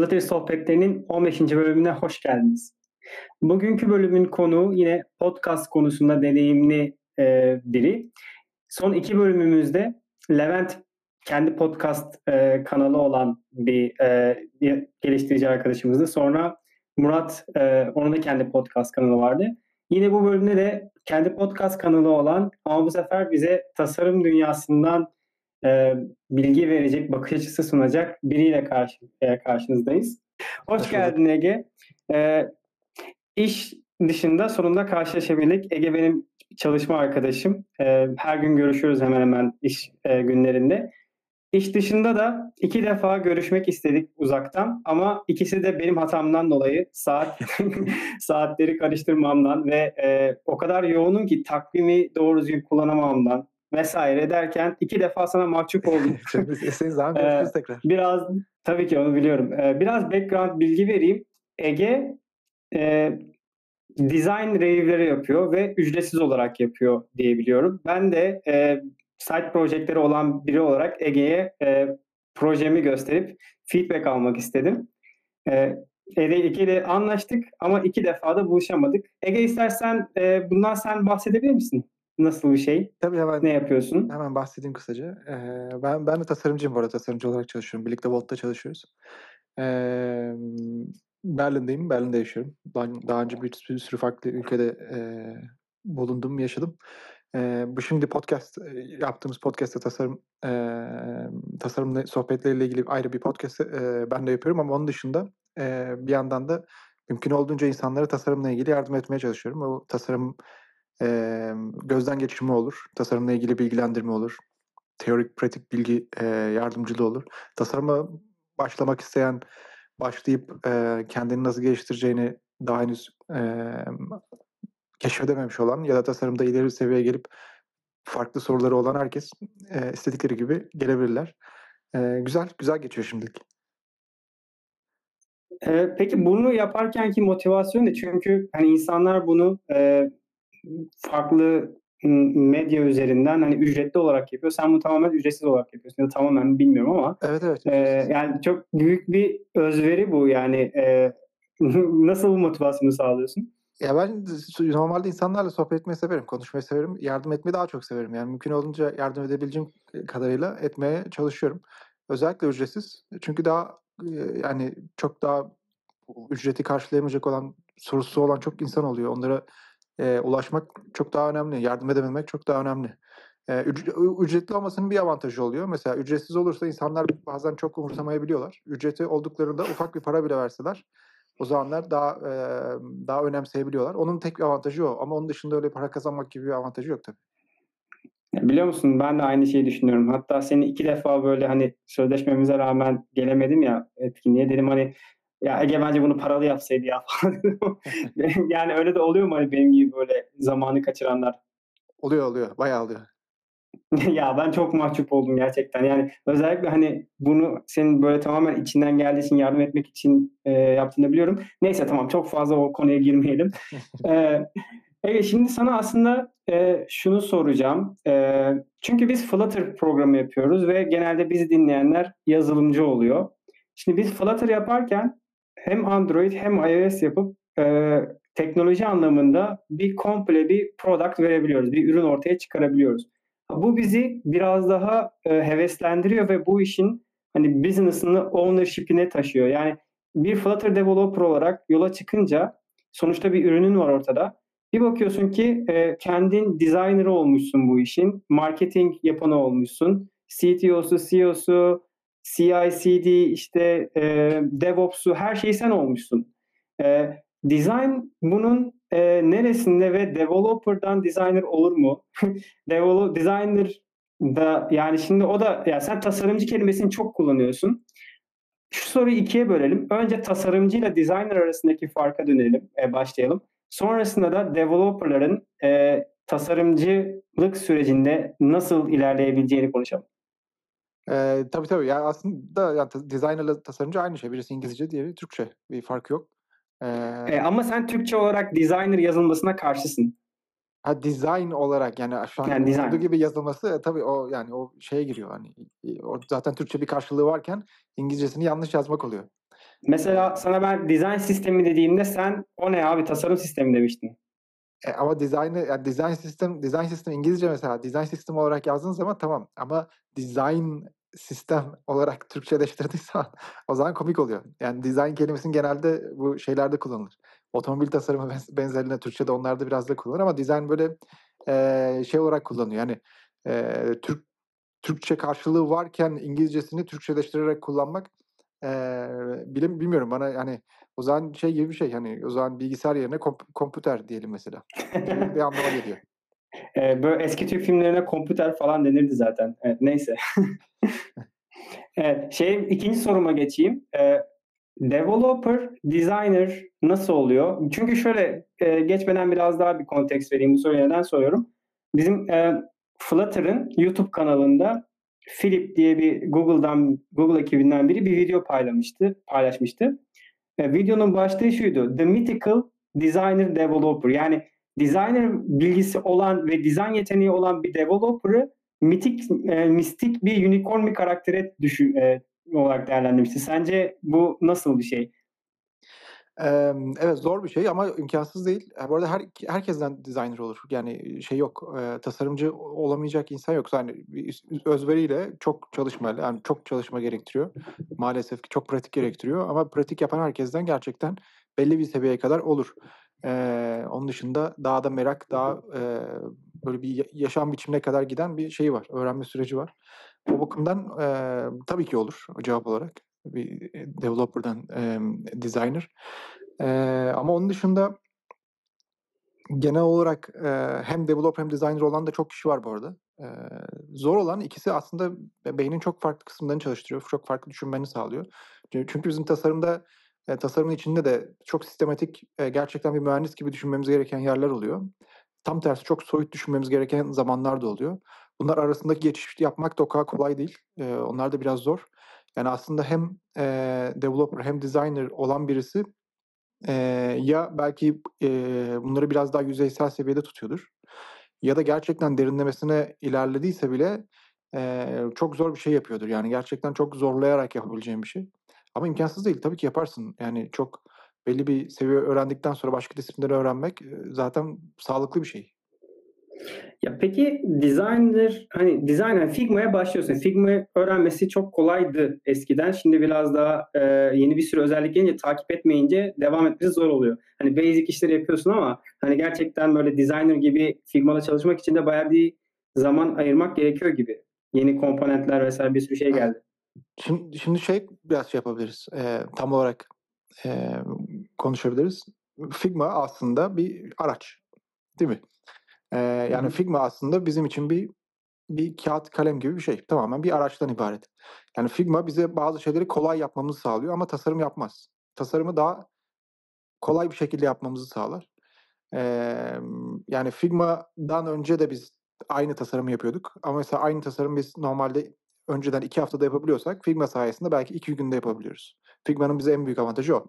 Flutter Sohbetlerinin 15. bölümüne hoş geldiniz. Bugünkü bölümün konuğu yine podcast konusunda deneyimli e, biri. Son iki bölümümüzde Levent kendi podcast e, kanalı olan bir e, geliştirici arkadaşımızdı. Sonra Murat, e, onun da kendi podcast kanalı vardı. Yine bu bölümde de kendi podcast kanalı olan ama bu sefer bize tasarım dünyasından e, bilgi verecek, bakış açısı sunacak biriyle karşı, e, karşınızdayız. Hoş, Hoş geldin Ege. E, iş dışında sonunda karşılaşabildik. Ege benim çalışma arkadaşım. E, her gün görüşüyoruz hemen hemen iş e, günlerinde. İş dışında da iki defa görüşmek istedik uzaktan ama ikisi de benim hatamdan dolayı saat saatleri karıştırmamdan ve e, o kadar yoğunum ki takvimi doğru düzgün kullanamamdan vesaire derken iki defa sana mahcup oldum. Eseniz abi ee, tekrar. Biraz tabii ki onu biliyorum. Ee, biraz background bilgi vereyim. Ege e, design review'leri yapıyor ve ücretsiz olarak yapıyor diye biliyorum. Ben de e, site projeleri olan biri olarak Ege'ye e, projemi gösterip feedback almak istedim. E, Ege ile anlaştık ama iki defa da buluşamadık. Ege istersen e, bundan sen bahsedebilir misin? Nasıl bir şey? Tabii hemen. Ne yapıyorsun? Hemen bahsedeyim kısaca. Ee, ben ben de tasarımcıyım bu arada. Tasarımcı olarak çalışıyorum. Birlikte Volt'ta çalışıyoruz. Ee, Berlin'deyim. Berlin'de yaşıyorum. Ben daha önce bir, bir sürü farklı ülkede e, bulundum, yaşadım. E, bu şimdi podcast yaptığımız podcast'te tasarım e, tasarım sohbetleriyle ilgili ayrı bir podcast e, ben de yapıyorum ama onun dışında e, bir yandan da mümkün olduğunca insanlara tasarımla ilgili yardım etmeye çalışıyorum. O tasarım e, gözden geçirme olur, tasarımla ilgili bilgilendirme olur, teorik pratik bilgi e, yardımcılığı olur. Tasarıma başlamak isteyen başlayıp e, kendini nasıl geliştireceğini daha henüz e, keşfedememiş olan ya da tasarımda ileri seviyeye gelip farklı soruları olan herkes e, istedikleri gibi gelebilirler. E, güzel, güzel geçiyor şimdilik. Peki bunu yaparkenki motivasyon ne? Çünkü hani insanlar bunu farklı medya üzerinden hani ücretli olarak yapıyor. Sen bunu tamamen ücretsiz olarak yapıyorsun. Ya da tamamen bilmiyorum ama. Evet evet. E, yani çok büyük bir özveri bu. Yani e, nasıl bu motivasyonu sağlıyorsun? Ya ben normalde insanlarla sohbet etmeyi severim, konuşmayı severim, yardım etmeyi daha çok severim. Yani mümkün olunca yardım edebileceğim kadarıyla etmeye çalışıyorum. Özellikle ücretsiz. Çünkü daha yani çok daha ücreti karşılayamayacak olan, sorusu olan çok insan oluyor. Onlara e, ulaşmak çok daha önemli. Yardım edebilmek çok daha önemli. E, ücretli olmasının bir avantajı oluyor. Mesela ücretsiz olursa insanlar bazen çok umursamayabiliyorlar. Ücreti olduklarında ufak bir para bile verseler o zamanlar daha e, daha önemseyebiliyorlar. Onun tek bir avantajı o. Ama onun dışında öyle para kazanmak gibi bir avantajı yok tabii. Biliyor musun ben de aynı şeyi düşünüyorum. Hatta seni iki defa böyle hani sözleşmemize rağmen gelemedim ya etkinliğe dedim hani ya Ege bence bunu paralı yapsaydı ya falan. yani öyle de oluyor mu hani benim gibi böyle zamanı kaçıranlar? Oluyor oluyor. Bayağı oluyor. ya ben çok mahcup oldum gerçekten. Yani özellikle hani bunu senin böyle tamamen içinden geldiği için yardım etmek için e, yaptığını biliyorum. Neyse tamam çok fazla o konuya girmeyelim. e, evet şimdi sana aslında e, şunu soracağım. E, çünkü biz Flutter programı yapıyoruz ve genelde bizi dinleyenler yazılımcı oluyor. Şimdi biz Flutter yaparken hem Android hem iOS yapıp e, teknoloji anlamında bir komple bir product verebiliyoruz. Bir ürün ortaya çıkarabiliyoruz. Bu bizi biraz daha e, heveslendiriyor ve bu işin hani business'ını ownership'ine taşıyor. Yani bir Flutter developer olarak yola çıkınca sonuçta bir ürünün var ortada. Bir bakıyorsun ki e, kendin designer'ı olmuşsun bu işin, marketing yapanı olmuşsun, CTO'su, CEO'su, CI/CD, işte e, DevOps'u her şeyi sen olmuşsun. E, design bunun e, neresinde ve developer'dan designer olur mu? Develop, designer da yani şimdi o da ya sen tasarımcı kelimesini çok kullanıyorsun. Şu soruyu ikiye bölelim. Önce tasarımcı ile designer arasındaki farka dönelim, e, başlayalım. Sonrasında da developerların e, tasarımcılık sürecinde nasıl ilerleyebileceğini konuşalım. Ee, tabii tabii. Yani aslında yani designerla tasarımcı aynı şey. Birisi İngilizce, diğeri Türkçe. Bir fark yok. Ee, e, ama sen Türkçe olarak designer yazılmasına karşısın. Ha design olarak yani şu an yani design. gibi yazılması e, tabii o yani o şeye giriyor hani o zaten Türkçe bir karşılığı varken İngilizcesini yanlış yazmak oluyor. Mesela sana ben design sistemi dediğimde sen o ne abi tasarım sistemi demiştin. E, ama dizaynı yani design sistem design sistem İngilizce mesela design sistem olarak yazdığın zaman tamam ama design sistem olarak Türkçeleştirdiysen o zaman komik oluyor. Yani design kelimesinin genelde bu şeylerde kullanılır. Otomobil tasarımı benzerine Türkçe'de onlarda biraz da kullanılır ama design böyle e, şey olarak kullanıyor. Yani e, Türk Türkçe karşılığı varken İngilizcesini Türkçeleştirerek kullanmak e, bilim bilmiyorum bana yani o zaman şey gibi bir şey hani o zaman bilgisayar yerine komp- kompüter diyelim mesela. bir anlama geliyor. Ee, böyle eski Türk filmlerine kompüter falan denirdi zaten. Evet, neyse. evet, şey ikinci soruma geçeyim. Ee, developer, designer nasıl oluyor? Çünkü şöyle e, geçmeden biraz daha bir konteks vereyim bu soruyu neden soruyorum. Bizim e, Flutter'ın YouTube kanalında Philip diye bir Google'dan Google ekibinden biri bir video paylaşmıştı. Paylaşmıştı. E, videonun başlığı şuydu. The Mythical Designer Developer. Yani designer bilgisi olan ve dizayn yeteneği olan bir developer'ı mitik, e, mistik bir unicorn bir karaktere düşün, e, olarak değerlendirmişti. Sence bu nasıl bir şey? Evet, zor bir şey ama imkansız değil. Bu arada her herkesten designer olur. Yani, şey yok, eee, tasarımcı olamayacak insan yok. Yani, özveriyle, çok çalışmayla, yani, çok çalışma gerektiriyor. Maalesef ki çok pratik gerektiriyor ama pratik yapan herkesten gerçekten belli bir seviyeye kadar olur. Eee, onun dışında daha da merak, daha, eee, böyle bir yaşam biçimine kadar giden bir şeyi var, öğrenme süreci var. O bakımdan, eee, tabii ki olur cevap olarak bir developer'dan emm, designer. Eee, ama onun dışında genel olarak, eee, hem developer hem designer olan da çok kişi var bu arada. Eee, zor olan ikisi aslında beynin çok farklı kısımlarını çalıştırıyor. Çok farklı düşünmeni sağlıyor. Çünkü bizim tasarımda, eee, tasarımın içinde de çok sistematik, eee, gerçekten bir mühendis gibi düşünmemiz gereken yerler oluyor. Tam tersi çok soyut düşünmemiz gereken zamanlar da oluyor. Bunlar arasındaki geçiş yapmak da o kadar kolay değil. Eee, onlar da biraz zor. Yani aslında hem, eee, developer hem designer olan birisi, eee, ya belki, eee, bunları biraz daha yüzeysel seviyede tutuyordur ya da gerçekten derinlemesine ilerlediyse bile, eee, çok zor bir şey yapıyordur. Yani gerçekten çok zorlayarak yapabileceğin bir şey. Ama imkansız değil. Tabii ki yaparsın. Yani çok belli bir seviye öğrendikten sonra başka disiplinleri öğrenmek, zaten sağlıklı bir şey. Ya peki designer hani designer Figma'ya başlıyorsun. Figma öğrenmesi çok kolaydı eskiden. Şimdi biraz daha e, yeni bir sürü özellik gelince takip etmeyince devam etmesi zor oluyor. Hani basic işleri yapıyorsun ama hani gerçekten böyle designer gibi Figma'da çalışmak için de bayağı bir zaman ayırmak gerekiyor gibi. Yeni komponentler vesaire bir sürü şey geldi. Şimdi, şimdi şey biraz şey yapabiliriz. E, tam olarak e, konuşabiliriz. Figma aslında bir araç. Değil mi? Eee, yani Hı Figma aslında bizim için bir bir kağıt kalem gibi bir şey. Tamamen bir araçtan ibaret. Yani Figma bize bazı şeyleri kolay yapmamızı sağlıyor ama tasarım yapmaz. Tasarımı daha kolay bir şekilde yapmamızı sağlar. Emm, yani Figma'dan önce de biz aynı tasarımı yapıyorduk ama mesela aynı tasarımı biz normalde önceden 2 haftada yapabiliyorsak Figma sayesinde belki 2 günde yapabiliyoruz. Figma'nın bize en büyük avantajı o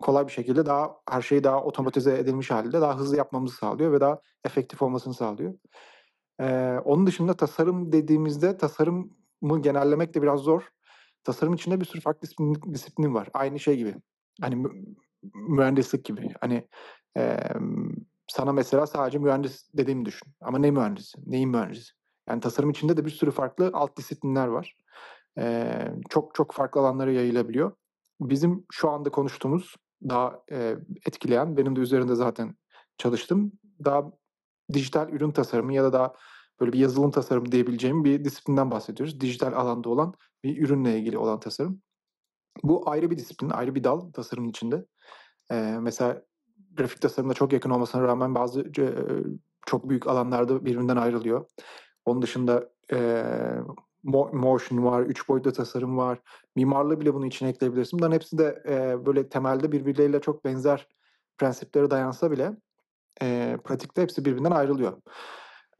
kolay bir şekilde daha her şeyi daha otomatize edilmiş halde daha hızlı yapmamızı sağlıyor ve daha efektif olmasını sağlıyor. Ee, onun dışında tasarım dediğimizde tasarımı genellemek de biraz zor. Tasarım içinde bir sürü farklı disiplin, disiplin var. Aynı şey gibi. Hani mühendislik gibi. Hani e, sana mesela sadece mühendis dediğimi düşün. Ama ne mühendisi? Neyin mühendisi? Yani tasarım içinde de bir sürü farklı alt disiplinler var. Ee, çok çok farklı alanlara yayılabiliyor. Bizim şu anda konuştuğumuz daha, eee, etkileyen, benim de üzerinde zaten çalıştım, daha dijital ürün tasarımı ya da daha böyle bir yazılım tasarımı diyebileceğim bir disiplinden bahsediyoruz. Dijital alanda olan bir ürünle ilgili olan tasarım. Bu ayrı bir disiplin, ayrı bir dal tasarımın içinde. Eee, mesela grafik tasarımla çok yakın olmasına rağmen bazı c çok büyük alanlarda birbirinden ayrılıyor. Onun dışında, eee, motion var, üç boyutlu tasarım var. Mimarlığı bile bunun içine ekleyebilirsin. Bunların hepsi de, eee, böyle temelde birbirleriyle çok benzer prensiplere dayansa bile, eee, pratikte hepsi birbirinden ayrılıyor.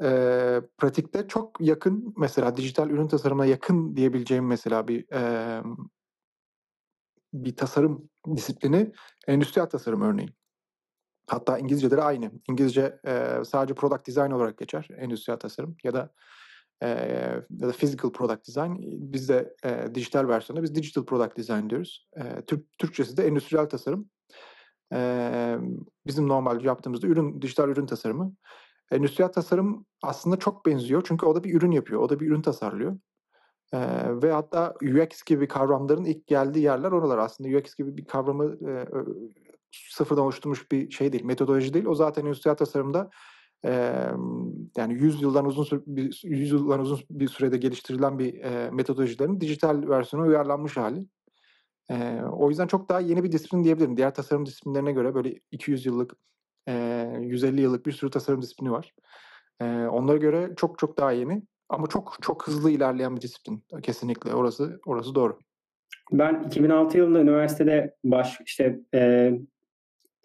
Eee, pratikte çok yakın mesela dijital ürün tasarımına yakın diyebileceğim mesela bir, emm bir tasarım disiplini endüstriyel tasarım örneğin. Hatta İngilizceleri aynı. İngilizce, eee, sadece product design olarak geçer endüstriyel tasarım ya da e, ya da physical product design. Biz de e, dijital versiyonda biz digital product design diyoruz. E, Türk, Türkçesi de endüstriyel tasarım. E, bizim normal yaptığımızda ürün dijital ürün tasarımı. Endüstriyel tasarım aslında çok benziyor çünkü o da bir ürün yapıyor, o da bir ürün tasarlıyor. E, ve hatta UX gibi kavramların ilk geldiği yerler oralar aslında. UX gibi bir kavramı e, sıfırdan oluşturmuş bir şey değil, metodoloji değil. O zaten endüstriyel tasarımda e, yani 100 yıldan uzun bir 100 yıldan uzun bir sürede geliştirilen bir e, metodolojilerin dijital versiyona uyarlanmış hali. E, o yüzden çok daha yeni bir disiplin diyebilirim. Diğer tasarım disiplinlerine göre böyle 200 yıllık, e, 150 yıllık bir sürü tasarım disiplini var. E, onlara göre çok çok daha yeni ama çok çok hızlı ilerleyen bir disiplin kesinlikle. Orası orası doğru. Ben 2006 yılında üniversitede baş işte e,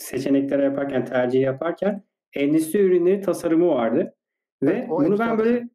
seçenekleri yaparken, tercih yaparken endüstri ürünleri tasarımı vardı. Ve evet, bunu ben böyle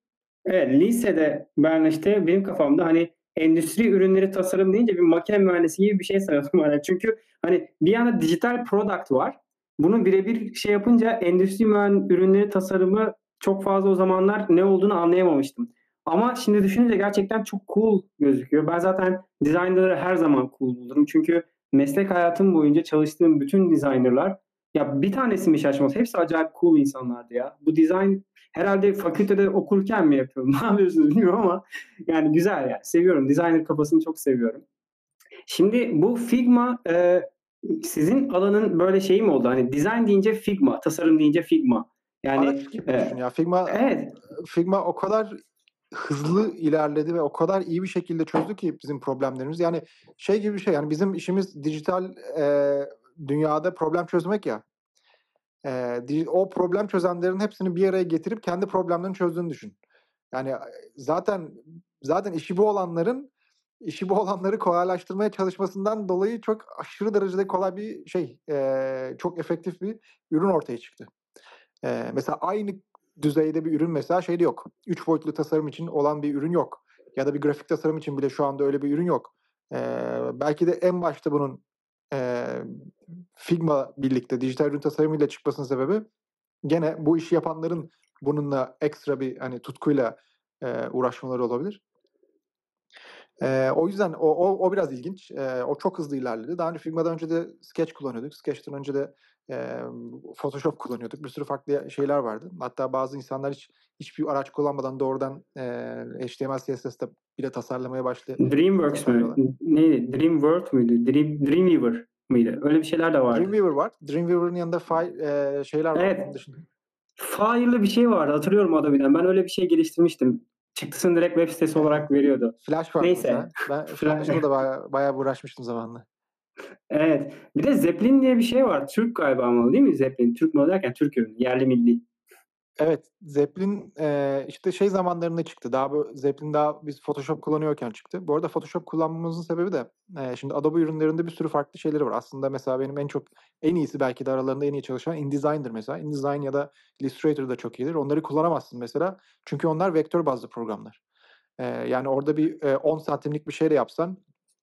evet, lisede ben işte benim kafamda hani endüstri ürünleri tasarım deyince bir makine mühendisi gibi bir şey sanıyordum. Yani çünkü hani bir yana dijital product var. Bunu birebir şey yapınca endüstri ürünleri tasarımı çok fazla o zamanlar ne olduğunu anlayamamıştım. Ama şimdi düşününce gerçekten çok cool gözüküyor. Ben zaten designerları her zaman cool bulurum. Çünkü meslek hayatım boyunca çalıştığım bütün designerlar ya bir tanesi mi şaşmaz? Hepsi acayip cool insanlardı ya. Bu design herhalde fakültede okurken mi yapıyorum? Ne yapıyorsunuz bilmiyorum ama yani güzel ya. Seviyorum. Designer kafasını çok seviyorum. Şimdi bu Figma e, sizin alanın böyle şeyi mi oldu? Hani design deyince Figma, tasarım deyince Figma. Yani e, ya Figma evet. Figma o kadar hızlı ilerledi ve o kadar iyi bir şekilde çözdü ki bizim problemlerimiz. Yani şey gibi bir şey yani bizim işimiz dijital e, dünyada problem çözmek ya. E, o problem çözenlerin hepsini bir araya getirip kendi problemlerini çözdüğünü düşün. Yani zaten zaten işi bu olanların işi bu olanları kolaylaştırmaya çalışmasından dolayı çok aşırı derecede kolay bir şey, e, çok efektif bir ürün ortaya çıktı. E, mesela aynı düzeyde bir ürün mesela şeyde yok. Üç boyutlu tasarım için olan bir ürün yok. Ya da bir grafik tasarım için bile şu anda öyle bir ürün yok. E, belki de en başta bunun e, Figma birlikte dijital ürün tasarımıyla çıkmasının sebebi gene bu işi yapanların bununla ekstra bir hani tutkuyla e, uğraşmaları olabilir. E, o yüzden o, o, o biraz ilginç. E, o çok hızlı ilerledi. Daha önce Figma'dan önce de Sketch kullanıyorduk. Sketch'ten önce de e, Photoshop kullanıyorduk. Bir sürü farklı şeyler vardı. Hatta bazı insanlar hiç hiçbir araç kullanmadan doğrudan e, HTML, CSS'de bile tasarlamaya başladı. Dreamworks mü? Neydi? Dreamworld muydu? Dream, Dreamweaver mıydı? Öyle bir şeyler de vardı. Dreamweaver var. Dreamweaver'ın yanında file, e, şeyler var. Evet. File'lı bir şey vardı. Hatırlıyorum Adobe'den. Ben öyle bir şey geliştirmiştim. Çıktısını direkt web sitesi olarak veriyordu. Flash var. Neyse. Mesela. Ben Flash'la da bayağı, bayağı uğraşmıştım zamanla. Evet. Bir de Zeppelin diye bir şey var. Türk galiba ama değil mi Zeppelin? Türk mü derken Türk ürünü. Yerli milli. Evet. Zeppelin e, işte şey zamanlarında çıktı. Daha bu Zeppelin daha biz Photoshop kullanıyorken çıktı. Bu arada Photoshop kullanmamızın sebebi de e, şimdi Adobe ürünlerinde bir sürü farklı şeyleri var. Aslında mesela benim en çok en iyisi belki de aralarında en iyi çalışan InDesign'dır mesela. InDesign ya da Illustrator da çok iyidir. Onları kullanamazsın mesela. Çünkü onlar vektör bazlı programlar. E, yani orada bir e, 10 santimlik bir şey de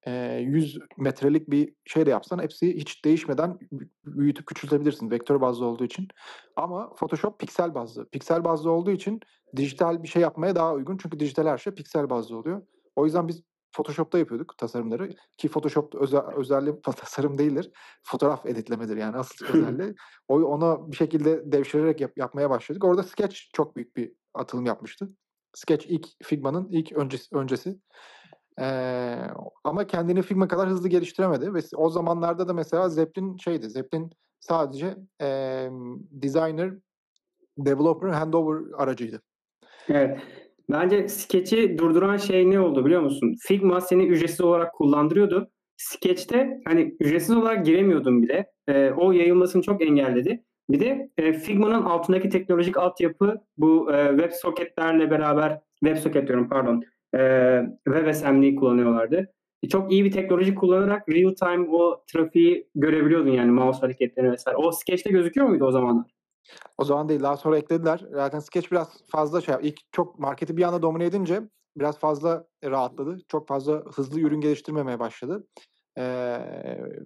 yapsan 100 metrelik bir şey de yapsan hepsi hiç değişmeden büyütüp küçültebilirsin vektör bazlı olduğu için. Ama Photoshop piksel bazlı. Piksel bazlı olduğu için dijital bir şey yapmaya daha uygun. Çünkü dijital her şey piksel bazlı oluyor. O yüzden biz Photoshop'ta yapıyorduk tasarımları ki Photoshop özel, özelliği tasarım değildir. Fotoğraf editlemedir yani asıl özelliği. O ona bir şekilde devşirerek yap, yapmaya başladık. Orada Sketch çok büyük bir atılım yapmıştı. Sketch ilk Figma'nın ilk öncesi. öncesi. Ee, ama kendini Figma kadar hızlı geliştiremedi ve o zamanlarda da mesela Zeppelin şeydi. Zeppelin sadece e, designer, developer, handover aracıydı. Evet. Bence Sketch'i durduran şey ne oldu biliyor musun? Figma seni ücretsiz olarak kullandırıyordu. Sketch'te hani ücretsiz olarak giremiyordun bile. E, o yayılmasını çok engelledi. Bir de e, Figma'nın altındaki teknolojik altyapı bu e, WebSocket'lerle beraber WebSocket diyorum pardon e, WebAssembly'yi kullanıyorlardı. E, çok iyi bir teknoloji kullanarak real time o trafiği görebiliyordun yani mouse hareketlerini vesaire. O Sketch'te gözüküyor muydu o zamanlar? O zaman değil. Daha sonra eklediler. Zaten Sketch biraz fazla şey ilk çok marketi bir anda domine edince biraz fazla rahatladı. Çok fazla hızlı ürün geliştirmemeye başladı. Ee,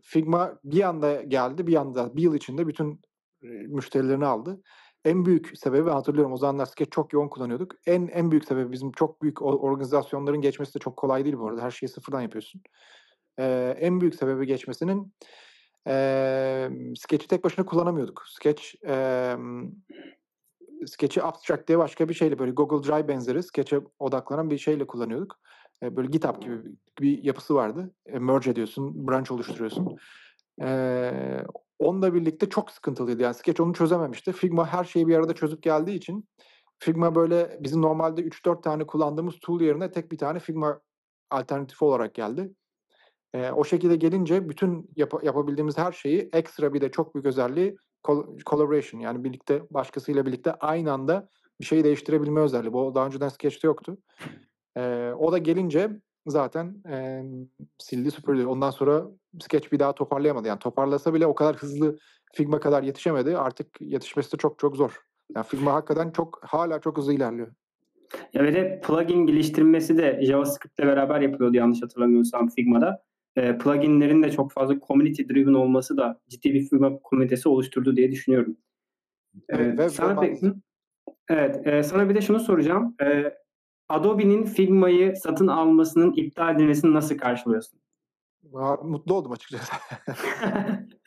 Figma bir anda geldi. Bir anda bir yıl içinde bütün müşterilerini aldı. En büyük sebebi hatırlıyorum o zamanlar Sketch çok yoğun kullanıyorduk. En en büyük sebebi bizim çok büyük organizasyonların geçmesi de çok kolay değil bu arada. Her şeyi sıfırdan yapıyorsun. Ee, en büyük sebebi geçmesinin e, Sketch'i tek başına kullanamıyorduk. Sketch e, Sketch'i Abstract diye başka bir şeyle böyle Google Drive benzeri Sketch'e odaklanan bir şeyle kullanıyorduk. E, böyle GitHub gibi bir yapısı vardı. E, merge ediyorsun, branch oluşturuyorsun. E, onunla birlikte çok sıkıntılıydı. Yani Sketch onu çözememişti. Figma her şeyi bir arada çözüp geldiği için Figma böyle bizim normalde 3-4 tane kullandığımız tool yerine tek bir tane Figma alternatifi olarak geldi. E, o şekilde gelince bütün yap- yapabildiğimiz her şeyi ekstra bir de çok büyük özelliği collaboration yani birlikte başkasıyla birlikte aynı anda bir şeyi değiştirebilme özelliği. Bu daha önceden Sketch'te yoktu. E, o da gelince zaten e, sildi süpürdü. Ondan sonra Sketch bir daha toparlayamadı. Yani toparlasa bile o kadar hızlı Figma kadar yetişemedi. Artık yetişmesi de çok çok zor. Yani Figma hakikaten çok hala çok hızlı ilerliyor. Ya ve de plugin geliştirilmesi de JavaScript ile beraber yapılıyordu yanlış hatırlamıyorsam Figma'da. E, pluginlerin de çok fazla community driven olması da ciddi bir Figma komünitesi oluşturdu diye düşünüyorum. Evet, ee, sana, pe- evet e, sana bir de şunu soracağım. E, Adobe'nin Figma'yı satın almasının iptal edilmesini nasıl karşılıyorsun? Mutlu oldum açıkçası.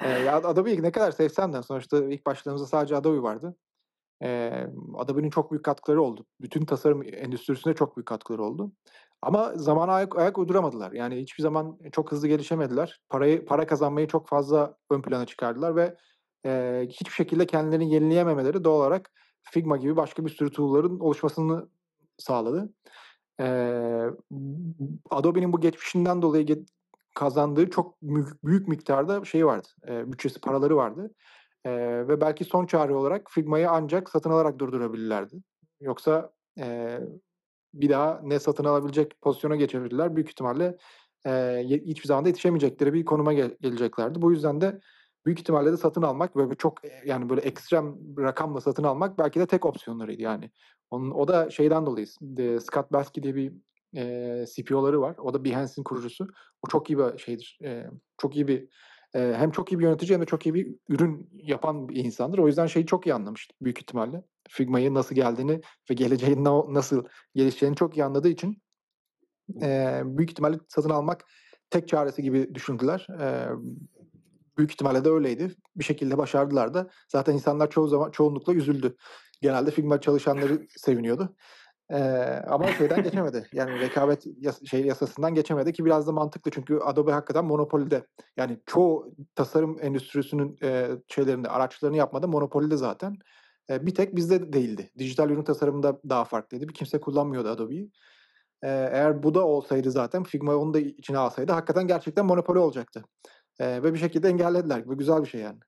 e, Adobe'yi ne kadar sevsem de sonuçta ilk başladığımızda sadece Adobe vardı. E, Adobe'nin çok büyük katkıları oldu. Bütün tasarım endüstrisine çok büyük katkıları oldu. Ama zamana ayak, ayak uyduramadılar. Yani hiçbir zaman çok hızlı gelişemediler. Parayı para kazanmayı çok fazla ön plana çıkardılar ve e, hiçbir şekilde kendilerini yenileyememeleri doğal olarak Figma gibi başka bir sürü tool'ların oluşmasını sağladı. E, Adobe'nin bu geçmişinden dolayı kazandığı çok büyük, büyük miktarda şey vardı. E, bütçesi, paraları vardı. E, ve belki son çare olarak Figma'yı ancak satın alarak durdurabilirlerdi. Yoksa e, bir daha ne satın alabilecek pozisyona geçebilirler. Büyük ihtimalle e, hiçbir zaman da yetişemeyecekleri bir konuma gel- geleceklerdi. Bu yüzden de büyük ihtimalle de satın almak ve çok yani böyle ekstrem rakamla satın almak belki de tek opsiyonlarıydı yani. Onun, o da şeyden dolayı de, Scott Baskey diye bir e, CPO'ları var. O da Behance'in kurucusu. O çok iyi bir şeydir. E, çok iyi bir e, hem çok iyi bir yönetici hem de çok iyi bir ürün yapan bir insandır. O yüzden şeyi çok iyi anlamış büyük ihtimalle. Figma'yı nasıl geldiğini ve geleceğin nasıl gelişeceğini çok iyi anladığı için e, büyük ihtimalle satın almak tek çaresi gibi düşündüler. E, büyük ihtimalle de öyleydi. Bir şekilde başardılar da. Zaten insanlar çoğu zaman çoğunlukla üzüldü. Genelde Figma çalışanları seviniyordu. Ee, ama şeyden geçemedi. Yani rekabet yas- şey yasasından geçemedi ki biraz da mantıklı çünkü Adobe hakikaten monopolide. Yani çoğu tasarım endüstrisinin e, şeylerinde araçlarını yapmada monopolide zaten. E, bir tek bizde değildi. Dijital ürün tasarımında daha farklıydı. Bir kimse kullanmıyordu Adobe'yi. E, eğer bu da olsaydı zaten Figma onu da içine alsaydı hakikaten gerçekten monopoli olacaktı. Ve bir şekilde engellediler. Bu güzel bir şey yani.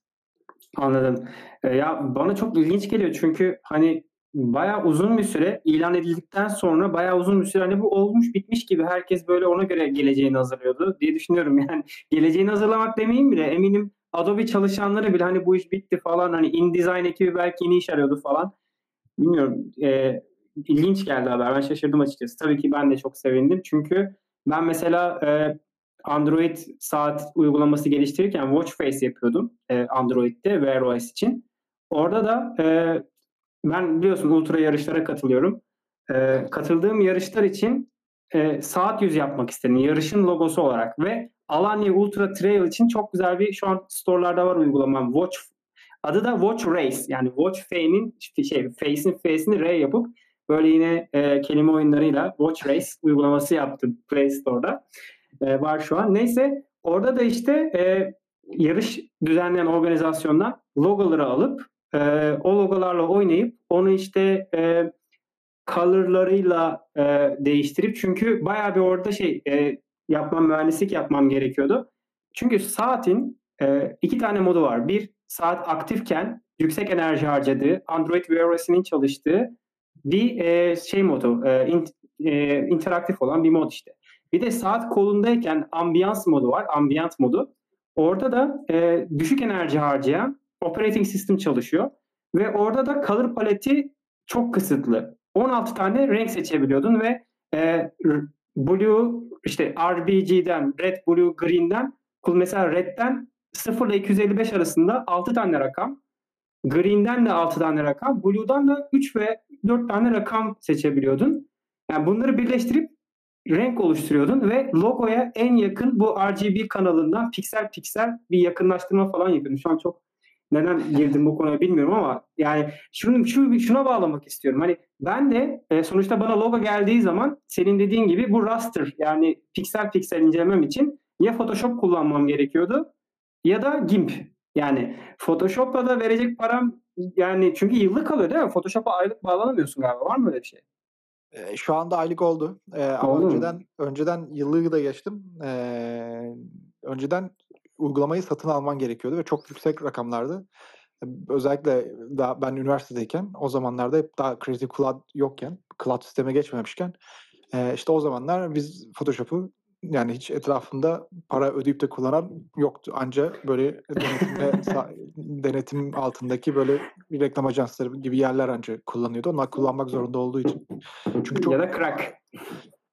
Anladım. Ya bana çok ilginç geliyor çünkü hani bayağı uzun bir süre ilan edildikten sonra bayağı uzun bir süre hani bu olmuş bitmiş gibi herkes böyle ona göre geleceğini hazırlıyordu diye düşünüyorum. Yani geleceğini hazırlamak demeyeyim bile eminim Adobe çalışanları bile hani bu iş bitti falan hani InDesign ekibi belki yeni iş arıyordu falan. Bilmiyorum. E, ilginç geldi haber. Ben şaşırdım açıkçası. Tabii ki ben de çok sevindim. Çünkü ben mesela e, Android saat uygulaması geliştirirken Watch Face yapıyordum e, Android'de Wear OS için. Orada da e, ben biliyorsun ultra yarışlara katılıyorum. E, katıldığım yarışlar için e, saat yüz yapmak istedim. Yarışın logosu olarak ve Alanya Ultra Trail için çok güzel bir şu an storelarda var uygulamam. Watch adı da Watch Race. Yani Watch Face'in şey Face'in Face'ini R yapıp böyle yine e, kelime oyunlarıyla Watch Race uygulaması yaptım Play Store'da. E, var şu an. Neyse orada da işte e, yarış düzenleyen organizasyondan logoları alıp e, o logolarla oynayıp onu işte e, colorlarıyla e, değiştirip çünkü bayağı bir orada şey e, yapmam mühendislik yapmam gerekiyordu. Çünkü saatin e, iki tane modu var. Bir saat aktifken yüksek enerji harcadığı Android Wear OS'inin çalıştığı bir e, şey modu e, in, e, interaktif olan bir mod işte. Bir de saat kolundayken ambiyans modu var. Ambiyant modu. Orada da e, düşük enerji harcayan operating system çalışıyor. Ve orada da color paleti çok kısıtlı. 16 tane renk seçebiliyordun ve e, blue işte RBG'den, red, blue, green'den mesela red'den 0 ile 255 arasında 6 tane rakam. Green'den de 6 tane rakam, Blue'dan da 3 ve 4 tane rakam seçebiliyordun. Yani bunları birleştirip renk oluşturuyordun ve logoya en yakın bu RGB kanalından piksel piksel bir yakınlaştırma falan yapıyordun. Şu an çok neden girdim bu konuya bilmiyorum ama yani şunu, şunu şuna bağlamak istiyorum. Hani ben de e, sonuçta bana logo geldiği zaman senin dediğin gibi bu raster yani piksel piksel incelemem için ya Photoshop kullanmam gerekiyordu ya da GIMP. Yani Photoshop'la da verecek param yani çünkü yıllık kalıyor değil mi? Photoshop'a aylık bağlanamıyorsun galiba. Var mı öyle bir şey? Ee, şu anda aylık oldu. Ee, ama önceden önceden yıllığı da geçtim. Ee, önceden uygulamayı satın alman gerekiyordu ve çok yüksek rakamlardı. Özellikle daha ben üniversitedeyken o zamanlarda hep daha Creative Cloud yokken, Cloud sisteme geçmemişken e, işte o zamanlar biz Photoshop'u yani hiç etrafında para ödeyip de kullanan yoktu. Anca böyle denetim altındaki böyle reklam ajansları gibi yerler anca kullanıyordu. Onlar kullanmak zorunda olduğu için. Çünkü çok Ya da crack.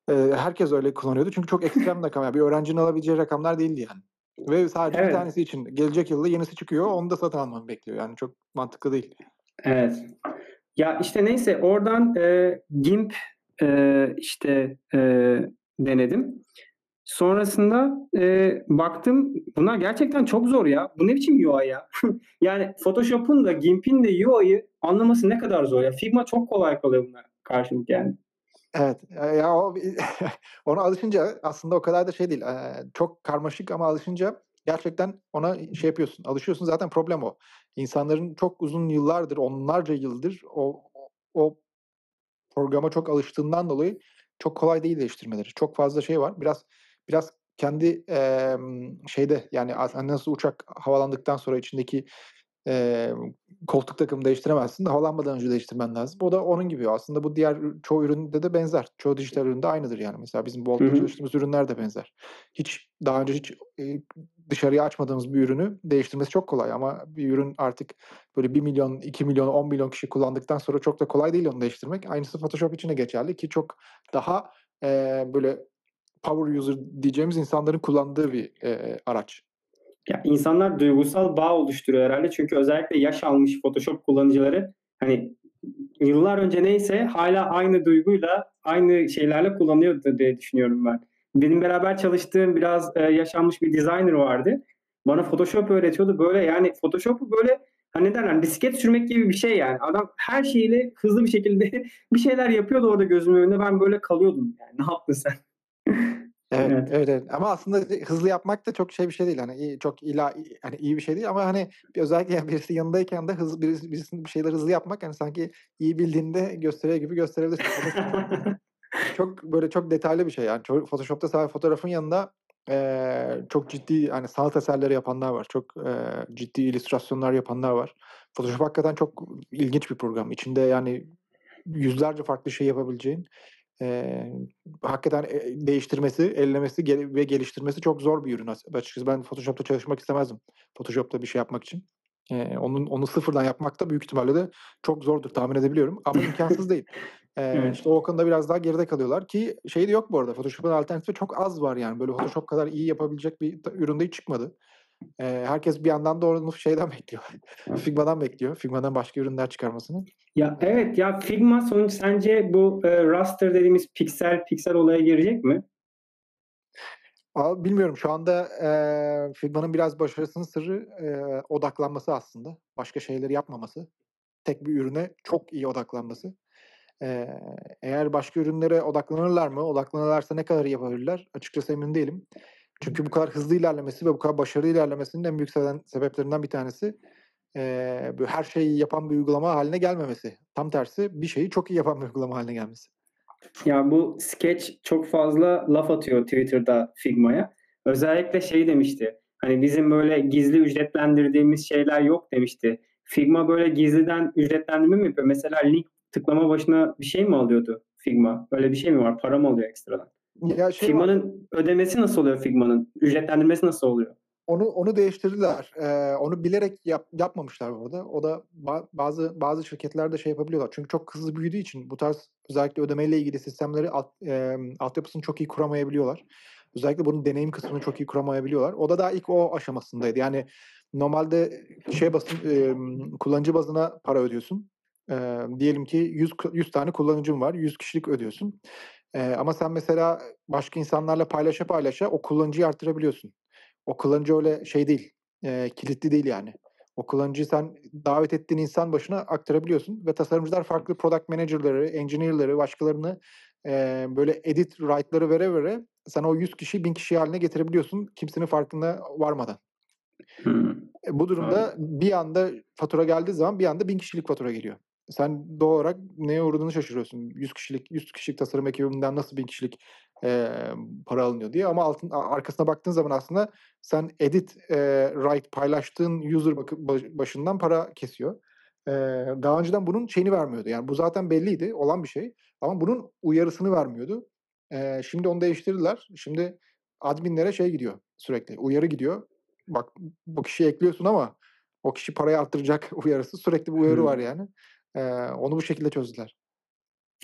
e, herkes öyle kullanıyordu. Çünkü çok ekstrem rakam. Yani bir öğrencinin alabileceği rakamlar değildi yani. Ve sadece Evet. bir tanesi için. Gelecek yılda yenisi çıkıyor. Onu da satın almanı bekliyor. Yani çok mantıklı değil. Evet. Ya işte neyse oradan e, GIMP e, işte e, denedim. Sonrasında e, baktım bunlar gerçekten çok zor ya. Bu ne biçim UI ya? yani Photoshop'un da GIMP'in de UI'yi anlaması ne kadar zor ya. Figma çok kolay kalıyor bunlar karşılık yani. Evet. Ya o ona alışınca aslında o kadar da şey değil. Çok karmaşık ama alışınca gerçekten ona şey yapıyorsun. Alışıyorsun. Zaten problem o. İnsanların çok uzun yıllardır, onlarca yıldır o o programa çok alıştığından dolayı çok kolay değil değiştirmeleri. Çok fazla şey var. Biraz biraz kendi em, şeyde yani as- nasıl uçak havalandıktan sonra içindeki em, koltuk takımı değiştiremezsin de havalanmadan önce değiştirmen lazım. O da onun gibi. Aslında bu diğer çoğu üründe de benzer. Çoğu dijital üründe aynıdır yani. Mesela bizim hı. çalıştığımız ürünler de benzer. Hiç daha önce hiç e, dışarıya açmadığımız bir ürünü değiştirmesi çok kolay ama bir ürün artık böyle 1 milyon, 2 milyon, 10 milyon kişi kullandıktan sonra çok da kolay değil onu değiştirmek. Aynısı Photoshop için de geçerli ki çok daha e, böyle power user diyeceğimiz insanların kullandığı bir e, araç. Ya insanlar duygusal bağ oluşturuyor herhalde. Çünkü özellikle yaş almış Photoshop kullanıcıları hani yıllar önce neyse hala aynı duyguyla aynı şeylerle kullanıyordu diye düşünüyorum ben. Benim beraber çalıştığım biraz e, yaşanmış bir designer vardı. Bana Photoshop öğretiyordu. Böyle yani Photoshop'u böyle hani derler bisiklet sürmek gibi bir şey yani. Adam her şeyle hızlı bir şekilde bir şeyler yapıyordu orada gözümün önünde. Ben böyle kalıyordum yani. Ne yaptın sen? Evet, Evet. evet, evet. Ama aslında hızlı yapmak da çok şey bir şey değil. Hani iyi, çok ila hani iyi bir şey değil ama hani özellikle yani birisi yanındayken de hızlı birisi, birisinin bir şeyler hızlı yapmak hani sanki iyi bildiğinde gösteriyor gibi gösterebilirsin. Çok böyle çok detaylı bir şey yani. Photoshop'ta sadece fotoğrafın yanında eee, çok ciddi hani sanat eserleri yapanlar var. Çok eee, ciddi illüstrasyonlar yapanlar var. Photoshop hakikaten çok ilginç bir program. İçinde yani yüzlerce farklı şey yapabileceğin eee, hakikaten e, değiştirmesi, ellemesi gel- ve geliştirmesi çok zor bir ürün as- açıkçası. Ben Photoshop'ta çalışmak istemezdim. Photoshop'ta bir şey yapmak için. Eee, onun onu sıfırdan yapmak da büyük ihtimalle de çok zordur tahmin edebiliyorum ama imkansız değil. Eee Evet. işte o konuda biraz daha geride kalıyorlar ki şey de yok bu arada. Photoshop'un alternatifi çok az var yani. Böyle Photoshop kadar iyi yapabilecek bir ürün de hiç çıkmadı. Eee, herkes bir yandan da onu şeyden bekliyor. Figma'dan bekliyor. Figma'dan başka ürünler çıkarmasını. Ya evet ya Figma sonuç sence bu e, raster dediğimiz piksel piksel olaya girecek mi? Aa, bilmiyorum şu anda eee Figma'nın biraz başarısının sırrı eee, odaklanması aslında. Başka şeyleri yapmaması. Tek bir ürüne çok iyi odaklanması. Eee, eğer başka ürünlere odaklanırlar mı? Odaklanırlarsa ne kadar yapabilirler? Açıkçası emin değilim. Çünkü bu kadar hızlı ilerlemesi ve bu kadar başarılı ilerlemesinin en büyük sebeplerinden bir tanesi böyle her şeyi yapan bir uygulama haline gelmemesi. Tam tersi bir şeyi çok iyi yapan bir uygulama haline gelmesi. Ya bu Sketch çok fazla laf atıyor Twitter'da Figma'ya. Özellikle şey demişti. Hani bizim böyle gizli ücretlendirdiğimiz şeyler yok demişti. Figma böyle gizliden ücretlendirme mi yapıyor? Mesela link tıklama başına bir şey mi alıyordu Figma? Öyle bir şey mi var? Para mı alıyor ekstradan? Ya şey var, Figma'nın ödemesi nasıl oluyor Figma'nın? Ücretlendirmesi nasıl oluyor? Onu onu değiştirdiler. Eee, onu bilerek yap, yapmamışlar burada. O da ba- bazı bazı şirketler de şey yapabiliyorlar. Çünkü çok hızlı büyüdüğü için bu tarz özellikle ödemeyle ilgili sistemleri alt, eee, altyapısını çok iyi kuramayabiliyorlar. özellikle bunun deneyim kısmını çok iyi kuramayabiliyorlar. O da daha ilk o aşamasındaydı. Yani normalde şey basın e, kullanıcı bazına para ödüyorsun. E, diyelim ki 100 100 tane kullanıcın var. 100 kişilik ödüyorsun. E, ama sen mesela başka insanlarla paylaşa paylaşa o kullanıcıyı arttırabiliyorsun. O kullanıcı öyle şey değil. E, kilitli değil yani. O kullanıcıyı sen davet ettiğin insan başına aktarabiliyorsun ve tasarımcılar farklı product manager'ları, engineer'ları, başkalarını e, böyle edit right'ları vere vere sen o 100 kişi 1000 kişi haline getirebiliyorsun kimsenin farkında varmadan. Hmm. Bu durumda evet. bir anda fatura geldiği zaman bir anda 1000 kişilik fatura geliyor. Sen doğal olarak neye uğradığını şaşırıyorsun. 100 kişilik 100 kişilik tasarım ekibinden nasıl 1000 kişilik e, para alınıyor diye ama altın arkasına baktığın zaman aslında sen edit e, right paylaştığın user başından para kesiyor. E, daha önceden bunun şeyini vermiyordu. Yani bu zaten belliydi olan bir şey ama bunun uyarısını vermiyordu. E, şimdi onu değiştirdiler. Şimdi adminlere şey gidiyor sürekli uyarı gidiyor. Bak bu kişiyi ekliyorsun ama o kişi parayı arttıracak uyarısı sürekli bir uyarı var yani. Onu bu şekilde çözdüler.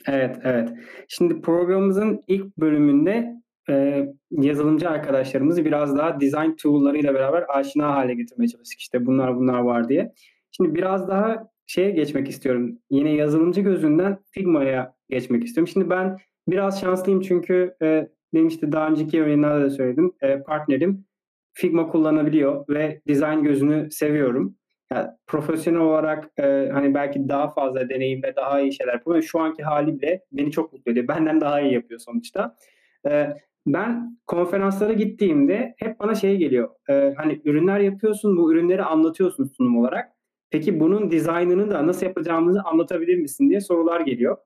Evet, evet. Şimdi programımızın ilk bölümünde e, yazılımcı arkadaşlarımızı biraz daha design tool'larıyla beraber aşina hale getirmeye çalıştık. İşte bunlar bunlar var diye. Şimdi biraz daha şeye geçmek istiyorum. Yine yazılımcı gözünden Figma'ya geçmek istiyorum. Şimdi ben biraz şanslıyım çünkü e, benim işte daha önceki yayınlarda da söyledim. E, partnerim Figma kullanabiliyor ve design gözünü seviyorum yani profesyonel olarak e, hani belki daha fazla deneyim ve daha iyi şeyler yapıyor. Şu anki hali bile beni çok mutlu ediyor. Benden daha iyi yapıyor sonuçta. E, ben konferanslara gittiğimde hep bana şey geliyor. E, hani ürünler yapıyorsun, bu ürünleri anlatıyorsun sunum olarak. Peki bunun dizaynını da nasıl yapacağımızı anlatabilir misin diye sorular geliyor.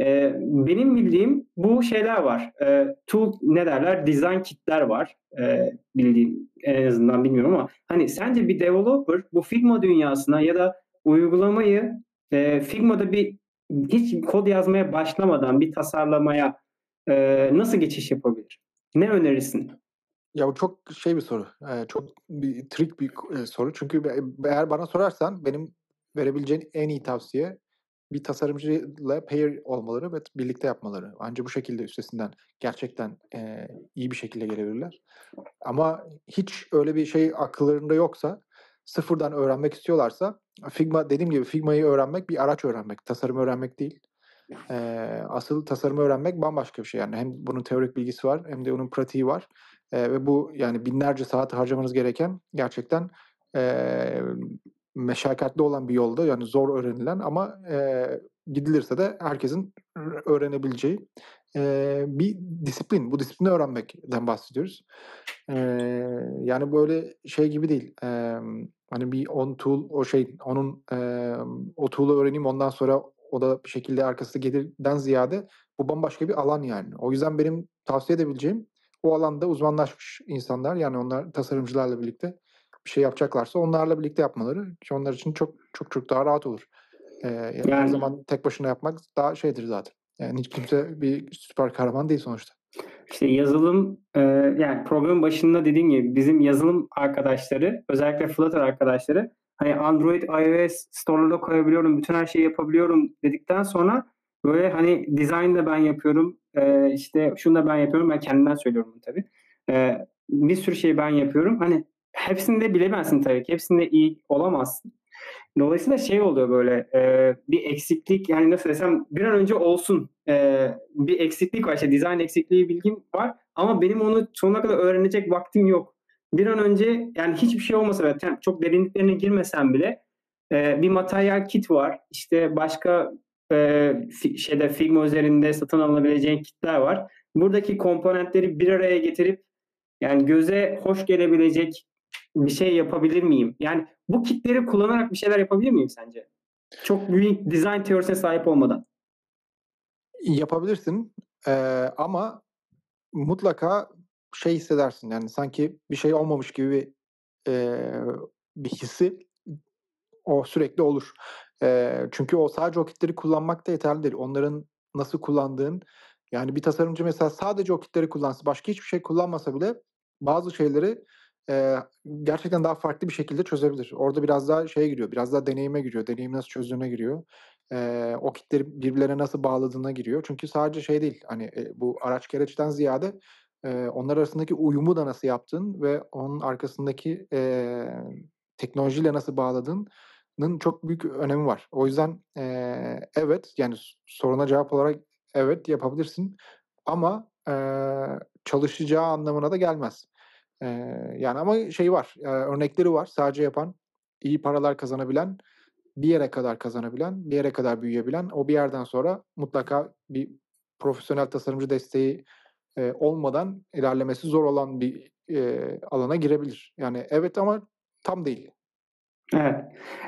E, benim bildiğim bu şeyler var. E, tool ne derler? Design kitler var. E, bildiğim en azından bilmiyorum ama hani sence bir developer bu Figma dünyasına ya da uygulamayı e, Figma'da bir hiç kod yazmaya başlamadan bir tasarlamaya e, nasıl geçiş yapabilir? Ne önerirsin? Ya bu çok şey bir soru. Ee, çok bir trik bir e, soru. Çünkü eğer bana sorarsan benim verebileceğin en iyi tavsiye bir tasarımcıyla pair olmaları ve birlikte yapmaları. Ancak bu şekilde üstesinden gerçekten e, iyi bir şekilde gelebilirler. Ama hiç öyle bir şey akıllarında yoksa, sıfırdan öğrenmek istiyorlarsa, Figma dediğim gibi Figma'yı öğrenmek bir araç öğrenmek, tasarım öğrenmek değil. E, asıl tasarımı öğrenmek bambaşka bir şey yani. Hem bunun teorik bilgisi var hem de onun pratiği var. E, ve bu yani binlerce saat harcamanız gereken gerçekten e, meşakkatli olan bir yolda yani zor öğrenilen ama e, gidilirse de herkesin öğrenebileceği e, bir disiplin. Bu disiplini öğrenmekten bahsediyoruz. E, yani böyle şey gibi değil. E, hani bir on tool o şey onun e, o tool'u öğreneyim ondan sonra o da bir şekilde arkası gelirden ziyade bu bambaşka bir alan yani. O yüzden benim tavsiye edebileceğim o alanda uzmanlaşmış insanlar yani onlar tasarımcılarla birlikte bir şey yapacaklarsa onlarla birlikte yapmaları onlar için çok çok çok daha rahat olur. Ee, yani, yani her zaman tek başına yapmak daha şeydir zaten. Yani hiç kimse bir süper kahraman değil sonuçta. İşte yazılım e, yani programın başında dediğim gibi bizim yazılım arkadaşları özellikle Flutter arkadaşları hani Android, iOS store'lara koyabiliyorum, bütün her şeyi yapabiliyorum dedikten sonra böyle hani design da ben yapıyorum, e, işte şunu da ben yapıyorum, ben kendimden söylüyorum tabii. E, bir sürü şey ben yapıyorum. Hani hepsini de bilemezsin tabii ki. Hepsinde iyi olamazsın. Dolayısıyla şey oluyor böyle e, bir eksiklik yani nasıl desem bir an önce olsun e, bir eksiklik var işte dizayn eksikliği bilgim var ama benim onu sonuna kadar öğrenecek vaktim yok. Bir an önce yani hiçbir şey olmasa bile çok derinliklerine girmesem bile e, bir materyal kit var işte başka e, şeyde Figma üzerinde satın alınabileceğin kitler var. Buradaki komponentleri bir araya getirip yani göze hoş gelebilecek bir şey yapabilir miyim? Yani bu kitleri kullanarak bir şeyler yapabilir miyim sence? Çok büyük design teorisine sahip olmadan. Yapabilirsin ee, ama mutlaka şey hissedersin yani sanki bir şey olmamış gibi bir, e, bir hissi o sürekli olur. E, çünkü o sadece o kitleri kullanmak da yeterli değil. Onların nasıl kullandığın yani bir tasarımcı mesela sadece o kitleri kullansa başka hiçbir şey kullanmasa bile bazı şeyleri e, gerçekten daha farklı bir şekilde çözebilir. Orada biraz daha şeye giriyor, biraz daha deneyime giriyor, deneyim nasıl çözdüğüne giriyor. E, o kitleri birbirlerine nasıl bağladığına giriyor. Çünkü sadece şey değil, hani e, bu araç gereçten ziyade Eee, onlar arasındaki uyumu da nasıl yaptın ve onun arkasındaki, eee, teknolojiyle nasıl bağladığının çok büyük önemi var. O yüzden, eee, evet, yani, soruna cevap olarak evet, yapabilirsin ama, eee, çalışacağı anlamına da gelmez. Yani ama şeyi var, eee, örnekleri var sadece yapan, iyi paralar kazanabilen, bir yere kadar kazanabilen, bir yere kadar büyüyebilen, o bir yerden sonra mutlaka bir profesyonel tasarımcı desteği, eee, olmadan ilerlemesi zor olan bir, eee, alana girebilir. Yani evet ama tam değil. Evet.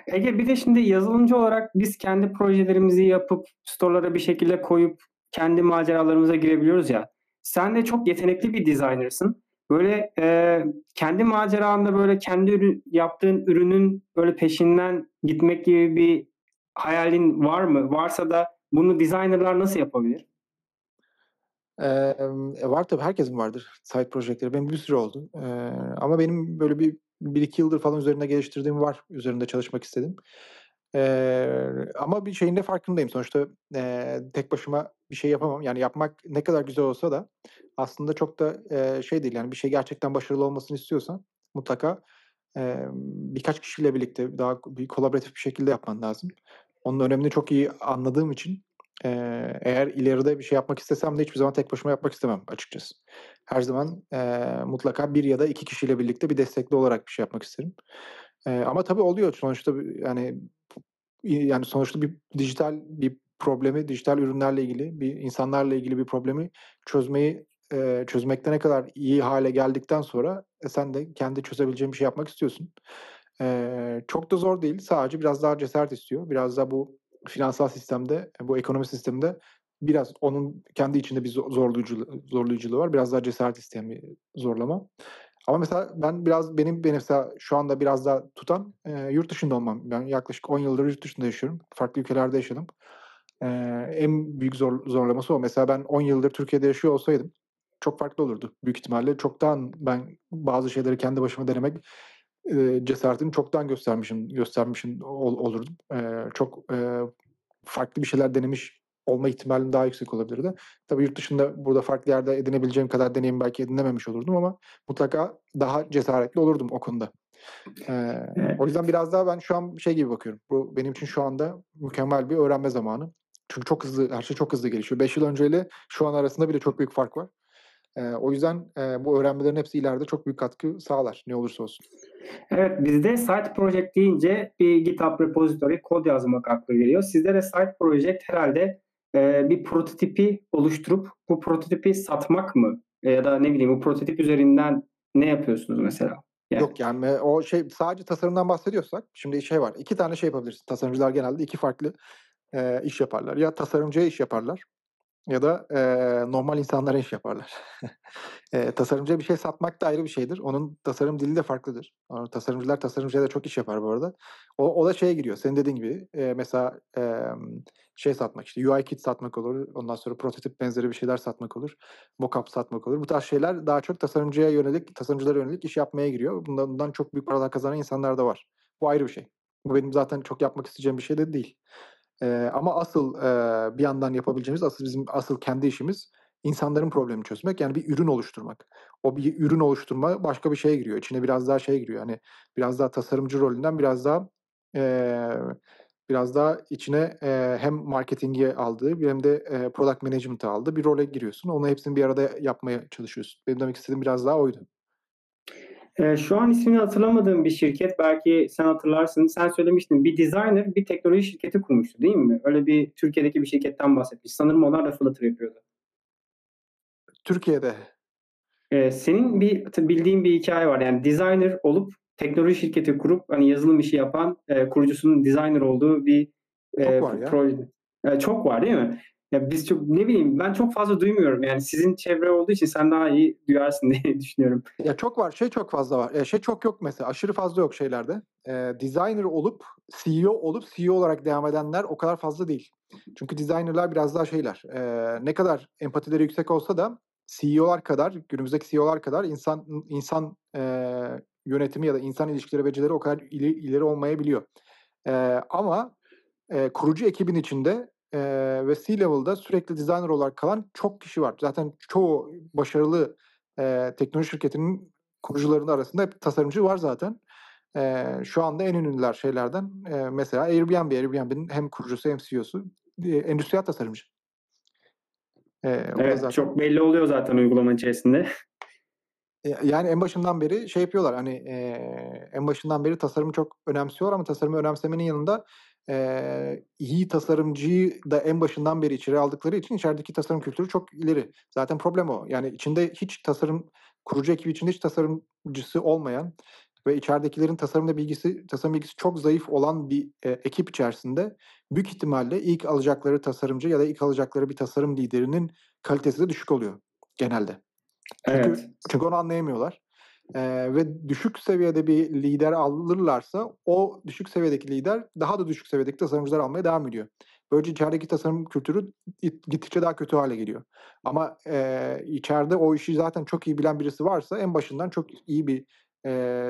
Ege bir de şimdi yazılımcı olarak biz kendi projelerimizi yapıp store'lara bir şekilde koyup kendi maceralarımıza girebiliyoruz ya. Sen de çok yetenekli bir designer'sın. Böyle, eee, kendi maceranda, böyle, kendi ürün yaptığın ürünün, böyle, peşinden gitmek gibi bir hayalin var mı? Varsa da bunu designer'lar nasıl yapabilir? Emm, e, var tabii, herkesin vardır side projekt'leri. Benim bir sürü oldu. Eee, ama benim böyle bir 1-2 yıldır falan üzerinde geliştirdiğim var, üzerinde çalışmak istediğim. Eee, ama bir şeyin de farkındayım. Sonuçta, eee, tek başıma bir şey yapamam. Yani yapmak ne kadar güzel olsa da aslında çok da, eee, şey değil, yani bir şey gerçekten başarılı olmasını istiyorsan mutlaka, emm, birkaç kişiyle birlikte daha bir kolaboratif bir şekilde yapman lazım. Onun önemini çok iyi anladığım için, eee, eğer ileride bir şey yapmak istesem de hiçbir zaman tek başıma yapmak istemem açıkçası. Her zaman, eee, mutlaka 1 ya da 2 kişiyle birlikte bir destekli olarak bir şey yapmak isterim. Eee, ama tabii oluyor sonuçta yani, yani sonuçta bir dijital bir problemi, dijital ürünlerle ilgili, bir insanlarla ilgili bir problemi çözmeyi, eee, çözmekte ne kadar iyi hâle geldikten sonra, e, sen de kendi çözebileceğin bir şey yapmak istiyorsun. Eee, çok da zor değil. Sadece biraz daha cesaret istiyor. Biraz da bu finansal sistemde, bu ekonomi sisteminde biraz onun kendi içinde bir zo zorlayıcılığı zorlayıcılığı var. Biraz daha cesaret isteyen bir zorlama. Ama mesela ben biraz benim beni mesela şu anda biraz daha tutan, eee, yurt dışında olmam. Ben yaklaşık 10 yıldır yurt dışında yaşıyorum. Farklı ülkelerde yaşadım. Eee, en büyük zor zorlaması o. Mesela ben 10 yıldır Türkiye'de yaşıyor olsaydım çok farklı olurdu büyük ihtimalle. Çoktan ben bazı şeyleri kendi başıma denemek, eee, cesaretini çoktan göstermişim göstermişim ol olurdum. Eee, çok, eee, farklı bir şeyler denemiş olma ihtimalim daha yüksek olabilirdi. Tabii yurt dışında burada farklı yerde edinebileceğim kadar deneyim belki edinememiş olurdum ama mutlaka daha cesaretli olurdum o konuda. Eee, Evet. o yüzden biraz daha ben şu an şey gibi bakıyorum. Bu benim için şu anda mükemmel bir öğrenme zamanı. Çünkü çok hızlı, her şey çok hızlı gelişiyor. 5 yıl önceyle şu an arasında bile çok büyük fark var. Eee, o yüzden, eee, bu öğrenmelerin hepsi ileride çok büyük katkı sağlar ne olursa olsun. Evet, bizde side project deyince bir GitHub repository, kod yazmak akla geliyor. Sizde de side project herhâlde, eee, bir prototipi oluşturup bu prototipi satmak mı? Ya da ne bileyim, o prototip üzerinden ne yapıyorsunuz mesela? Yani Yok, yani, o şey sadece tasarımdan bahsediyorsak şimdi şey var, 2 tane şey yapabilirsin. Tasarımcılar genelde 2 farklı, eee, iş yaparlar. Ya tasarımcıya iş yaparlar ya da, eee, normal insanlara iş yaparlar. Eee, tasarımcıya bir şey satmak da ayrı bir şeydir. Onun tasarım dili de farklıdır. Aaa, tasarımcılar tasarımcıya da çok iş yapar bu arada. O o da şeye giriyor, senin dediğin gibi, eee, mesela, emm, şey satmak, işte, UI kit satmak olur, ondan sonra prototip benzeri bir şeyler satmak olur, mock-up satmak olur. Bu tarz şeyler daha çok tasarımcıya yönelik, tasarımcılara yönelik iş yapmaya giriyor. Bundan bundan çok büyük paralar kazanan insanlar da var. Bu ayrı bir şey. Bu benim zaten çok yapmak isteyeceğim bir şey de değil. Eee, ama asıl, eee, bir yandan yapabileceğimiz, asıl bizim asıl kendi işimiz insanların problemini çözmek, yani bir ürün oluşturmak. O bir ürün oluşturma başka bir şeye giriyor. İçine biraz daha şey giriyor, hani, biraz daha tasarımcı rolünden biraz daha, eee, biraz daha içine, eee, hem marketingi aldığı hem de, eee, product management'ı aldığı bir role giriyorsun. Onu hepsini bir arada yapmaya çalışıyorsun. Benim demek istediğim biraz daha oydu. Eee, şu an ismini hatırlamadığım bir şirket, belki sen hatırlarsın. Sen söylemiştin, bir designer bir teknoloji şirketi kurmuştu, değil mi? Öyle bir Türkiye'deki bir şirketten bahsetmiş. Sanırım onlar da Flutter yapıyordu. Türkiye'de. Eee, senin bir bildiğin bir hikâye var. Yani designer olup teknoloji şirketi kurup, hani, yazılım işi yapan, eee, kurucusunun designer olduğu bir, Çok eee, var ya. proje. Çok var, değil mi? Ya, biz çok ne bileyim, ben çok fazla duymuyorum. Yani sizin çevre olduğu için sen daha iyi duyarsın diye düşünüyorum. Ya, çok var, şey çok fazla var. Eee, şey çok yok mesela, aşırı fazla yok şeylerde. Eee, designer olup, CEO olup, CEO olarak devam edenler o kadar fazla değil. Çünkü designer'lar biraz daha şeyler, eee, ne kadar empatileri yüksek olsa da CEO'lar kadar, günümüzdeki CEO'lar kadar insan insan, eee, yönetimi ya da insan ilişkileri becerileri o kadar ili ileri olmayabiliyor. Eee, ama, eee, kurucu ekibin içinde, eee, ve C-level'da sürekli designer olarak kalan çok kişi var. Zaten çoğu başarılı eee, teknoloji şirketinin kurucularının arasında hep tasarımcı var zaten. Eee, şu anda en ünlüler şeylerden, eee, mesela Airbnb. Airbnb'nin hem kurucusu hem CEO'su, eee, endüstriyel tasarımcı. Da Evet, zaten çok belli oluyor zaten uygulama içerisinde. Eee, yani en başından beri şey yapıyorlar, hani, eee, en başından beri tasarımı çok önemsiyorlar ama tasarımı önemsemenin yanında, eee, iyi tasarımcıyı da en başından beri içeri aldıkları için içerideki tasarım kültürü çok ileri. Zaten problem o. Yani içinde hiç tasarım kurucu ekibi içinde hiç tasarımcısı olmayan ve içeridekilerin tasarımda bilgisi tasarım bilgisi çok zayıf olan bir, eee, ekip içerisinde büyük ihtimalle ilk alacakları tasarımcı ya da ilk alacakları bir tasarım liderinin kalitesi de düşük oluyor genelde. Çünkü Evet. çünkü onu anlayamıyorlar, eee, ve düşük seviyede bir lider alırlarsa o düşük seviyedeki lider daha da düşük seviyedeki tasarımcılar almaya devam ediyor. Böylece içerideki tasarım kültürü git gittikçe daha kötü hâle geliyor. Ama, eee, içeride o işi zaten çok iyi bilen birisi varsa en başından çok iyi bir,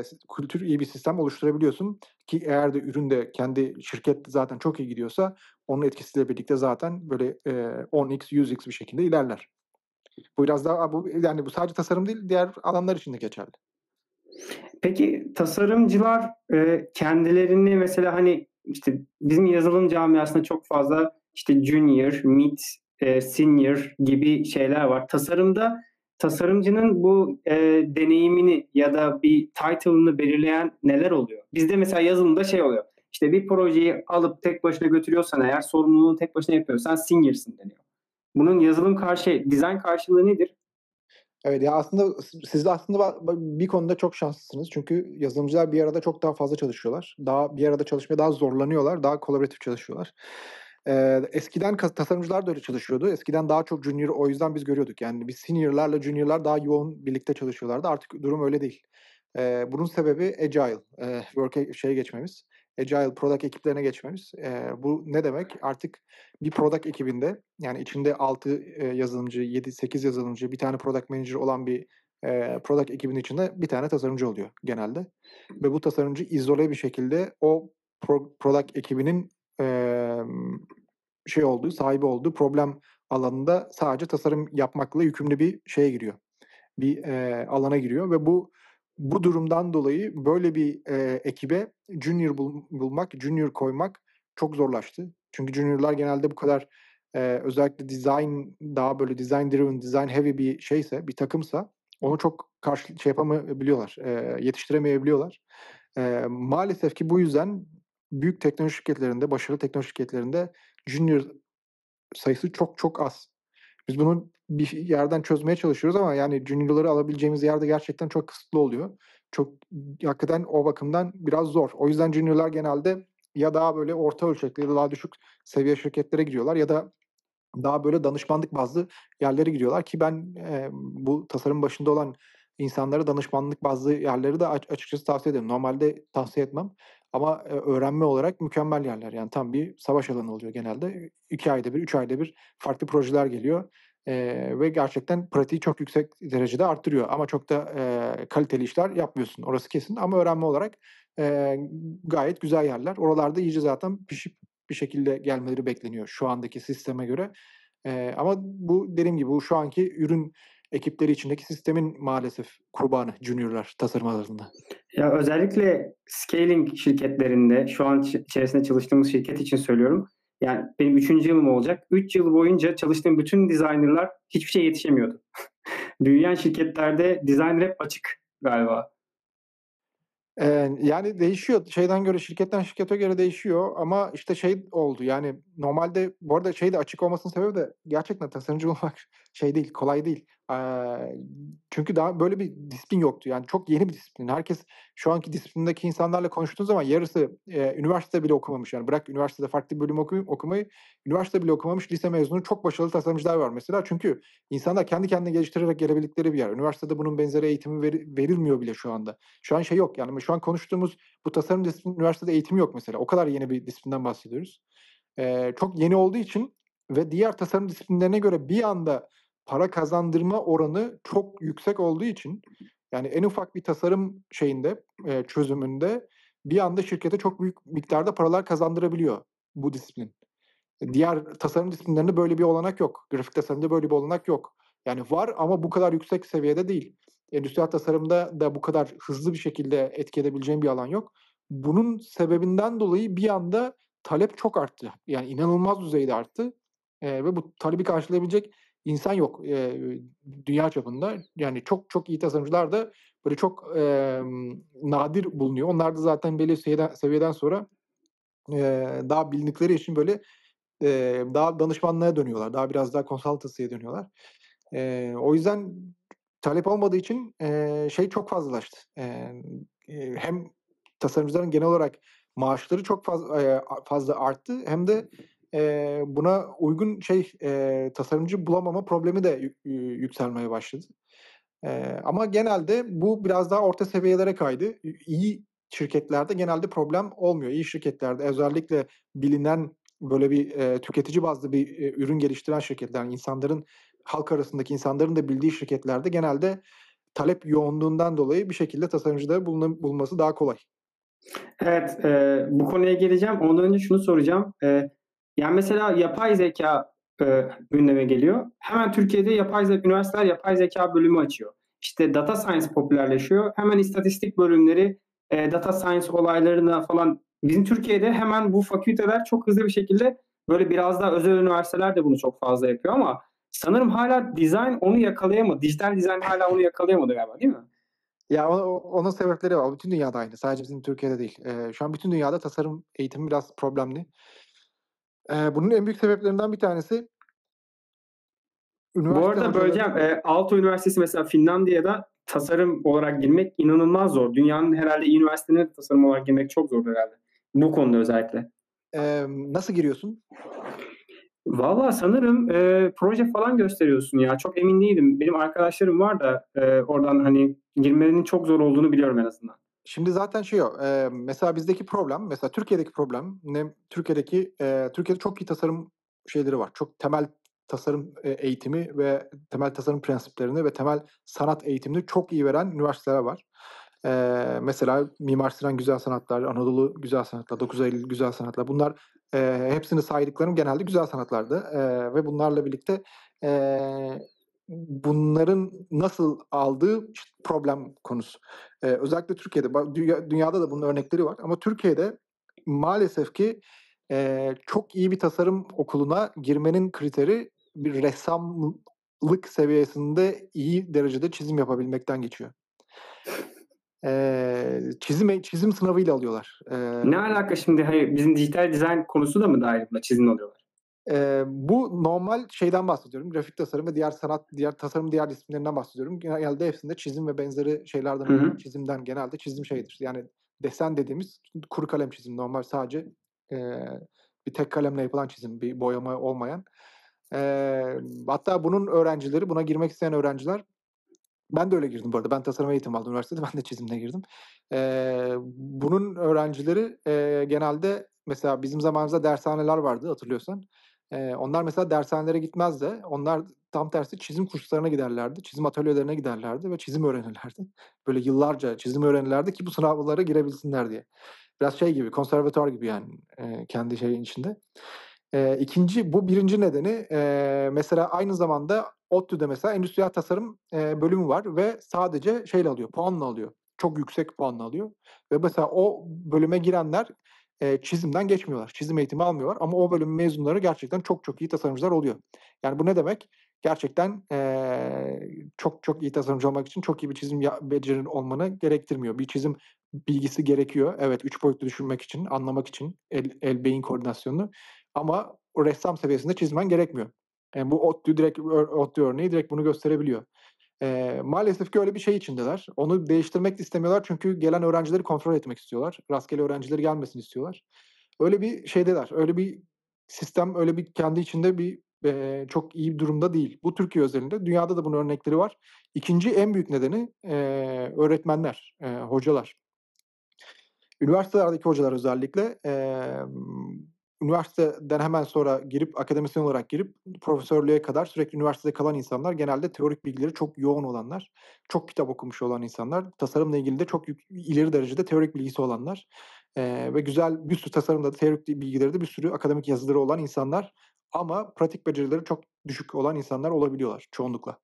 s kültür, iyi bir sistem oluşturabiliyorsun ki eğer de ürün de kendi şirket zaten çok iyi gidiyorsa onun etkisiyle birlikte zaten böyle, eee, 10x 100x bir şekilde ilerler. Bu biraz daha bu yani bu sadece tasarım değil, diğer alanlar için de geçerli. Peki tasarımcılar, eee, kendilerini mesela, hani, işte, bizim yazılım camiasında çok fazla, işte, junior, mid, eee, senior gibi şeyler var. Tasarımda tasarımcının bu, eee, deneyimini ya da bir title'ını belirleyen neler oluyor? Bizde mesela yazılımda şey oluyor, işte, bir projeyi alıp tek başına götürüyorsan eğer, sorumluluğunu tek başına yapıyorsan senior'sın deniyor. Bunun yazılım karşı dizayn karşılığı nedir? Evet, ya, aslında siz de aslında bir konuda çok şanslısınız. Çünkü yazılımcılar bir arada çok daha fazla çalışıyorlar. Daha bir arada çalışmaya daha zorlanıyorlar, daha kolaboratif çalışıyorlar. Eee, eskiden tasarımcılar da öyle çalışıyordu. Eskiden daha çok junior o yüzden biz görüyorduk. Yani biz senior'larla junior'lar daha yoğun birlikte çalışıyorlardı. Artık durum öyle değil. Eee, bunun sebebi agile, eee, work'e şeye geçmemiz, agile product ekiplerine geçmemiz. Eee, bu ne demek? Artık bir product ekibinde, yani içinde 6, eee, yazılımcı, 7-8 yazılımcı, 1 tane product manager olan bir, eee, product ekibinin içinde 1 tane tasarımcı oluyor genelde ve bu tasarımcı izole bir şekilde o pro product ekibinin, emm, şey olduğu, sahibi olduğu problem alanında sadece tasarım yapmakla yükümlü bir şeye giriyor, bir, eee, alana giriyor ve bu bu durumdan dolayı böyle bir, eee, ekibe junior bul bulmak, junior koymak çok zorlaştı. Çünkü junior'lar genelde bu kadar, eee, özellikle design daha böyle design driven, design heavy bir şeyse, bir takımsa onu çok karşı şey yapamayabiliyorlar, eee, yetiştiremeyebiliyorlar. Eee, maalesef ki bu yüzden büyük teknoloji şirketlerinde, başarılı teknoloji şirketlerinde junior sayısı çok çok az. Biz bunu bir yerden çözmeye çalışıyoruz ama yani junior'ları alabileceğimiz yer de gerçekten çok kısıtlı oluyor. Çok hakikaten o bakımdan biraz zor. O yüzden junior'lar genelde ya daha böyle orta ölçekli ya da daha düşük seviye şirketlere giriyorlar ya da daha böyle danışmanlık bazlı yerlere giriyorlar ki ben, eee, bu tasarım başında olan insanlara danışmanlık bazlı yerleri de aç açıkçası tavsiye ederim. Normalde tavsiye etmem ama, eee, öğrenme olarak mükemmel yerler. Yani tam bir savaş alanı oluyor genelde. 2 ayda 1, 3 ayda 1 farklı projeler geliyor, eee, ve gerçekten pratiği çok yüksek derecede arttırıyor ama çok da, eee, kaliteli işler yapmıyorsun, orası kesin ama öğrenme olarak, eee, gayet güzel yerler. Oralarda iyice zaten pişip bir şekilde gelmeleri bekleniyor şu andaki sisteme göre. Eee, ama bu dediğim gibi bu şu anki ürün ekipleri içindeki sistemin maalesef kurbanı junior'lar tasarım alanında. Ya, özellikle scaling şirketlerinde, şu an içerisinde çalıştığımız şirket için söylüyorum, yani benim 3'üncü yılım olacak. 3 yıl boyunca çalıştığım bütün designer'lar hiçbir şeye yetişemiyordu. Büyüyen şirketlerde designer hep açık galiba. Eee, yani değişiyor. Şeyden göre, şirketten şirkete göre değişiyor ama işte şey oldu, yani normalde bu arada şey de açık olmasının sebebi de gerçekten tasarımcı olmak şey değil, kolay değil. Çünkü daha böyle bir disiplin yoktu. Yani çok yeni bir disiplin. Herkes şu anki disiplindeki insanlarla konuştuğun zaman yarısı, eee, üniversite bile okumamış. Yani bırak üniversitede farklı bir bölüm oku okumayı, üniversite bile okumamış lise mezunu çok başarılı tasarımcılar var mesela. Çünkü insanlar kendi kendini geliştirerek gelebildikleri bir yer. Üniversitede bunun benzeri eğitimi veri verilmiyor bile şu anda. Şu an şey yok, yani şu an konuştuğumuz bu tasarım disiplini üniversitede eğitimi yok mesela. O kadar yeni bir disiplinden bahsediyoruz. Eee, çok yeni olduğu için ve diğer tasarım disiplinlerine göre bir anda para kazandırma oranı çok yüksek olduğu için, yani en ufak bir tasarım şeyinde, eee, çözümünde bir anda şirkete çok büyük miktarda paralar kazandırabiliyor bu disiplin. Diğer tasarım disiplinlerinde böyle bir olanak yok. Grafik tasarımda böyle bir olanak yok. Yani var ama bu kadar yüksek seviyede değil. Endüstriyel tasarımda da bu kadar hızlı bir şekilde etki edebileceğin bir alan yok. Bunun sebebinden dolayı bir anda talep çok arttı. Yani inanılmaz düzeyde arttı. Eee, ve bu talebi karşılayabilecek insan yok, eee, dünya çapında. Yani çok çok iyi tasarımcılar da böyle çok, emm, nadir bulunuyor. Onlar da zaten belli seviyeden seviyeden sonra, eee, daha bilindikleri için böyle, eee, daha danışmanlığa dönüyorlar. Daha biraz daha consultancy'ye dönüyorlar. Eee, o yüzden talep olmadığı için, eee, şey çok fazlalaştı. Eee, hem tasarımcıların genel olarak maaşları çok faz eee, a fazla arttı hem de, eee, buna uygun şey, eee, tasarımcı bulamama problemi de yük yü yükselmeye başladı. Eee, ama genelde bu biraz daha orta seviyelere kaydı. İyi şirketlerde genelde problem olmuyor. İyi şirketlerde özellikle bilinen böyle bir, eee, tüketici bazlı bir, eee, ürün geliştiren şirketler, insanların halk arasındaki insanların da bildiği şirketlerde genelde talep yoğunluğundan dolayı bir şekilde tasarımcıları buluna bulması daha kolay. Evet, eee, bu konuya geleceğim. Ondan önce şunu soracağım. Eee, yani, mesela yapay zekâ, eee, gündeme geliyor. Hemen Türkiye'de yapay ze üniversiteler yapay zekâ bölümü açıyor. İşte, data science popülerleşiyor. Hemen istatistik bölümleri, eee, data science olaylarına falan Bizim Türkiye'de hemen bu fakülteler çok hızlı bir şekilde böyle biraz daha özel üniversiteler de bunu çok fazla yapıyor ama sanırım hâlâ dizayn onu yakalayamadı. Dijital dizayn hâlâ onu yakalayamadı galiba, değil mi? Ya, onun sebepleri var. Bütün dünyada aynı. Sadece bizim Türkiye'de değil. Eee, şu an bütün dünyada tasarım eğitimi biraz problemli. Eee, bunun en büyük sebeplerinden bir tanesi Bu üniversite arada böleceğim. hocalarının Eee, Aalto Üniversitesi mesela Finlandiya'da tasarım olarak girmek inanılmaz zor. Dünyanın herhâlde iyi üniversitelerine tasarım olarak girmek çok zordur herhâlde. Bu konuda özellikle. Emm, nasıl giriyorsun? Valla sanırım, eee, proje falan gösteriyorsun ya. Çok emin değilim. Benim arkadaşlarım var da, eee, oradan, hani, girmelerinin çok zor olduğunu biliyorum en azından. Şimdi zaten şey o, eee, mesela bizdeki problem, mesela Türkiye'deki problem ne Türkiye'deki, eee, Türkiye'de çok iyi tasarım şeyleri var. Çok temel tasarım, eee, eğitimi ve temel tasarım prensiplerini ve temel sanat eğitimini çok iyi veren üniversiteler var. Eee, mesela Mimar Sinan Güzel Sanatlar, Anadolu Güzel Sanatlar, 9 Eylül Güzel Sanatlar bunlar, eee, hepsini saydıklarım genelde güzel sanatlardı, eee, ve bunlarla birlikte, eee, bunların nasıl aldığı problem konusu. Eee, özellikle Türkiye'de dünya dünyada da bunun örnekleri var ama Türkiye'de maalesef ki, eee, çok iyi bir tasarım okuluna girmenin kriteri bir ressamlık seviyesinde iyi derecede çizim yapabilmekten geçiyor. Eee, çizim e çizim sınavıyla alıyorlar. Eee Ne alaka şimdi? Hayır, bizim dijital dizayn konusu da mı dâhil buna? Çizim alıyorlar. Eee, bu normal şeyden bahsediyorum. Grafik tasarım ve diğer sanat, diğer tasarımın diğer disiplinlerinden bahsediyorum. Genelde hepsinde çizim ve benzeri şeylerden Hı oluşan hı. çizimden genelde çizim şeydir. Yani desen dediğimiz kuru kalem çizimi normal sadece, eee, bir tek kalemle yapılan çizim, bir boyama olmayan. Eee, hatta bunun öğrencileri, buna girmek isteyen öğrenciler Ben de öyle girdim bu arada. Ben tasarım eğitimi aldım üniversitede. Ben de çizimle girdim. Eee, bunun öğrencileri, eee, genelde mesela bizim zamanımızda dershaneler vardı hatırlıyorsan. Eee, onlar mesela dershanelere gitmezdi. Onlar tam tersi çizim kurslarına giderlerdi. Çizim atölyelerine giderlerdi ve çizim öğrenirlerdi. Böyle yıllarca çizim öğrenirlerdi ki bu sınavlara girebilsinler diye. Biraz şey gibi, konservatuvar gibi yani, eee, kendi şeyin içinde. Eee, 2'nci bu 1'inci nedeni, eee, mesela aynı zamanda ODTÜ'de mesela endüstriyel tasarım, eee, bölümü var ve sadece şeyle alıyor, puanla alıyor. Çok yüksek puanla alıyor ve mesela o bölüme girenler, çizimden geçmiyorlar. Çizim eğitimi almıyorlar ama o bölümün mezunları gerçekten çok çok iyi tasarımcılar oluyor. Yani bu ne demek? Gerçekten, eee, çok çok iyi tasarımcı olmak için çok iyi bir çizim ya becerin olmanı gerektirmiyor. Bir çizim bilgisi gerekiyor. Evet, 3 boyutlu düşünmek için, anlamak için el el beyin koordinasyonunu ama ressam seviyesinde çizmen gerekmiyor. Eee, bu ODTÜ direkt ODTÜ örneği direkt bunu gösterebiliyor. Eee, maalesef ki öyle bir şey içindeler. Onu değiştirmek de istemiyorlar çünkü gelen öğrencileri kontrol etmek istiyorlar. Rastgele öğrencileri gelmesini istiyorlar. Öyle bir şeydeler. Öyle bir sistem, öyle bir kendi içinde bir, eee, çok iyi bir durumda değil. Bu Türkiye özelinde. Dünyada da bunun örnekleri var. 2'nci en büyük nedeni, eee, öğretmenler, eee, hocalar. Üniversitelerdeki hocalar özellikle, emm, üniversiteden hemen sonra girip, akademisyen olarak girip profesörlüğe kadar sürekli üniversitede kalan insanlar genelde teorik bilgileri çok yoğun olanlar, çok kitap okumuş olan insanlar, tasarımla ilgili de çok yük ileri derecede teorik bilgisi olanlar, eee, ve güzel bir sürü tasarımda da teorik bilgileri de bir sürü akademik yazıları olan insanlar ama pratik becerileri çok düşük olan insanlar olabiliyorlar çoğunlukla.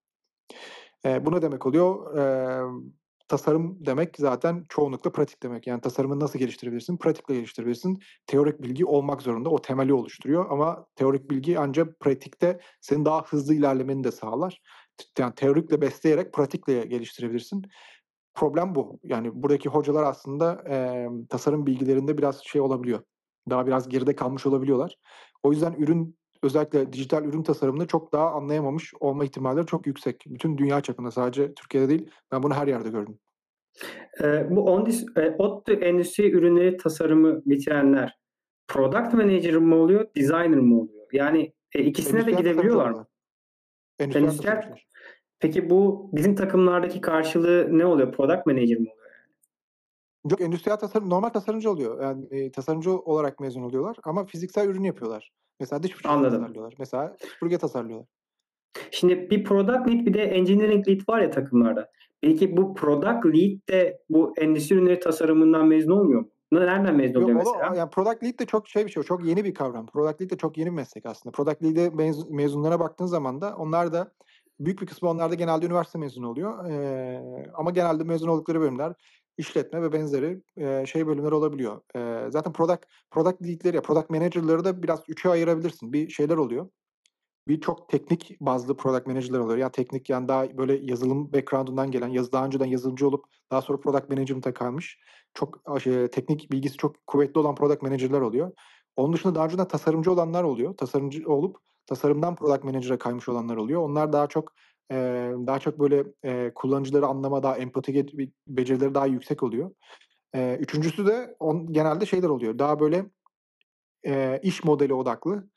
Eee, bu ne demek oluyor? Emm, tasarım demek zaten çoğunlukla pratik demek. Yani tasarımı nasıl geliştirebilirsin? Pratikle geliştirebilirsin. Teorik bilgi olmak zorunda. O temeli oluşturuyor ama teorik bilgi ancak pratikte senin daha hızlı ilerlemeni de sağlar. Yani teorikle besleyerek pratikle geliştirebilirsin. Problem bu. Yani buradaki hocalar aslında, emm, tasarım bilgilerinde biraz şey olabiliyor, daha biraz geride kalmış olabiliyorlar. O yüzden ürün özellikle dijital ürün tasarımını çok daha anlayamamış olma ihtimalleri çok yüksek. Bütün dünya çapında sadece Türkiye'de değil, ben bunu her yerde gördüm. Eee, bu ondis eee, ODTÜ endüstri ürünleri tasarımı bitirenler product manager mı oluyor, designer mı oluyor? Yani, eee, ikisine de Endüstriyel tasarımcı gidebiliyorlar mı? Endüstriyel Endüstriyel. Peki bu bizim takımlardaki karşılığı ne oluyor? Product manager mı oluyor yani? Yok, endüstriyel tasarım normal tasarımcı oluyor. Yani, eee, tasarımcı olarak mezun oluyorlar ama fiziksel ürün yapıyorlar. Mesela diş fırçası Anladım. tasarlıyorlar. Mesela süpürge tasarlıyorlar. Şimdi bir product lead bir de engineering lead var ya takımlarda. Peki bu product lead de bu endüstri ürünleri tasarımından mezun olmuyor mu? Nereden mezun oluyor Yok o mesela? yani product lead de çok şey bir şey, çok yeni bir kavram. Product lead de çok yeni bir meslek aslında. Product lead'e mez mezunlarına baktığın zaman da onlar da büyük bir kısmı onlar da genelde üniversite mezunu oluyor. Eee, ama genelde mezun oldukları bölümler işletme ve benzeri, eee, şey bölümler olabiliyor. Eee, zaten product product lead'leri product manager'ları da biraz 3'e ayırabilirsin. Bir şeyler oluyor. Bir çok teknik bazlı product manager'lar oluyor. Ya teknik yani daha böyle yazılım background'undan gelen, yazı daha önceden yazılımcı olup daha sonra product management'a kaymış, çok eee, teknik bilgisi çok kuvvetli olan product manager'lar oluyor. Onun dışında daha önceden tasarımcı olanlar oluyor. Tasarımcı olup tasarımdan product manager'a kaymış olanlar oluyor. Onlar daha çok, eee, daha çok böyle, eee, kullanıcıları anlama, daha empati becerileri daha yüksek oluyor. Eee, 3'üncüsü de on genelde şeyler oluyor. Daha böyle, eee, iş modeli odaklı,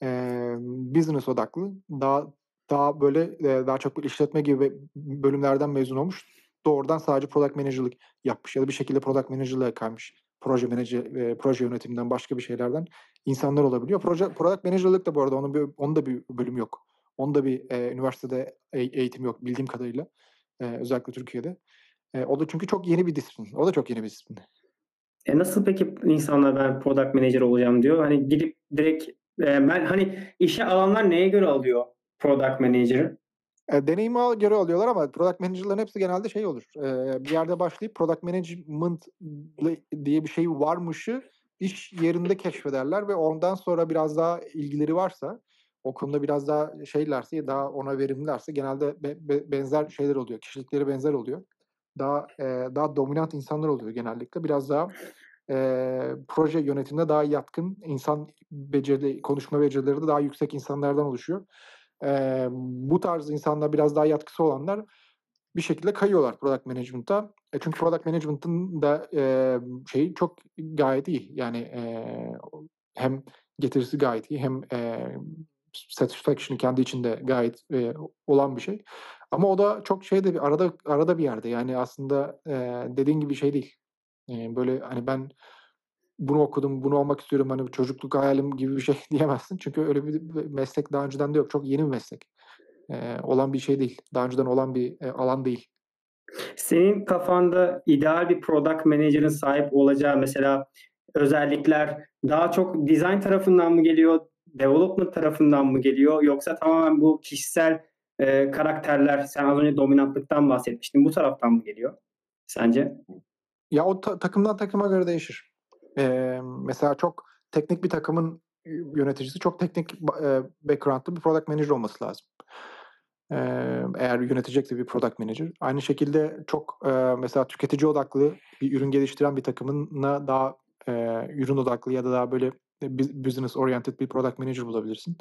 emm, business odaklı, daha daha böyle, eee, daha çok işletme gibi bölümlerden mezun olmuş, doğrudan sadece product manager'lık yapmış ya da bir şekilde product manager'lığa kaymış. Proje menajer eee, proje yönetiminden başka bir şeylerden insanlar olabiliyor. Proje product manager'lık da bu arada onun bir onun da bir bölümü yok. Onun da bir, eee, üniversitede eğ eğitim yok bildiğim kadarıyla, eee, özellikle Türkiye'de. Eee, o da çünkü çok yeni bir disiplin. O da çok yeni bir disiplin. E, nasıl peki insanlar ben product manager olacağım diyor? Hani gidip direkt, eee, ben hani işe alanlar neye göre alıyor product manager'ı? Eee, deneyime göre alıyorlar ama product manager'ların hepsi genelde şey olur, eee, bir yerde başlayıp product management diye bir şey varmışı iş yerinde keşfederler ve ondan sonra biraz daha ilgileri varsa, o konuda biraz daha şeylerse, daha ona verimlilerse genelde be be benzer şeyler oluyor, kişilikleri benzer oluyor. Daha, eee, daha dominant insanlar oluyor genellikle. Biraz daha, eee, proje yönetimine daha yatkın, insan beceri konuşma becerileri de daha yüksek insanlardan oluşuyor. Eee, bu tarz insanlar biraz daha yatkısı olanlar bir şekilde kayıyorlar product management'a. E, çünkü product management'ın da, eee, şeyi çok gayet iyi. Yani, eee, hem getirisi gayet iyi hem, eee, satisfaction'ı kendi içinde gayet, eee, olan bir şey. Ama o da çok şeyde bir arada arada bir yerde. Yani aslında, eee, dediğin gibi şey değil. Eee, böyle, hani, ben bunu okudum, bunu olmak istiyorum, hani, çocukluk hayalim gibi bir şey diyemezsin. Çünkü öyle bir meslek daha önceden de yok. Çok yeni bir meslek. Eee, olan bir şey değil. Daha önceden olan bir, eee, alan değil. Senin kafanda ideal bir product manager'ın sahip olacağı mesela özellikler daha çok design tarafından mı geliyor, development tarafından mı geliyor yoksa tamamen bu kişisel, eee, karakterler, sen az önce dominantlıktan bahsetmiştin, bu taraftan mı geliyor sence? Ya, o ta takımdan takıma göre değişir. Emm, mesela çok teknik bir takımın yö yöneticisi çok teknik eee, background'lı bir product manager olması lazım. Emm, eğer yönetecekse bir product manager. Aynı şekilde çok, eee, mesela tüketici odaklı bir ürün geliştiren bir takımına daha, eee, ürün odaklı ya da daha böyle business oriented bir product manager bulabilirsin.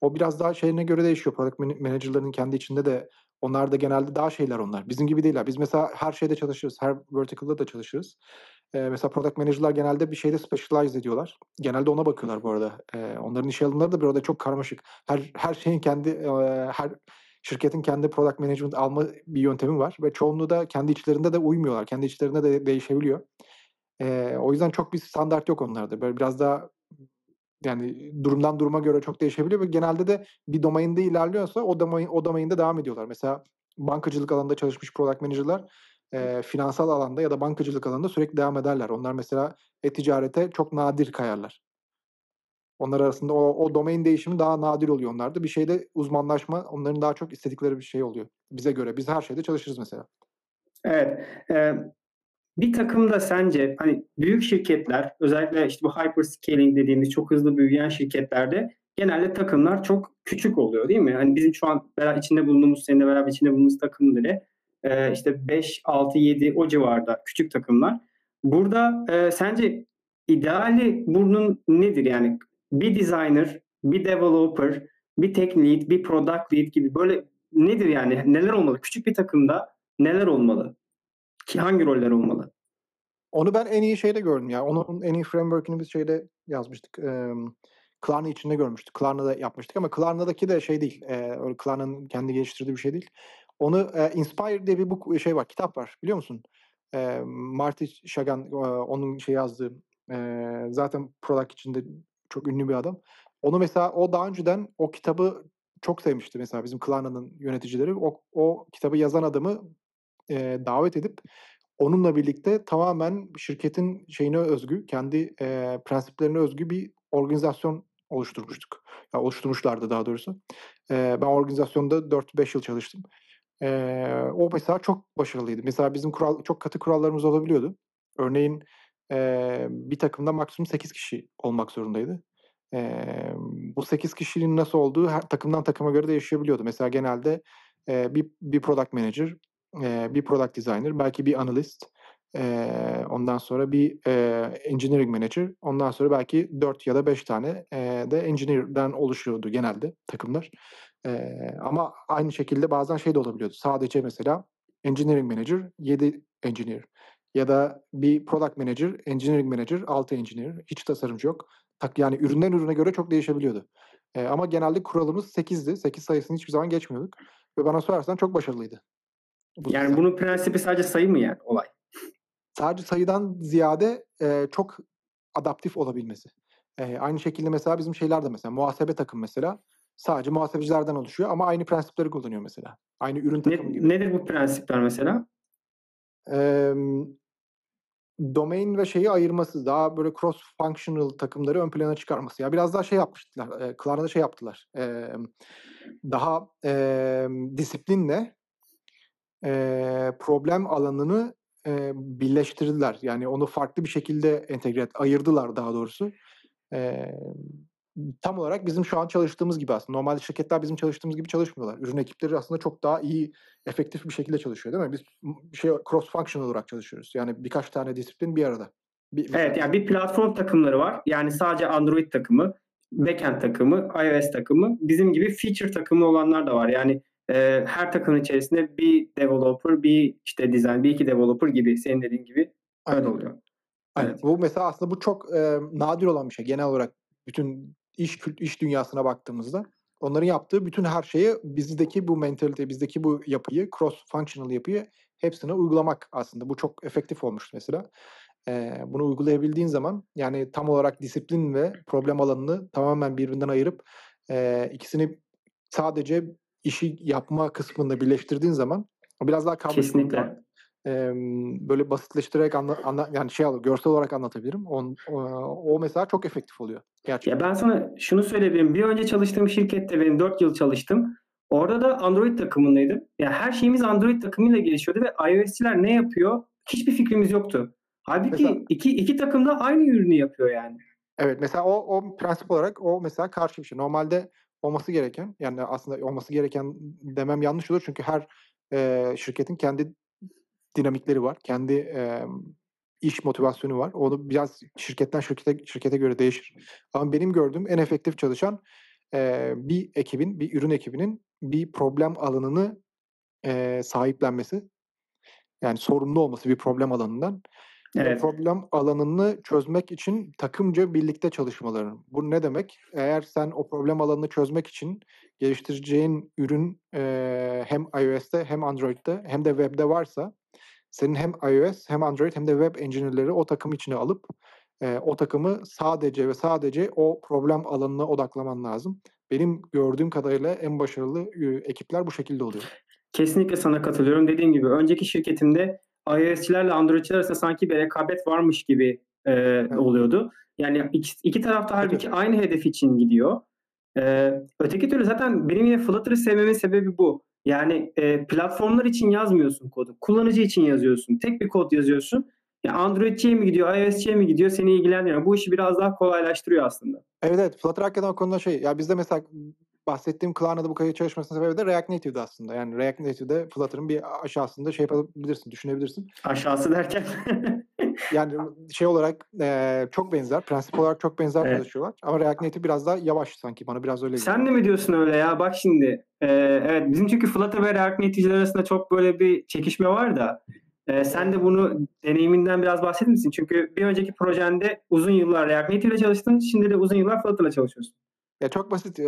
O biraz daha şeyine göre değişiyor. Product mana manager'ların kendi içinde de onlar da genelde daha şeyler onlar. Bizim gibi değiller. Biz mesela her şeyde çalışırız. Her vertical'da da çalışırız. Eee, mesela product manager'lar genelde bir şeyde specialize ediyorlar. Genelde ona bakıyorlar bu arada. Eee, onların işe alımları da bu arada çok karmaşık. Her her şeyin kendi, eee, her şirketin kendi product management alma bir yöntemi var ve çoğunluğu da kendi içlerinde de uymuyorlar. Kendi içlerinde de değişebiliyor. Eee, o yüzden çok bir standart yok onlarda. Böyle biraz daha yani durumdan duruma göre çok değişebiliyor ve genelde de bir domainde ilerliyorsa o domain o domainde devam ediyorlar. Mesela bankacılık alanında çalışmış product manager'lar, eee, finansal alanda ya da bankacılık alanında sürekli devam ederler. Onlar mesela e-ticarete çok nadir kayarlar. Onlar arasında o, o domain değişimi daha nadir oluyor onlarda. Bir şeyde uzmanlaşma onların daha çok istedikleri bir şey oluyor. Bize göre. Biz her şeyde çalışırız mesela. Evet. E, bir takımda sence hani büyük şirketler özellikle işte bu hyperscaling dediğimiz çok hızlı büyüyen şirketlerde genelde takımlar çok küçük oluyor değil mi? Hani bizim şu an beraber içinde bulunduğumuz seninle beraber içinde bulunduğumuz takım bile e, işte 5, 6, 7 o civarda küçük takımlar. Burada e, sence ideali bunun nedir? Yani bir designer, bir developer, bir tech lead, bir product lead gibi böyle nedir yani? Neler olmalı? Küçük bir takımda neler olmalı? Ki hangi roller olmalı? Onu ben en iyi şeyde gördüm ya. Onun en iyi framework'ünü biz şeyde yazmıştık. Ee, Klarna içinde görmüştük. Klarna'da yapmıştık ama Klarna'daki de şey değil. E, Klarna'nın kendi geliştirdiği bir şey değil. Onu e, Inspire diye bir bu şey var, kitap var. Biliyor musun? E, Marty Shagan e, onun şey yazdığı e, zaten product içinde çok ünlü bir adam. Onu mesela o daha önceden o kitabı çok sevmişti mesela bizim Klarna'nın yöneticileri. O, o kitabı yazan adamı e, davet edip onunla birlikte tamamen şirketin şeyine özgü, kendi e, prensiplerine özgü bir organizasyon oluşturmuştuk. Ya oluşturmuşlardı daha doğrusu. E, ben organizasyonda 4-5 yıl çalıştım. E, o mesela çok başarılıydı. Mesela bizim kural çok katı kurallarımız olabiliyordu. Örneğin e, bir takımda maksimum 8 kişi olmak zorundaydı. E, bu 8 kişinin nasıl olduğu her takımdan takıma göre değişebiliyordu. Mesela genelde e, bir, bir product manager, e, bir product designer, belki bir analyst, e, ondan sonra bir e, engineering manager, ondan sonra belki 4 ya da 5 tane e, de engineer'den oluşuyordu genelde takımlar. E, ama aynı şekilde bazen şey de olabiliyordu. Sadece mesela engineering manager 7 engineer ya da bir product manager, engineering manager 6 engineer. Hiç tasarımcı yok. Tak yani üründen ürüne göre çok değişebiliyordu. E, ama genelde kuralımız 8'di. 8 sayısını hiçbir zaman geçmiyorduk. Ve bana sorarsan çok başarılıydı. Yani bunun prensibi sadece sayı mı yani olay? Sadece sayıdan ziyade e, çok adaptif olabilmesi. E, aynı şekilde mesela bizim şeyler de mesela muhasebe takım mesela sadece muhasebecilerden oluşuyor ama aynı prensipleri kullanıyor mesela. Aynı ürün takımı ne, gibi. Nedir bu prensipler mesela? E, domain ve şeyi ayırması, daha böyle cross functional takımları ön plana çıkarması. Ya biraz daha şey yapmışlar. E, Klarna'da şey yaptılar. E, daha e, disiplinle e, problem alanını e, birleştirdiler. Yani onu farklı bir şekilde entegre ayırdılar daha doğrusu. E, tam olarak bizim şu an çalıştığımız gibi aslında. Normalde şirketler bizim çalıştığımız gibi çalışmıyorlar. Ürün ekipleri aslında çok daha iyi, efektif bir şekilde çalışıyor değil mi? Biz şey cross functional olarak çalışıyoruz. Yani birkaç tane disiplin bir arada. Bir, evet yani bir platform takımları var. Yani sadece Android takımı, backend takımı, iOS takımı, bizim gibi feature takımı olanlar da var. Yani e, her takımın içerisinde bir developer, bir işte design, bir iki developer gibi senin dediğin gibi öyle oluyor. Aynen. Evet. Bu mesela aslında bu çok e, nadir olan bir şey. Genel olarak bütün iş iş dünyasına baktığımızda onların yaptığı bütün her şeyi bizdeki bu mentalite, bizdeki bu yapıyı, cross functional yapıyı hepsine uygulamak aslında. Bu çok efektif olmuş mesela. Ee, bunu uygulayabildiğin zaman yani tam olarak disiplin ve problem alanını tamamen birbirinden ayırıp e, ikisini sadece işi yapma kısmında birleştirdiğin zaman biraz daha Kesinlikle. E, böyle basitleştirerek anla, anla, yani şey görsel olarak anlatabilirim. O, o, o mesela çok efektif oluyor. Gerçekten. Ya ben sana şunu söyleyebilirim. Bir önce çalıştığım şirkette benim 4 yıl çalıştım. Orada da Android takımındaydım. Ya her şeyimiz Android takımıyla gelişiyordu ve iOS'çiler ne yapıyor? Hiçbir fikrimiz yoktu. Halbuki mesela, iki, iki takım da aynı ürünü yapıyor yani. Evet mesela o, o prensip olarak o mesela karşı bir şey. Normalde olması gereken yani aslında olması gereken demem yanlış olur çünkü her e, şirketin kendi dinamikleri var. Kendi e, iş motivasyonu var. Onu biraz şirketten şirkete şirkete göre değişir. Ama benim gördüğüm en efektif çalışan e, bir ekibin, bir ürün ekibinin bir problem alanını e, sahiplenmesi. Yani sorumlu olması bir problem alanından. Evet. problem alanını çözmek için takımca birlikte çalışmaları. Bu ne demek? Eğer sen o problem alanını çözmek için geliştireceğin ürün e, hem iOS'te hem Android'de hem de web'de varsa senin hem iOS hem Android hem de web engineer'leri o takım içine alıp e, o takımı sadece ve sadece o problem alanına odaklaman lazım. Benim gördüğüm kadarıyla en başarılı e, ekipler bu şekilde oluyor. Kesinlikle sana katılıyorum. Dediğim gibi önceki şirketimde iOS'çilerle Android'çiler arasında sanki bir rekabet varmış gibi e, evet. oluyordu. Yani iki, iki tarafta halbuki evet. aynı hedef için gidiyor. E, öteki türlü zaten benim yine Flutter'ı sevmemin sebebi bu. Yani e, platformlar için yazmıyorsun kodu. Kullanıcı için yazıyorsun. Tek bir kod yazıyorsun. Ya Android'ciye mi gidiyor, iOS'ciye mi gidiyor seni ilgilendiriyor. Bu işi biraz daha kolaylaştırıyor aslında. Evet evet. Flutter hakikaten o konuda şey. Ya bizde mesela bahsettiğim Klarna'da bu kadar çalışmasının sebebi de React Native'de aslında. Yani React Native'de Flutter'ın bir aşağısında şey yapabilirsin, düşünebilirsin. Aşağısı derken? yani şey olarak e, çok benzer, prensip olarak çok benzer evet. çalışıyorlar. Ama React Native biraz daha yavaş sanki bana biraz öyle Sen de mi diyorsun öyle ya? Bak şimdi. E, evet bizim çünkü Flutter ve React Native arasında çok böyle bir çekişme var da. E, sen de bunu deneyiminden biraz bahseder misin? Çünkü bir önceki projende uzun yıllar React Native ile çalıştın. Şimdi de uzun yıllar Flutter ile çalışıyorsun. Ya çok basit.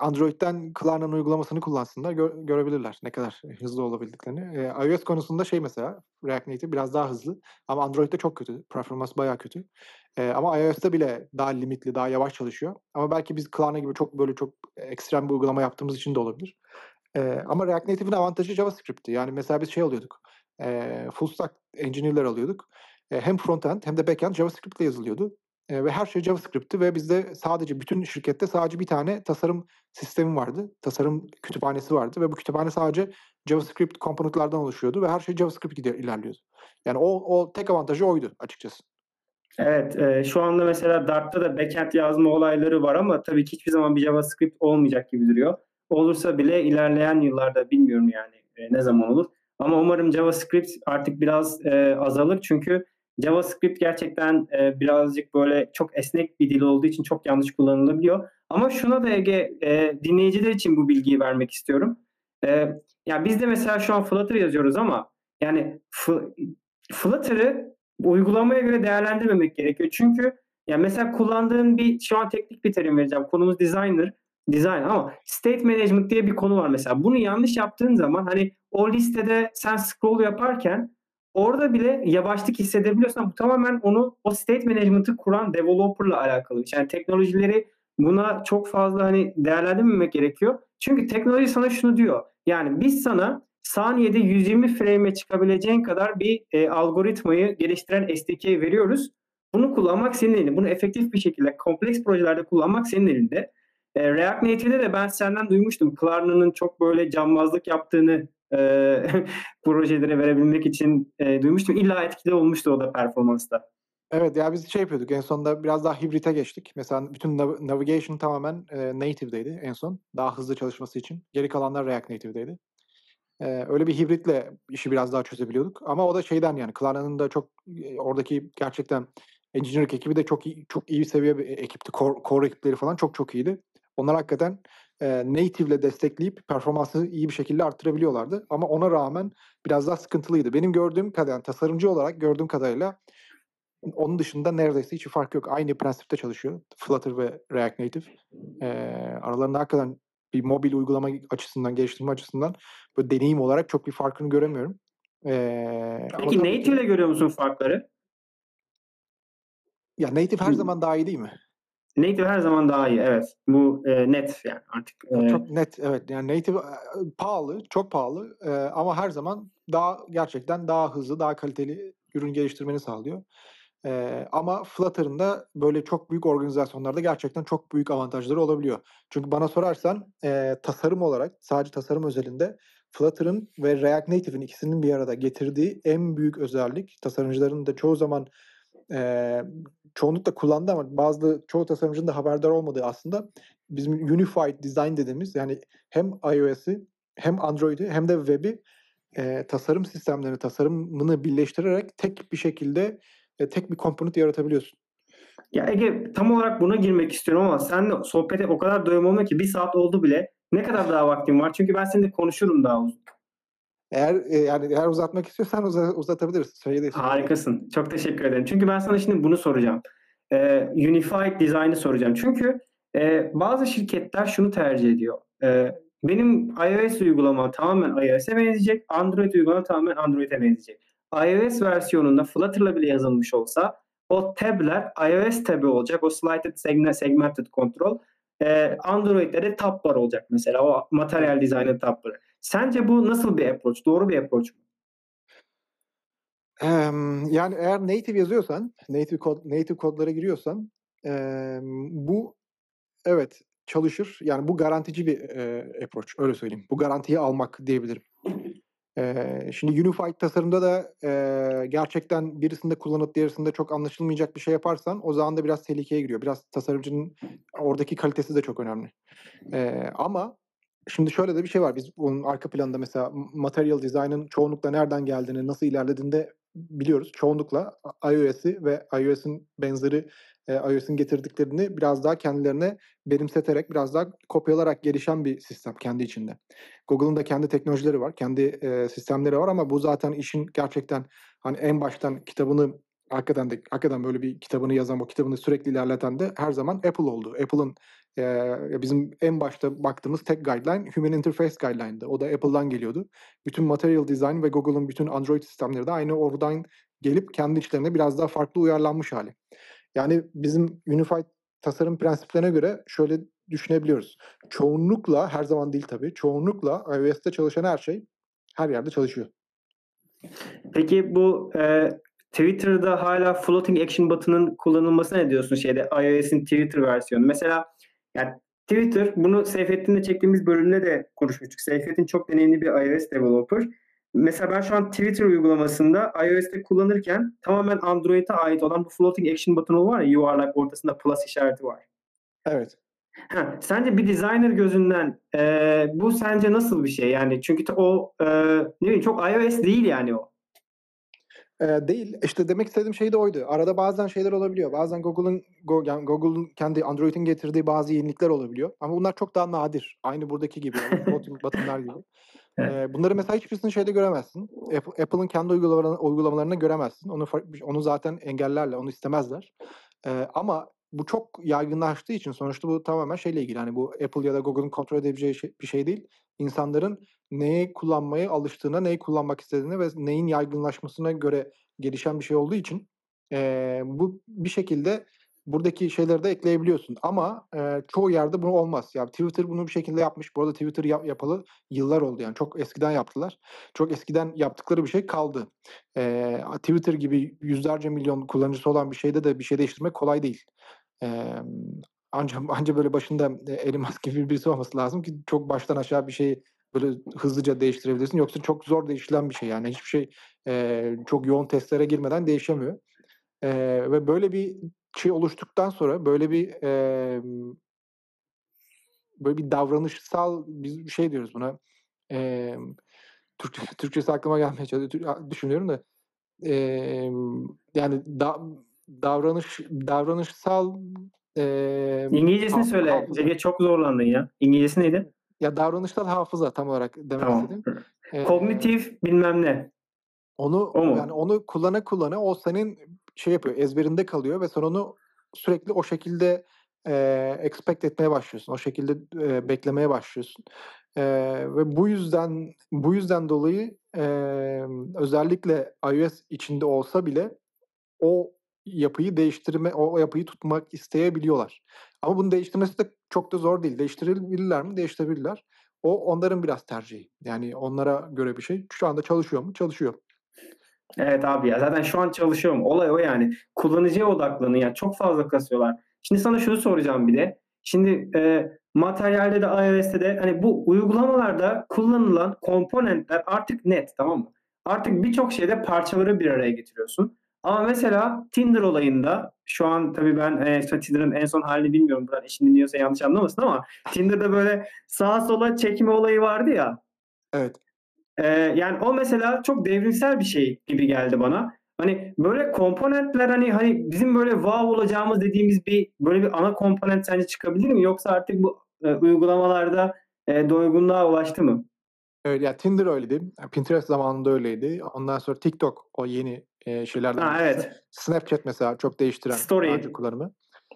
Android'den Klarna'nın uygulamasını kullansınlar gö- görebilirler ne kadar hızlı olabildiklerini. E, iOS konusunda şey mesela React Native biraz daha hızlı ama Android'de çok kötü. Performans bayağı kötü. E, ama iOS'ta bile daha limitli, daha yavaş çalışıyor. Ama belki biz Klarna gibi çok böyle çok ekstrem bir uygulama yaptığımız için de olabilir. E, ama React Native'in avantajı JavaScript'ti. Yani mesela biz şey alıyorduk. E, full stack engineer'ler alıyorduk. E, hem frontend hem de backend JavaScript ile yazılıyordu. E, ve her şey JavaScript'ti ve bizde sadece bütün şirkette sadece bir tane tasarım sistemi vardı. Tasarım kütüphanesi vardı ve bu kütüphane sadece JavaScript komponentlerden oluşuyordu ve her şey JavaScript ilerliyordu. Yani o, o tek avantajı oydu açıkçası. Evet, e, şu anda mesela Dart'ta da backend yazma olayları var ama tabii ki hiçbir zaman bir JavaScript olmayacak gibi duruyor. Olursa bile ilerleyen yıllarda bilmiyorum yani e, ne zaman olur. Ama umarım JavaScript artık biraz e, azalır çünkü JavaScript gerçekten e, birazcık böyle çok esnek bir dil olduğu için çok yanlış kullanılabiliyor. Ama şuna da Ege e, dinleyiciler için bu bilgiyi vermek istiyorum. E, yani biz de mesela şu an Flutter yazıyoruz ama yani Flutter'ı uygulamaya göre değerlendirmemek gerekiyor. Çünkü yani mesela kullandığın bir şu an teknik bir terim vereceğim. Konumuz designer. Design ama state management diye bir konu var mesela. Bunu yanlış yaptığın zaman hani o listede sen scroll yaparken orada bile yavaşlık hissedebiliyorsan bu tamamen onu o state management'ı kuran developer'la alakalı. Yani teknolojileri buna çok fazla hani değerlendirmemek gerekiyor. Çünkü teknoloji sana şunu diyor. Yani biz sana saniyede 120 frame'e çıkabileceğin kadar bir e, algoritmayı geliştiren SDK veriyoruz. Bunu kullanmak senin elinde. Bunu efektif bir şekilde kompleks projelerde kullanmak senin elinde. E, React Native'de de ben senden duymuştum. Klarna'nın çok böyle cambazlık yaptığını e, projelere verebilmek için e, duymuştum. İlla etkili olmuştu o da performansta. Evet ya biz şey yapıyorduk en sonunda biraz daha hibrite geçtik. Mesela bütün nav- navigation tamamen e, native'deydi en son. Daha hızlı çalışması için. Geri kalanlar React Native'deydi. E, öyle bir hibritle işi biraz daha çözebiliyorduk. Ama o da şeyden yani Klarna'nın da çok e, oradaki gerçekten engineering ekibi de çok iyi, çok iyi seviye bir ekipti. Core, core ekipleri falan çok çok iyiydi. Onlar hakikaten e, native ile destekleyip performansı iyi bir şekilde arttırabiliyorlardı. Ama ona rağmen biraz daha sıkıntılıydı. Benim gördüğüm kadar, yani tasarımcı olarak gördüğüm kadarıyla onun dışında neredeyse hiçbir fark yok. Aynı prensipte çalışıyor Flutter ve React Native. E, aralarında hakikaten bir mobil uygulama açısından, geliştirme açısından böyle deneyim olarak çok bir farkını göremiyorum. Ee, Peki Native ile görüyor musun farkları? Ya Native her zaman daha iyi değil mi? Native her zaman daha iyi evet. Bu e, net yani artık. E... Çok net evet. Yani Native e, pahalı, çok pahalı e, ama her zaman daha gerçekten daha hızlı, daha kaliteli ürün geliştirmeni sağlıyor. E, ama Flutter'ın da böyle çok büyük organizasyonlarda gerçekten çok büyük avantajları olabiliyor. Çünkü bana sorarsan e, tasarım olarak sadece tasarım özelinde Flutter'ın ve React Native'in ikisinin bir arada getirdiği en büyük özellik tasarımcıların da çoğu zaman e, çoğunlukla kullandı ama bazı çoğu tasarımcının da haberdar olmadığı aslında bizim Unified Design dediğimiz yani hem iOS'i hem Android'i hem de web'i e, tasarım sistemlerini, tasarımını birleştirerek tek bir şekilde e, tek bir komponent yaratabiliyorsun. Ya Ege tam olarak buna girmek istiyorum ama sen sohbete o kadar doyum olmuyor ki bir saat oldu bile. Ne kadar daha vaktin var? Çünkü ben seninle konuşurum daha uzun. Eğer e, yani eğer uzatmak istiyorsan uza, uzatabiliriz. Söyledim. Harikasın. Çok teşekkür ederim. Çünkü ben sana şimdi bunu soracağım. Ee, Unified Design'ı soracağım. Çünkü e, bazı şirketler şunu tercih ediyor. E, benim iOS uygulamam tamamen iOS'e benzeyecek. Android uygulama tamamen Android'e benzeyecek. iOS versiyonunda Flutter'la bile yazılmış olsa o tab'ler iOS tab'i olacak. O slighted segmented control. E, Android'de de tab'lar olacak mesela. O material designer tab'ları. Sence bu nasıl bir approach? Doğru bir approach mu? Yani eğer native yazıyorsan, native kod native kodlara giriyorsan, bu evet çalışır. Yani bu garantici bir, approach öyle söyleyeyim. Bu garantiyi almak diyebilirim. Eee, şimdi unified tasarımda da, eee, gerçekten birisinde kullanıp diğerisinde çok anlaşılmayacak bir şey yaparsan o zaman da biraz tehlikeye giriyor. Biraz tasarımcının oradaki kalitesi de çok önemli. Eee, ama şimdi şöyle de bir şey var. Biz bunun arka planında mesela material design'ın çoğunlukla nereden geldiğini, nasıl ilerlediğini de biliyoruz. Çoğunlukla iOS'i ve iOS'in benzeri, eee, iOS'in getirdiklerini biraz daha kendilerine benimseterek, biraz daha kopyalarak gelişen bir sistem kendi içinde. Google'ın da kendi teknolojileri var, kendi, eee, sistemleri var ama bu zaten işin gerçekten, hani, en baştan kitabını hakikaten de hakikaten böyle bir kitabını yazan, o kitabını sürekli ilerleten de her zaman Apple oldu. Apple'ın, eee, bizim en başta baktığımız tek guideline Human Interface Guideline'dı. O da Apple'dan geliyordu. Bütün material design ve Google'ın bütün Android sistemleri de aynı oradan gelip kendi içlerine biraz daha farklı uyarlanmış hâli. Yani bizim unified tasarım prensiplerine göre şöyle düşünebiliyoruz. Çoğunlukla, her zaman değil tabii, çoğunlukla iOS'te çalışan her şey her yerde çalışıyor. Peki bu, eee, Twitter'da hâlâ floating action button'ın kullanılmasına ne diyorsun şeyde iOS'in Twitter versiyonu? Mesela ya Twitter bunu Seyfettin'le çektiğimiz bölümde de konuşmuştuk. Seyfettin çok deneyimli bir iOS developer. Mesela ben şu an Twitter uygulamasında iOS'te kullanırken tamamen Android'e ait olan bu floating action buton'u var ya yuvarlak ortasında plus işareti var. Evet. Heh, sence bir designer gözünden, eee, bu sence nasıl bir şey? Yani çünkü o, eee, ne bileyim çok iOS değil yani o. Eee, değil. İşte demek istediğim şey de oydu. Arada bazen şeyler olabiliyor. Bazen Google'ın go yani Google'ın kendi Android'in getirdiği bazı yenilikler olabiliyor ama bunlar çok daha nadir. Aynı buradaki gibi yani button'lar gibi. Evet. Bunları mesela hiçbirisini şeyde göremezsin. Apple Apple'ın kendi uygulamalarında göremezsin. Onu onu zaten engellerler, onu istemezler. Ama bu çok yaygınlaştığı için sonuçta bu tamamen şeyle ilgili, hani, bu Apple ya da Google'ın kontrol edebileceği şey bir şey değil. İnsanların neyi kullanmaya alıştığına, neyi kullanmak istediğine ve neyin yaygınlaşmasına göre gelişen bir şey olduğu için, eee, bu bir şekilde buradaki şeyleri de ekleyebiliyorsun ama, eee, çoğu yerde bu olmaz. Ya, Twitter bunu bir şekilde yapmış. Bu arada Twitter yap yapalı yıllar oldu yani çok eskiden yaptılar. Çok eskiden yaptıkları bir şey kaldı. Eee, Twitter gibi yüzlerce milyon kullanıcısı olan bir şeyde de bir şey değiştirmek kolay değil. Emm, anca anca böyle başında, Elon Musk gibi birisi olması lazım ki çok baştan aşağı bir şeyi böyle hızlıca değiştirebilirsin. Yoksa çok zor değişilen bir şey yani. Hiçbir şey, eee, çok yoğun testlere girmeden değişemiyor. Eee, ve böyle bir şey oluştuktan sonra böyle bir, emm böyle bir davranışsal biz şey diyoruz buna. Emm, Türkçe Türkçesi aklıma gelmeye çalışıyor. Düşünüyorum da. Emm, yani da davranış davranışsal, emm, İngilizcesini ha söyle. hafıza. Çok zorlandın ya. İngilizcesi neydi? Ya, davranışsal hafıza tam olarak demek Tamam. istediğim. Eee Kognitif bilmem ne. Onu O mu? yani onu kullana kullana o senin şey yapıyor, ezberinde kalıyor ve sen onu sürekli o şekilde, eee, expect etmeye başlıyorsun. O şekilde, eee, beklemeye başlıyorsun. Eee, ve bu yüzden bu yüzden dolayı, emm, özellikle iOS içinde olsa bile o yapıyı değiştirme o yapıyı tutmak isteyebiliyorlar. Ama bunu değiştirmesi de çok da zor değil. Değiştirebilirler mi? Değiştirebilirler. O onların biraz tercihi. Yani onlara göre bir şey. Şu anda çalışıyor mu? Çalışıyor. Evet abi ya zaten şu an çalışıyorum. Olay o yani. Kullanıcıya odaklanın yani çok fazla kasıyorlar. Şimdi sana şunu soracağım bir de. Şimdi, eee, materyalde de iOS'te de hani bu uygulamalarda kullanılan komponentler artık net, tamam mı? Artık birçok şeyde parçaları bir araya getiriyorsun. Ama mesela Tinder olayında şu an tabii ben, işte Tinder'ın en son hâlini bilmiyorum. Buradan eşim dinliyorsa yanlış anlamasın ama Tinder'da böyle sağa sola çekme olayı vardı ya. Evet. Eee, yani o mesela çok devrimsel bir şey gibi geldi bana. Hani böyle komponentler, hani hani bizim böyle wow olacağımız dediğimiz bir böyle bir ana komponent sence çıkabilir mi? Yoksa artık bu, eee, uygulamalarda, eee, doygunluğa ulaştı mı? Evet, ya Tinder öyleydi. Pinterest zamanında öyleydi. Ondan sonra TikTok o yeni, eee, şeylerden Ha, evet. Snapchat mesela çok değiştiren Story. kullanımı.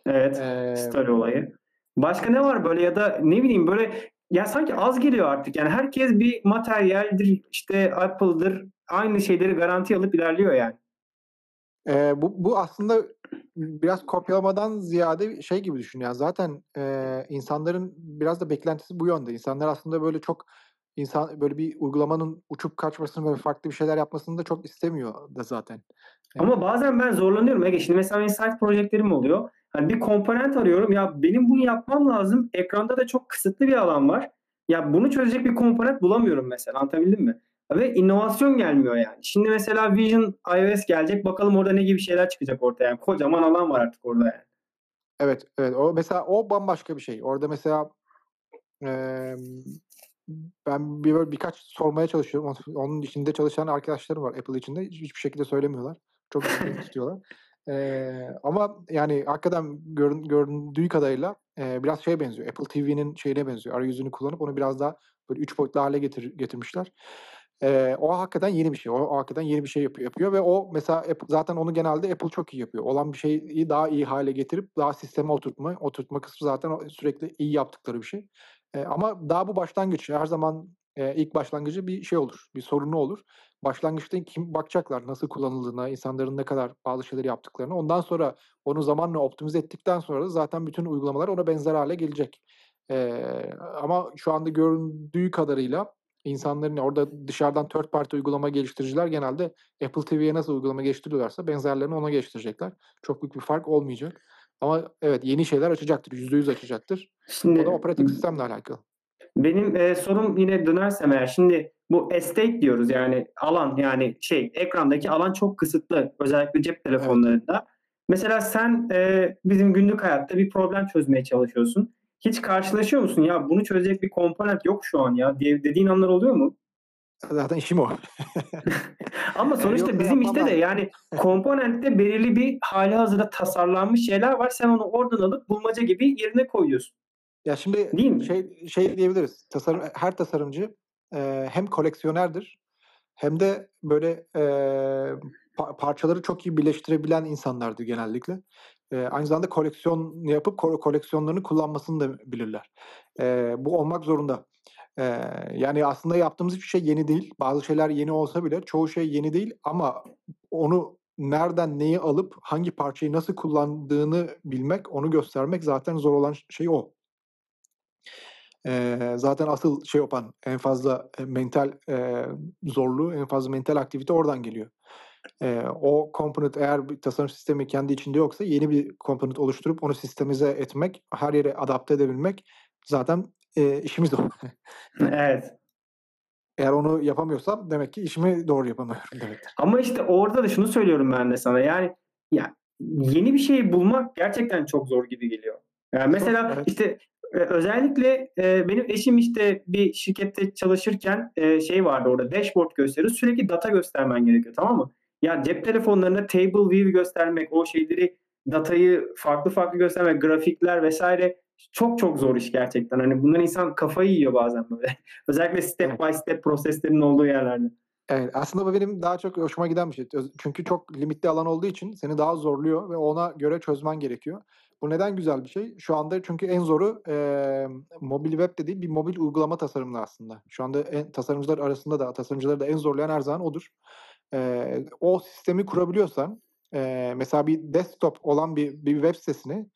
Evet, Eee story olayı. Başka ne var böyle ya da ne bileyim böyle ya sanki az geliyor artık. Yani herkes bir materyaldir, işte Apple'dır, aynı şeyleri garantiye alıp ilerliyor yani. Eee, bu bu aslında biraz kopyalamadan ziyade şey gibi düşün zaten, eee, insanların biraz da beklentisi bu yönde. İnsanlar aslında böyle çok insan böyle bir uygulamanın uçup kaçmasını böyle farklı bir şeyler yapmasını da çok istemiyor da zaten. Ama bazen ben zorlanıyorum Ege. Şimdi mesela insight projeklerim oluyor. Hani bir komponent arıyorum. Ya benim bunu yapmam lazım. Ekranda da çok kısıtlı bir alan var. Ya bunu çözecek bir komponent bulamıyorum mesela. Anlatabildim mi? Ve inovasyon gelmiyor yani. Şimdi mesela Vision iOS gelecek. Bakalım orada ne gibi şeyler çıkacak ortaya. Yani kocaman alan var artık orada yani. Evet, evet. O mesela o bambaşka bir şey. Orada mesela ben bir böyle birkaç sormaya çalışıyorum. Onun içinde çalışan arkadaşlarım var Apple içinde. Hiçbir şekilde söylemiyorlar. Çok ciddi tutuyorlar. Eee, ama yani hakikaten görün, göründüğü kadarıyla eee, biraz şeye benziyor. Apple TV'nin şeyine benziyor. Arayüzünü kullanıp onu biraz daha böyle üç boyutlu hale getir, getirmişler. Eee, o hakikaten yeni bir şey. O, o hakikaten yeni bir şey yapıyor, yapıyor ve o mesela Apple, zaten onu genelde Apple çok iyi yapıyor. Olan bir şeyi daha iyi hale getirip daha sisteme oturtma, oturtma kısmı zaten sürekli iyi yaptıkları bir şey. Eee, ama daha bu başlangıç. Her zaman eee, ilk başlangıcı bir şey olur, bir sorunu olur. Başlangıçta kim bakacaklar nasıl kullanıldığına, insanların ne kadar bazı şeyleri yaptıklarına. Ondan sonra onu zamanla optimize ettikten sonra da zaten bütün uygulamalar ona benzer hale gelecek. Eee, ama şu anda göründüğü kadarıyla insanların orada dışarıdan third party uygulama geliştiriciler genelde Apple TV'ye nasıl uygulama geliştiriyorlarsa benzerlerini ona geliştirecekler. Çok büyük bir fark olmayacak. Ama evet yeni şeyler açacaktır. %100 açacaktır. Şimdi o da operatif sistemle alakalı. Benim e, sorum yine dönersem eğer şimdi bu estate diyoruz yani alan yani şey ekrandaki alan çok kısıtlı özellikle cep telefonlarında. Evet. Mesela sen e, bizim günlük hayatta bir problem çözmeye çalışıyorsun. Hiç karşılaşıyor musun ya bunu çözecek bir komponent yok şu an ya diye dediğin anlar oluyor mu? Zaten işim o. Ama sonuçta bizim işte de yani komponentte belirli bir hali hazırda tasarlanmış şeyler var. Sen onu oradan alıp bulmaca gibi yerine koyuyorsun. Ya şimdi Değil mi? şey şey diyebiliriz. Tasarım her tasarımcı e, hem koleksiyonerdir hem de böyle e, pa- parçaları çok iyi birleştirebilen insanlardır genellikle. E, aynı zamanda koleksiyon yapıp ko- koleksiyonlarını kullanmasını da bilirler. E, bu olmak zorunda. E, yani aslında yaptığımız hiçbir şey yeni değil. Bazı şeyler yeni olsa bile çoğu şey yeni değil ama onu nereden neyi alıp hangi parçayı nasıl kullandığını bilmek, onu göstermek zaten zor olan şey o. Eee, zaten asıl şey yapan, en fazla, eee, mental, eee, zorluğu, en fazla mental aktivite oradan geliyor. Eee, o component eğer bir tasarım sistemi kendi içinde yoksa yeni bir component oluşturup onu sistemize etmek, her yere adapte edebilmek zaten, eee, işimiz o. Evet. Eğer onu yapamıyorsam demek ki işimi doğru yapamıyorum demektir. Ama işte orada da şunu söylüyorum ben de sana, yani, ya, yeni bir şey bulmak gerçekten çok zor gibi geliyor. Yani mesela, evet. işte özellikle e, benim eşim işte bir şirkette çalışırken e, şey vardı orada dashboard gösteriyor. Sürekli data göstermen gerekiyor tamam mı? Ya cep telefonlarında table view göstermek, o şeyleri datayı farklı farklı göstermek, grafikler vesaire çok çok zor iş gerçekten. Hani bundan insan kafayı yiyor bazen böyle. Özellikle step by step proseslerin olduğu yerlerde. Evet, aslında bu benim daha çok hoşuma giden bir şey. Çünkü çok limitli alan olduğu için seni daha zorluyor ve ona göre çözmen gerekiyor. Bu neden güzel bir şey? Şu anda çünkü en zoru e, mobil web de değil bir mobil uygulama tasarımı aslında. Şu anda en, tasarımcılar arasında da tasarımcıları da en zorlayan her zaman odur. E, o sistemi kurabiliyorsan e, mesela bir desktop olan bir, bir web sitesini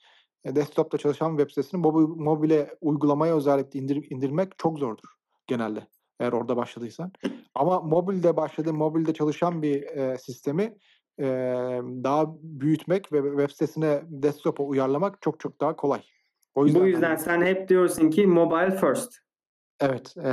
desktopta çalışan web sitesini mobil, mobile uygulamaya özellikle indir, indirmek çok zordur genelde eğer orada başladıysan. Ama mobilde başladı, mobilde çalışan bir e, sistemi e, daha büyütmek ve web sitesine desktop'a uyarlamak çok çok daha kolay. O yüzden Bu yüzden hani, sen hep diyorsun ki mobile first. Evet, e,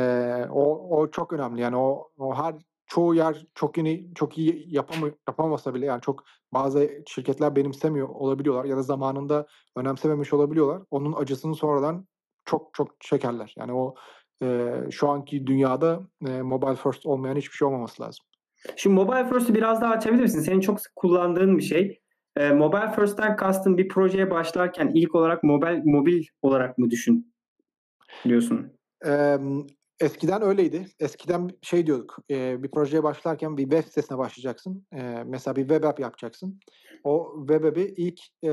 o o çok önemli. Yani o o her çoğu yer çok iyi çok iyi yapamı, yapamasa bile yani çok bazı şirketler benimsemiyor olabiliyorlar ya da zamanında önemsememiş olabiliyorlar. Onun acısını sonradan çok çok çekerler. Yani o e, şu anki dünyada e, mobile first olmayan hiçbir şey olmaması lazım. Şimdi Mobile First'ü biraz daha açabilir misin? Senin çok sık kullandığın bir şey. E, Mobile First'ten kastın bir projeye başlarken ilk olarak mobil mobil olarak mı düşün diyorsun? E, eskiden öyleydi. Eskiden şey diyorduk. E, bir projeye başlarken bir web sitesine başlayacaksın. E, mesela bir web app yapacaksın. O web app'i ilk e,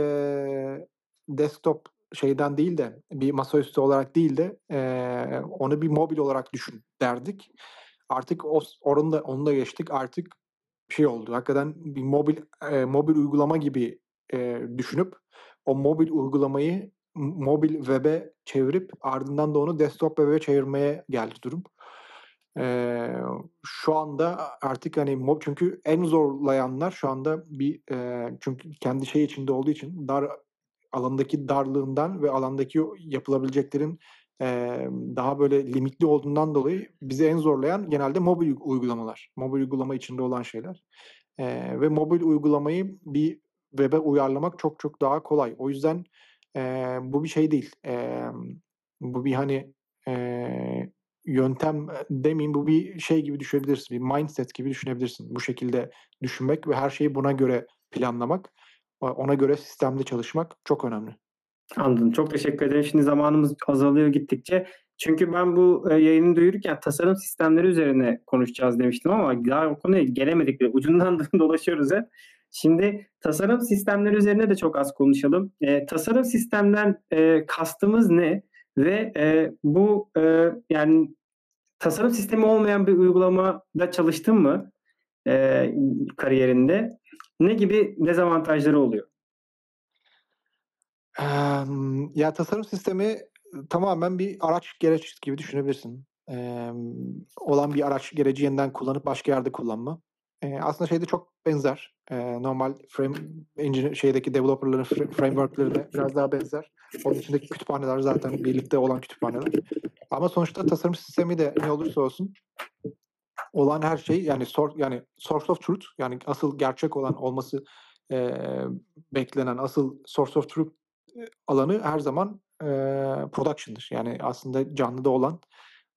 desktop şeyden değil de bir masaüstü olarak değil de e, onu bir mobil olarak düşün derdik. Artık o onu da onu da geçtik. Artık şey oldu. Hakikaten bir mobil e, mobil uygulama gibi e, düşünüp o mobil uygulamayı mobil web'e çevirip ardından da onu desktop web'e çevirmeye geldi durum. Eee, şu anda artık, hani, mob çünkü en zorlayanlar şu anda bir, eee, çünkü kendi şey içinde olduğu için dar alandaki darlığından ve alandaki yapılabileceklerin, emm, daha böyle limitli olduğundan dolayı bizi en zorlayan genelde mobil uygulamalar. Mobil uygulama içinde olan şeyler. Eee, ve mobil uygulamayı bir web'e uyarlamak çok çok daha kolay. O yüzden, eee, bu bir şey değil. Emm, bu bir, hani, eee, yöntem, demeyeyim, bu bir şey gibi düşünebilirsin, bir mindset gibi düşünebilirsin. Bu şekilde düşünmek ve her şeyi buna göre planlamak, ona göre sistemli çalışmak çok önemli. Anladım. Çok teşekkür ederim. Şimdi zamanımız azalıyor gittikçe. Çünkü ben bu, yayını duyururken tasarım sistemleri üzerine konuşacağız demiştim ama daha o konuya gelemedik bile. Ucundan dolaşıyoruz hep. Şimdi tasarım sistemleri üzerine de çok az konuşalım. Eee, tasarım sistemden, eee, kastımız ne? Ve, eee, bu, eee, yani tasarım sistemi olmayan bir uygulamada çalıştın mı, eee, kariyerinde? Ne gibi dezavantajları oluyor? Ya, tasarım sistemi, tamamen bir araç gereç gibi düşünebilirsin. Emm, olan bir araç gereci yeniden kullanıp başka yerde kullanma. Eee, aslında şeyde çok benzer. Eee, normal frame engine şeydeki developer'ların fra framework'lerine biraz daha benzer. Onun içindeki kütüphaneler zaten birlikte olan kütüphaneler. Ama sonuçta tasarım sistemi de ne olursa olsun olan her şey yani sor yani source of truth yani asıl gerçek olan olması, eee, beklenen asıl source of truth, alanı her zaman, eee, production'dır. Yani aslında canlıda olan,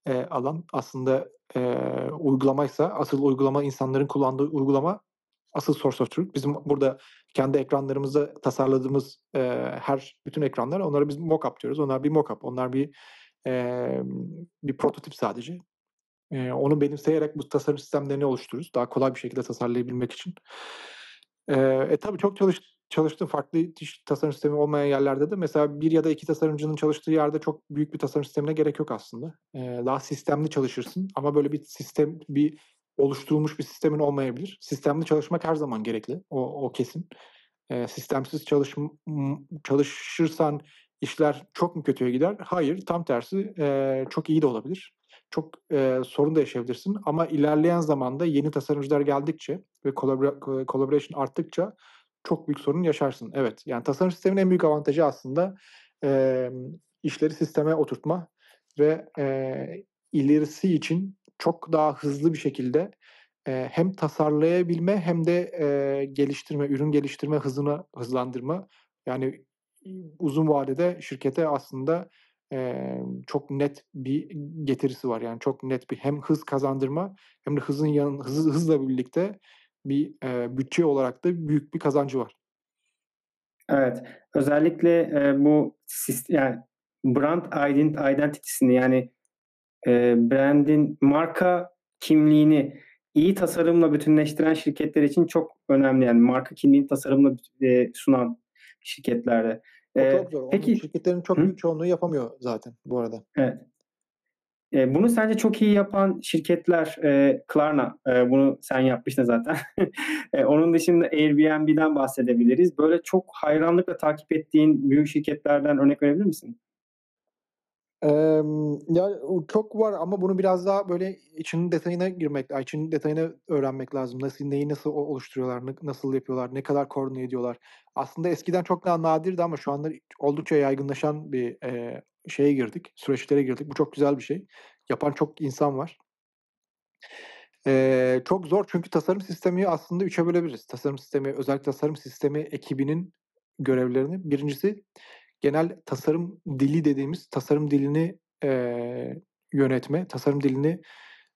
eee, alan aslında, eee, uygulamaysa asıl uygulama insanların kullandığı uygulama asıl source of truth. Bizim burada kendi ekranlarımızda tasarladığımız, eee, her bütün ekranlar onlara biz mock-up diyoruz. Onlar bir mock-up. Onlar bir, emm, bir prototip sadece. Eee, onu benimseyerek bu tasarım sistemlerini oluştururuz daha kolay bir şekilde tasarlayabilmek için. Eee, e, tabii çok çalış çalıştığım farklı tasarım sistemi olmayan yerlerde de mesela 1 ya da 2 tasarımcının çalıştığı yerde çok büyük bir tasarım sistemine gerek yok aslında. Eee, daha sistemli çalışırsın ama böyle bir sistem, bir oluşturulmuş bir sistemin olmayabilir. Sistemli çalışmak her zaman gerekli. O o kesin. Eee, sistemsiz çalışm çalışırsan işler çok mu kötüye gider? Hayır, tam tersi, eee, çok iyi de olabilir. Çok, eee, sorun da yaşayabilirsin ama ilerleyen zamanda yeni tasarımcılar geldikçe ve collabora co collaboration arttıkça çok büyük sorun yaşarsın. Evet, yani tasarım sisteminin en büyük avantajı aslında, emm, işleri sisteme oturtma ve, eee, ilerisi için çok daha hızlı bir şekilde, eee, hem tasarlayabilme hem de, eee, geliştirme, ürün geliştirme hızını hızlandırma. Yani, uzun vadede şirkete aslında, eee, çok net bir getirisi var. Yani çok net bir hem hız kazandırma hem de hızın yanın hızı hızla birlikte bir, eee, bütçe olarak da büyük bir kazancı var. Evet. Özellikle, eee, bu yani brand ident identity'sini yani, eee, brand'in marka kimliğini iyi tasarımla bütünleştiren şirketler için çok önemli. Yani marka kimliğini tasarımla eee, sunan şirketlerde. Eee, çok zor. Peki şirketlerin çok Hı? büyük çoğunluğu yapamıyor zaten bu arada. Evet. Eee, bunu sence çok iyi yapan şirketler, eee, Klarna, eee, bunu sen yapmıştın zaten. Eee, onun dışında Airbnb'den bahsedebiliriz. Böyle çok hayranlıkla takip ettiğin büyük şirketlerden örnek verebilir misin? Emm, ya, çok var ama bunu biraz daha böyle içinin detayına girmek, aaa, içinin detayını öğrenmek lazım. Nasıl, neyi nasıl oluşturuyorlar, nasıl yapıyorlar, ne kadar koordine ediyorlar? Aslında eskiden çok daha nadirdi ama şu anda oldukça yaygınlaşan bir, eee, şeye girdik, süreçlere girdik. Bu çok güzel bir şey. Yapan çok insan var. Eee, çok zor çünkü tasarım sistemi aslında 3'e bölebiliriz. Tasarım sistemi, özellikle tasarım sistemi ekibinin görevlerini. 1'incisi genel tasarım dili dediğimiz tasarım dilini, eee, yönetme, tasarım dilini,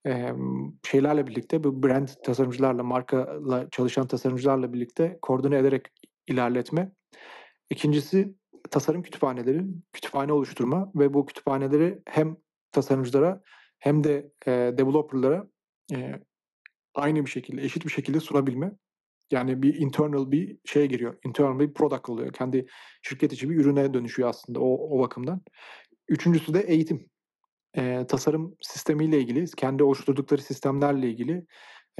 emm, şeylerle birlikte, bu brand tasarımcılarla, markayla çalışan tasarımcılarla birlikte koordine ederek ilerletme. 2'ncisi tasarım kütüphaneleri, kütüphane oluşturma ve bu kütüphaneleri hem tasarımcılara hem de, eee, developer'lara, eee, aynı bir şekilde, eşit bir şekilde sunabilme. Yani bir internal bir şeye giriyor, internal bir product oluyor. Kendi şirket içi bir ürüne dönüşüyor aslında o o bakımdan. 3'üncüsü de eğitim. Eee, tasarım sistemiyle ilgili, kendi oluşturdukları sistemlerle ilgili,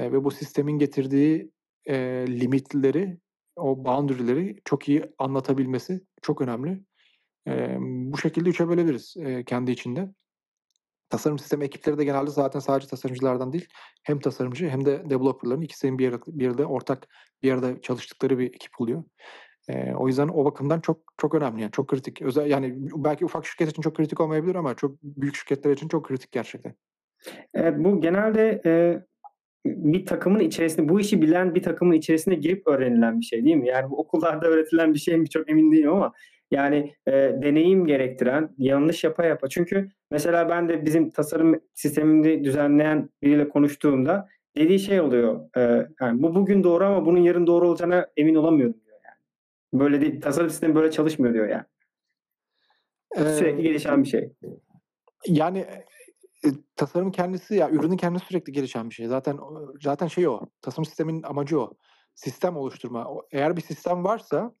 eee, ve bu sistemin getirdiği, eee, limitleri, o boundary'leri çok iyi anlatabilmesi çok önemli. Emm, bu şekilde 3'e bölebiliriz, eee, kendi içinde. tasarım sistemi ekipleri de genelde zaten sadece tasarımcılardan değil, hem tasarımcı hem de developer'ların ikisinin bir, bir yerde ortak bir arada çalıştıkları bir ekip oluyor. Ee, o yüzden o bakımdan çok çok önemli yani çok kritik. Özel yani belki ufak şirket için çok kritik olmayabilir ama çok büyük şirketler için çok kritik gerçekten. Evet bu genelde e, bir takımın içerisinde bu işi bilen bir takımın içerisine girip öğrenilen bir şey değil mi? Yani bu okullarda öğretilen bir şey mi çok emin değilim ama yani e, deneyim gerektiren, yanlış yapa yapa. Çünkü mesela ben de bizim tasarım sistemini düzenleyen biriyle konuştuğumda dediği şey oluyor. E, yani bu bugün doğru ama bunun yarın doğru olacağına emin olamıyorum diyor yani. Böyle değil, tasarım sistemi böyle çalışmıyor diyor yani. Ee, Sürekli gelişen bir şey. Yani e, tasarım kendisi ya ürünün kendisi sürekli gelişen bir şey. Zaten zaten şey o. Tasarım sisteminin amacı o. Sistem oluşturma. Eğer bir sistem varsa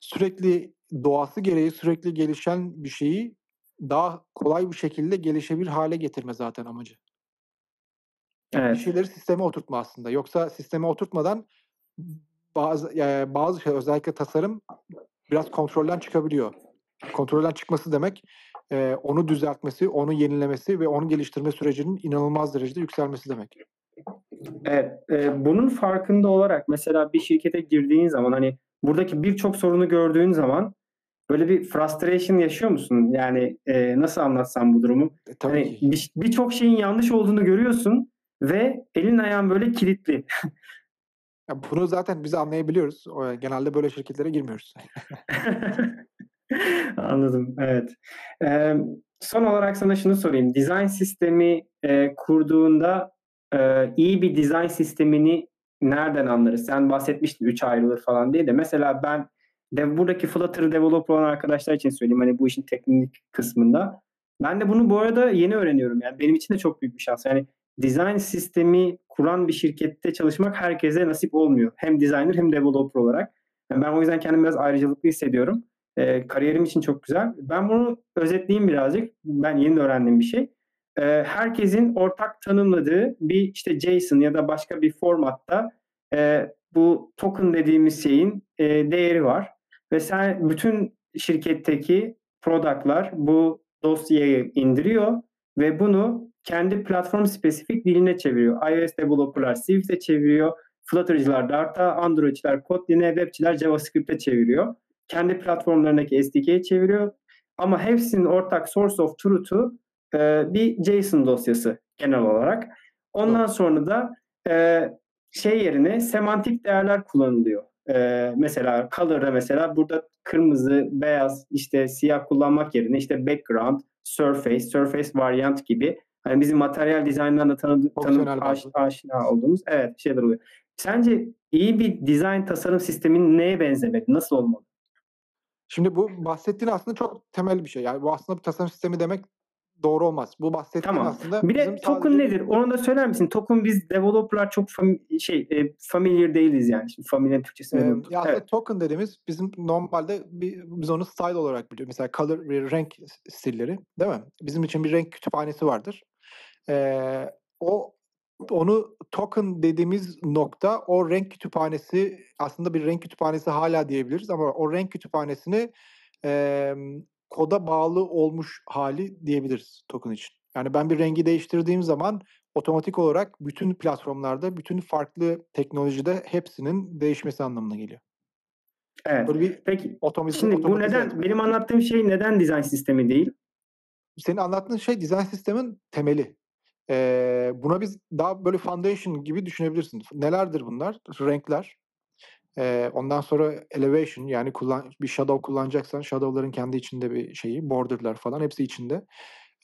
sürekli doğası gereği sürekli gelişen bir şeyi daha kolay bir şekilde gelişebilir hale getirme zaten amacı. Evet. Bir şeyleri sisteme oturtma aslında. Yoksa sisteme oturtmadan bazı yani bazı şey özellikle tasarım biraz kontrolden çıkabiliyor. Kontrolden çıkması demek e, onu düzeltmesi, onu yenilemesi ve onu geliştirme sürecinin inanılmaz derecede yükselmesi demek. Evet, e, bunun farkında olarak mesela bir şirkete girdiğin zaman hani buradaki birçok sorunu gördüğün zaman böyle bir frustration yaşıyor musun? Yani e, nasıl anlatsam bu durumu? E, tabii hani bir, birçok şeyin yanlış olduğunu görüyorsun ve elin ayağın böyle kilitli. ya bunu zaten biz anlayabiliyoruz. Genelde böyle şirketlere girmiyoruz. Anladım, evet. Ee, son olarak sana şunu sorayım. Design sistemi e, kurduğunda e, iyi bir design sistemini nereden anlarız? Sen bahsetmiştin 3 ayrılır falan diye de. Mesela ben de buradaki Flutter developer olan arkadaşlar için söyleyeyim. Hani bu işin teknik kısmında. Ben de bunu bu arada yeni öğreniyorum. Yani benim için de çok büyük bir şans. Yani design sistemi kuran bir şirkette çalışmak herkese nasip olmuyor. Hem designer hem developer olarak. Yani ben o yüzden kendimi biraz ayrıcalıklı hissediyorum. E, kariyerim için çok güzel. Ben bunu özetleyeyim birazcık. Ben yeni öğrendiğim bir şey. E, herkesin ortak tanımladığı bir işte JSON ya da başka bir formatta e, bu token dediğimiz şeyin e, değeri var. Ve sen bütün şirketteki product'lar bu dosyayı indiriyor ve bunu kendi platform spesifik diline çeviriyor. iOS developer'lar Swift'e çeviriyor. Flutter'cılar Dart'a, Android'çiler Kotlin'e, web'çiler JavaScript'e çeviriyor kendi platformlarındaki SDK'ye çeviriyor. Ama hepsinin ortak source of truth'u e, bir JSON dosyası genel olarak. Ondan sonra da e, şey yerine semantik değerler kullanılıyor. E, mesela color'da mesela burada kırmızı, beyaz, işte siyah kullanmak yerine işte background, surface, surface variant gibi hani bizim materyal dizayndan da tanı, tanım aş, aşina olduğumuz evet şeyler oluyor. Sence iyi bir dizayn tasarım sistemin neye benzemeli? Nasıl olmalı? Şimdi bu bahsettiğin aslında çok temel bir şey. Yani bu aslında bir tasarım sistemi demek doğru olmaz. Bu bahsettiğin tamam. aslında Bir de token sadece... nedir? Onu da söyler misin? Token biz developerlar çok fami- şey e, familiar değiliz yani. Şimdi familiar Türkçesi ee, ya aslında evet. token dediğimiz bizim normalde bir, biz onu style olarak biliyoruz. Mesela color ve renk stilleri değil mi? Bizim için bir renk kütüphanesi vardır. Ee, o onu token dediğimiz nokta o renk kütüphanesi aslında bir renk kütüphanesi hala diyebiliriz ama o renk kütüphanesini e, koda bağlı olmuş hali diyebiliriz token için. Yani ben bir rengi değiştirdiğim zaman otomatik olarak bütün platformlarda, bütün farklı teknolojide hepsinin değişmesi anlamına geliyor. Evet. Böyle bir Peki otomatik, şimdi bu neden benim anlattığım şey neden dizayn sistemi değil? Senin anlattığın şey dizayn sistemin temeli. Eee, buna biz daha böyle foundation gibi düşünebilirsin. Nelerdir bunlar? Renkler. Eee, ondan sonra elevation yani kullan bir shadow kullanacaksan shadow'ların kendi içinde bir şeyi, border'lar falan hepsi içinde.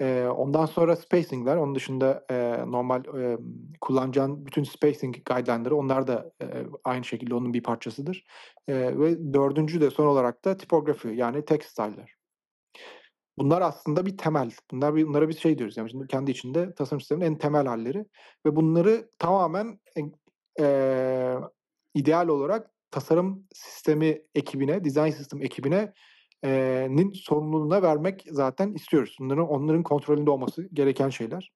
Eee, ondan sonra spacing'ler. Onun dışında, eee, normal, emm, kullanacağın bütün spacing guideline'ları onlar da, eee, aynı şekilde onun bir parçasıdır. Eee, ve dördüncü de son olarak da typography yani text style'lar. Bunlar aslında bir temel. Bunlar bir bunlara biz şey diyoruz yani şimdi kendi içinde tasarım sisteminin en temel halleri ve bunları tamamen eee, ideal olarak tasarım sistemi ekibine, design sistem ekibine eee, nin sorumluluğuna vermek zaten istiyoruz. Bunların onların kontrolünde olması gereken şeyler.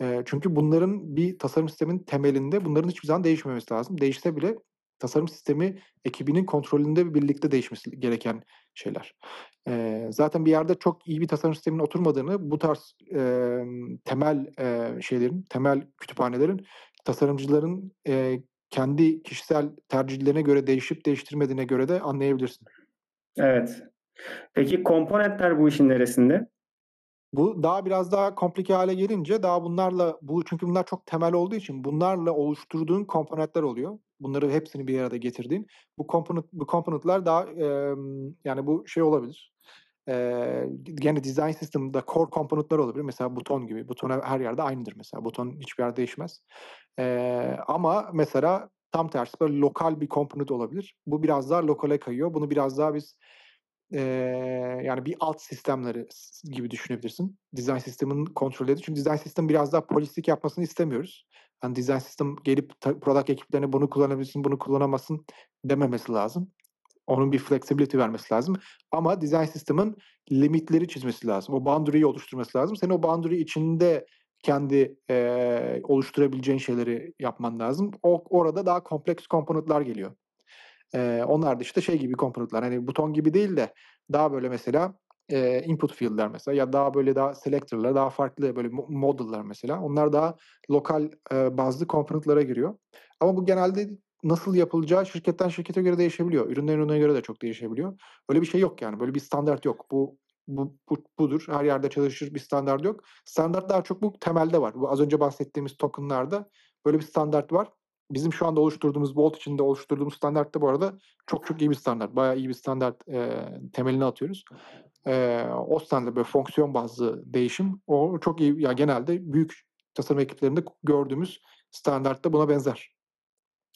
Eee, çünkü bunların bir tasarım sistemin temelinde bunların hiçbir zaman değişmemesi lazım. Değişse bile tasarım sistemi ekibinin kontrolünde birlikte değişmesi gereken şeyler. Eee, zaten bir yerde çok iyi bir tasarım sisteminin oturmadığını bu tarz, emm, temel, eee, şeylerin, temel kütüphanelerin tasarımcıların, eee, kendi kişisel tercihlerine göre değişip değiştirmediğine göre de anlayabilirsin. Evet. Peki komponentler bu işin neresinde? Bu daha biraz daha komplike hâle gelince daha bunlarla bu çünkü bunlar çok temel olduğu için bunlarla oluşturduğun komponentler oluyor. Bunları hepsini bir arada getirdiğin. Bu component bu component'lar daha, emm, yani bu şey olabilir, eee, gene design system'da core component'lar olabilir. Mesela buton gibi. Buton her yerde aynıdır mesela. Buton hiçbir yerde değişmez. Eee, ama mesela tam tersi böyle lokal bir component olabilir. Bu biraz daha lokale kayıyor. Bunu biraz daha biz, eee, yani bir alt sistemleri gibi düşünebilirsin. Design system'ın kontrol edici. Çünkü design system biraz daha polislik yapmasını istemiyoruz. Hani design system gelip product ekiplerine bunu kullanabilirsin, bunu kullanamazsın dememesi lazım. Onun bir flexibility vermesi lazım. Ama design system'ın limitleri çizmesi lazım. O boundary'yi oluşturması lazım. Senin o boundary içinde kendi, eee, oluşturabileceğin şeyleri yapman lazım. O orada daha kompleks komponentler geliyor. Eee, onlar da işte şey gibi komponentler, hani buton gibi değil de daha böyle mesela, eee, input field'ler mesela ya daha böyle daha selector'lar, daha farklı böyle mo model'lar mesela. Onlar daha lokal, eee, bazlı komponentlara giriyor. Ama bu genelde nasıl yapılacağı şirketten şirkete göre değişebiliyor. Üründen ürüne göre de çok değişebiliyor. Öyle bir şey yok yani. Böyle bir standart yok. Bu bu bu budur. Her yerde çalışır bir standart yok. Standart daha çok bu temelde var. Bu az önce bahsettiğimiz token'larda böyle bir standart var. Bizim şu anda oluşturduğumuz Vault içinde oluşturduğumuz standart da bu arada çok çok iyi bir standart. Bayağı iyi bir standart, eee, temelini atıyoruz. Eee, o standart böyle fonksiyon bazlı değişim o çok iyi. Ya genelde büyük tasarım ekiplerinde gördüğümüz standart da buna benzer.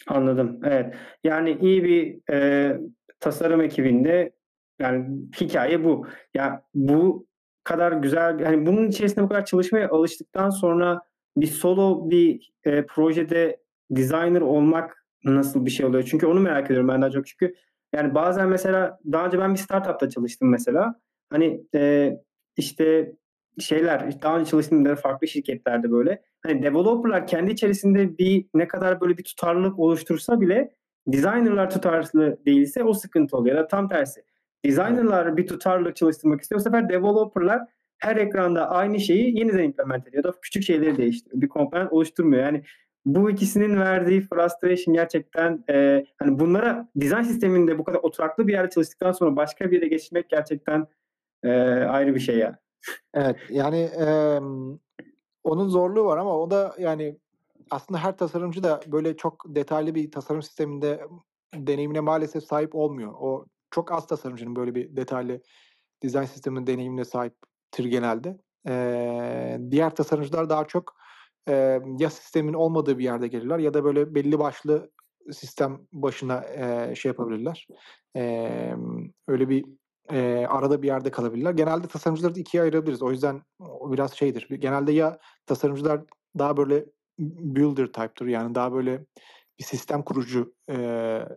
Anladım, evet. Yani iyi bir, eee, tasarım ekibinde yani hikâye bu. Ya, bu kadar güzel bir hani bunun içerisinde bu kadar çalışmaya alıştıktan sonra bir solo bir, eee, projede designer olmak nasıl bir şey oluyor? Çünkü onu merak ediyorum ben daha çok. Çünkü yani bazen mesela daha önce ben bir startup'ta çalıştım mesela. Hani, eee, işte şeyler, daha önce çalıştığım farklı şirketlerde böyle, hani developer'lar kendi içerisinde bir ne kadar böyle bir tutarlılık oluştursa bile designer'lar tutarlı değilse o sıkıntı oluyor ya da tam tersi. Designer'lar bir tutarlılık çalıştırmak istiyor. Bu sefer developer'lar her ekranda aynı şeyi yeniden implement ediyor da küçük şeyleri değiştiriyor. Bir komponent oluşturmuyor. Yani bu ikisinin verdiği frustration gerçekten, eee, hani bunlara design sisteminde bu kadar oturaklı bir yerde çalıştıktan sonra başka bir yere geçmek gerçekten, eee, ayrı bir şey ya. Evet, yani, emm, onun zorluğu var ama o da yani aslında her tasarımcı da böyle çok detaylı bir tasarım sisteminde deneyimine maalesef sahip olmuyor. O çok az tasarımcının böyle bir detaylı dizayn sistemi deneyimine sahiptir genelde. Eee, diğer tasarımcılar daha çok, emm, ya sistemin olmadığı bir yerde gelirler ya da böyle belli başlı sistem başına, eee, şey yapabilirler. Emm, öyle bir, eee, arada bir yerde kalabilirler. Genelde tasarımcıları da 2'ye ayırabiliriz. O yüzden o biraz şeydir. Genelde ya tasarımcılar daha böyle builder type'tır yani daha böyle bir sistem kurucu, eee,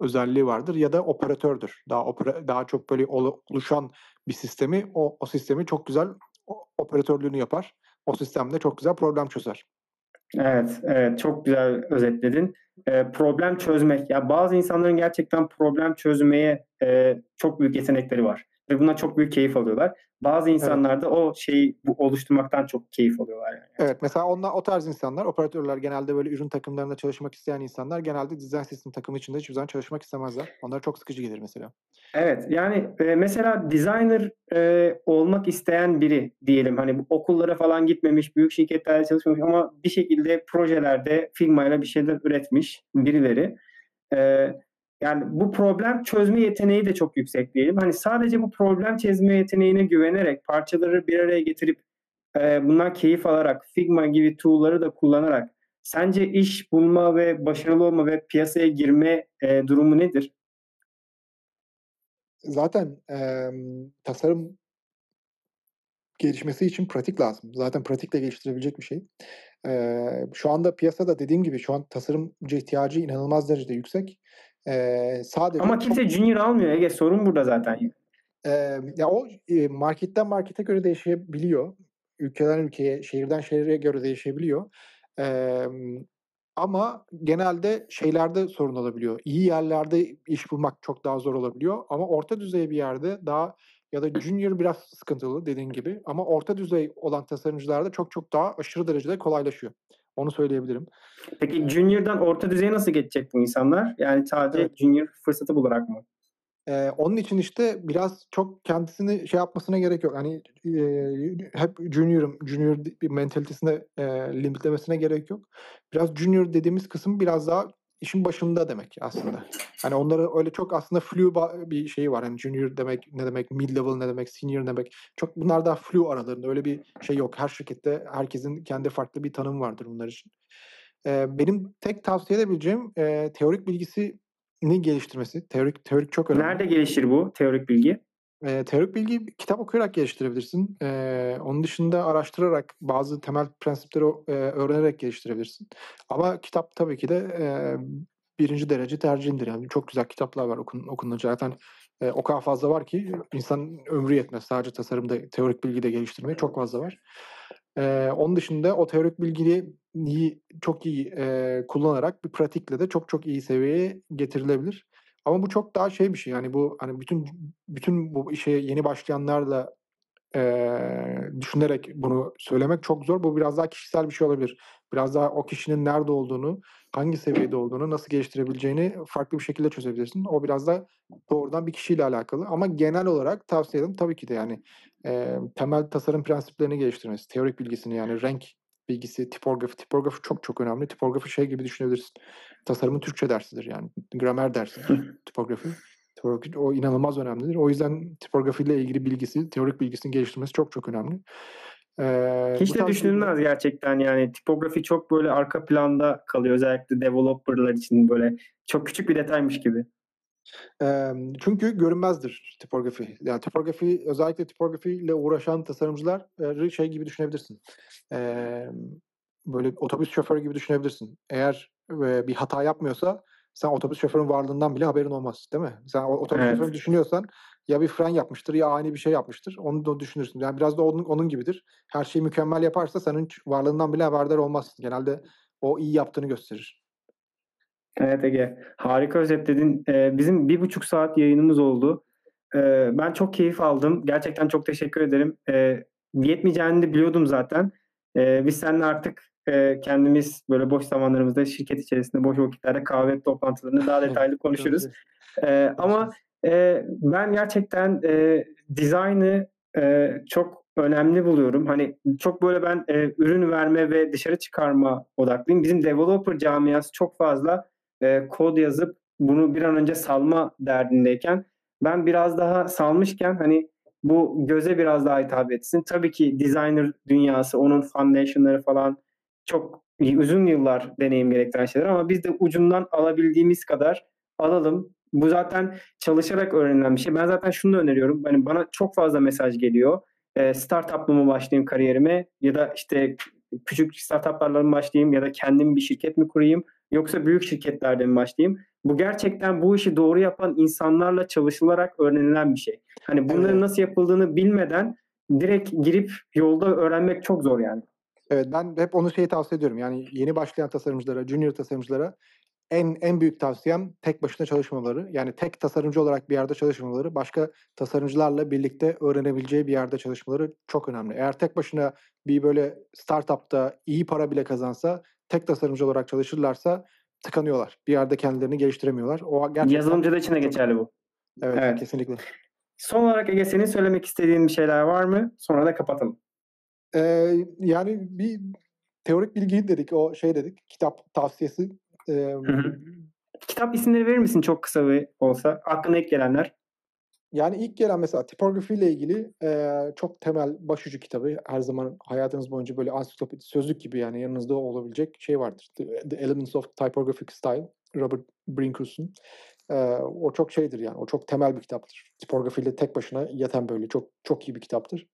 özelliği vardır ya da operatördür. Daha opera daha çok böyle olu oluşan bir sistemi o o sistemi çok güzel operatörlüğünü yapar. O sistemde çok güzel problem çözer. Evet, evet, çok güzel özetledin. Eee, problem çözmek. Ya, bazı insanların gerçekten problem çözmeye, eee, çok büyük yetenekleri var ve bundan çok büyük keyif alıyorlar. Bazı insanlar da o şeyi bu oluşturmaktan çok keyif alıyorlar yani Evet, mesela onlar o tarz insanlar, operatörler genelde böyle ürün takımlarında çalışmak isteyen insanlar genelde design system takımı içinde hiçbir zaman çalışmak istemezler. Onlara çok sıkıcı gelir mesela. Evet, yani, eee, mesela designer, eee, olmak isteyen biri diyelim, hani bu okullara falan gitmemiş, büyük şirketlerde çalışmamış ama bir şekilde projelerde firmayla bir şeyler üretmiş birileri. Eee, yani bu problem çözme yeteneği de çok yüksek diyelim. Hani sadece bu problem çözme yeteneğine güvenerek parçaları bir araya getirip, eee, bundan keyif alarak, Figma gibi tool'ları da kullanarak sence iş bulma ve başarılı olma ve piyasaya girme, eee, durumu nedir? Zaten, emm, tasarım gelişmesi için pratik lazım. Zaten pratikle geliştirebilecek bir şey. Eee, şu anda piyasada dediğim gibi şu an tasarımcı ihtiyacı inanılmaz derecede yüksek. Eee, sadece Ama çok kimse junior almıyor Ege, sorun burada zaten. Emm, ya, o, eee, marketten markete göre değişebiliyor. Ülkeden ülkeye, şehirden şehre göre değişebiliyor. Emm, ama genelde şeylerde sorun olabiliyor. İyi yerlerde iş bulmak çok daha zor olabiliyor ama orta düzey bir yerde daha ya da junior biraz sıkıntılı dediğin gibi ama orta düzey olan tasarımcılarda çok çok daha aşırı derecede kolaylaşıyor. Onu söyleyebilirim. Peki junior'dan orta düzeye nasıl geçecek bu insanlar? Yani sadece evet. junior fırsatı bularak mı? Ee, onun için işte biraz çok kendisini şey yapmasına gerek yok. Hani e, hep junior'ım, junior bir mentalitesine e, limitlemesine gerek yok. Biraz junior dediğimiz kısım biraz daha işin başında demek aslında. Hani onlara öyle çok aslında flu bir şey var. Hani junior demek ne demek, mid level ne demek, senior ne demek. Çok bunlar daha flu aralarında. Öyle bir şey yok. Her şirkette herkesin kendi farklı bir tanım vardır bunlar için. Ee, benim tek tavsiye edebileceğim e, teorik bilgisi ni geliştirmesi. Teorik teorik çok önemli. Nerede gelişir bu teorik bilgi? E, teorik bilgi kitap okuyarak geliştirebilirsin. E, onun dışında araştırarak bazı temel prensipleri e, öğrenerek geliştirebilirsin. Ama kitap tabii ki de e, birinci derece tercihindir. Yani çok güzel kitaplar var okun, okunacak. Zaten e, o kadar fazla var ki insan ömrü yetmez. Sadece tasarımda teorik bilgi de geliştirmeye çok fazla var. E, onun dışında o teorik bilgiyi iyi, çok iyi e, kullanarak bir pratikle de çok çok iyi seviyeye getirilebilir. Ama bu çok daha şey bir şey yani bu hani bütün bütün bu işe yeni başlayanlarla e, düşünerek bunu söylemek çok zor. Bu biraz daha kişisel bir şey olabilir. Biraz daha o kişinin nerede olduğunu, hangi seviyede olduğunu, nasıl geliştirebileceğini farklı bir şekilde çözebilirsin. O biraz da doğrudan bir kişiyle alakalı. Ama genel olarak tavsiye ederim tabii ki de yani e, temel tasarım prensiplerini geliştirmesi, teorik bilgisini yani renk bilgisi, tipografi. Tipografi çok çok önemli. Tipografi şey gibi düşünebilirsin. Tasarımın Türkçe dersidir yani. Gramer dersidir tipografi. Tipografi o inanılmaz önemlidir. O yüzden tipografiyle ilgili bilgisi, teorik bilgisini geliştirmesi çok çok önemli. Ee, Hiç de düşünülmez bir... gerçekten yani tipografi çok böyle arka planda kalıyor özellikle developerlar için böyle çok küçük bir detaymış gibi. Çünkü görünmezdir tipografi. Yani tipografi özellikle tipografi ile uğraşan tasarımcılar şey gibi düşünebilirsin. Böyle otobüs şoförü gibi düşünebilirsin. Eğer e, bir hata yapmıyorsa sen otobüs şoförün varlığından bile haberin olmaz değil mi? Sen otobüs evet. şoförünü düşünüyorsan ya bir fren yapmıştır ya ani bir şey yapmıştır. Onu da düşünürsün. Yani biraz da onun, onun gibidir. Her şeyi mükemmel yaparsa senin varlığından bile haberdar olmazsın. Genelde o iyi yaptığını gösterir. Evet Ege. Harika özetledin. Ee, bizim bir buçuk saat yayınımız oldu. Ee, ben çok keyif aldım. Gerçekten çok teşekkür ederim. Ee, yetmeyeceğini de biliyordum zaten. Ee, biz seninle artık e, kendimiz böyle boş zamanlarımızda şirket içerisinde boş vakitlerde kahve toplantılarını daha detaylı konuşuruz. Ee, ama e, ben gerçekten e, dizaynı e, çok önemli buluyorum. Hani çok böyle ben e, ürün verme ve dışarı çıkarma odaklıyım. Bizim developer camiası çok fazla e, kod yazıp bunu bir an önce salma derdindeyken ben biraz daha salmışken hani bu göze biraz daha hitap etsin. Tabii ki designer dünyası, onun foundation'ları falan çok uzun yıllar deneyim gerektiren şeyler ama biz de ucundan alabildiğimiz kadar alalım. Bu zaten çalışarak öğrenilen bir şey. Ben zaten şunu da öneriyorum. Hani bana çok fazla mesaj geliyor. E, startup'la mı başlayayım kariyerime ya da işte küçük startuplarla mı başlayayım ya da kendim bir şirket mi kurayım yoksa büyük şirketlerde mi başlayayım? Bu gerçekten bu işi doğru yapan insanlarla çalışılarak öğrenilen bir şey. Hani bunların evet. nasıl yapıldığını bilmeden direkt girip yolda öğrenmek çok zor yani. Evet ben hep onu şeyi tavsiye ediyorum. Yani yeni başlayan tasarımcılara, junior tasarımcılara en en büyük tavsiyem tek başına çalışmamaları. Yani tek tasarımcı olarak bir yerde çalışmamaları, başka tasarımcılarla birlikte öğrenebileceği bir yerde çalışmaları çok önemli. Eğer tek başına bir böyle startupta iyi para bile kazansa, tek tasarımcı olarak çalışırlarsa tıkanıyorlar. Bir yerde kendilerini geliştiremiyorlar. O gerçekten Yazılımcı da içine geçerli bu. Evet, evet, kesinlikle. Son olarak Ege senin söylemek istediğin bir şeyler var mı? Sonra da kapatalım. Ee, yani bir teorik bilgi dedik, o şey dedik, kitap tavsiyesi. Ee, Kitap isimleri verir misin çok kısa bir olsa? Aklına ilk gelenler. Yani ilk gelen mesela tipografi ile ilgili e, çok temel başucu kitabı. Her zaman hayatınız boyunca böyle ansiklopedi sözlük gibi yani yanınızda olabilecek şey vardır. The, The Elements of Typographic Style. Robert Brinkhus'un. E, o çok şeydir yani. O çok temel bir kitaptır. Tipografiyle tek başına yeten böyle çok çok iyi bir kitaptır.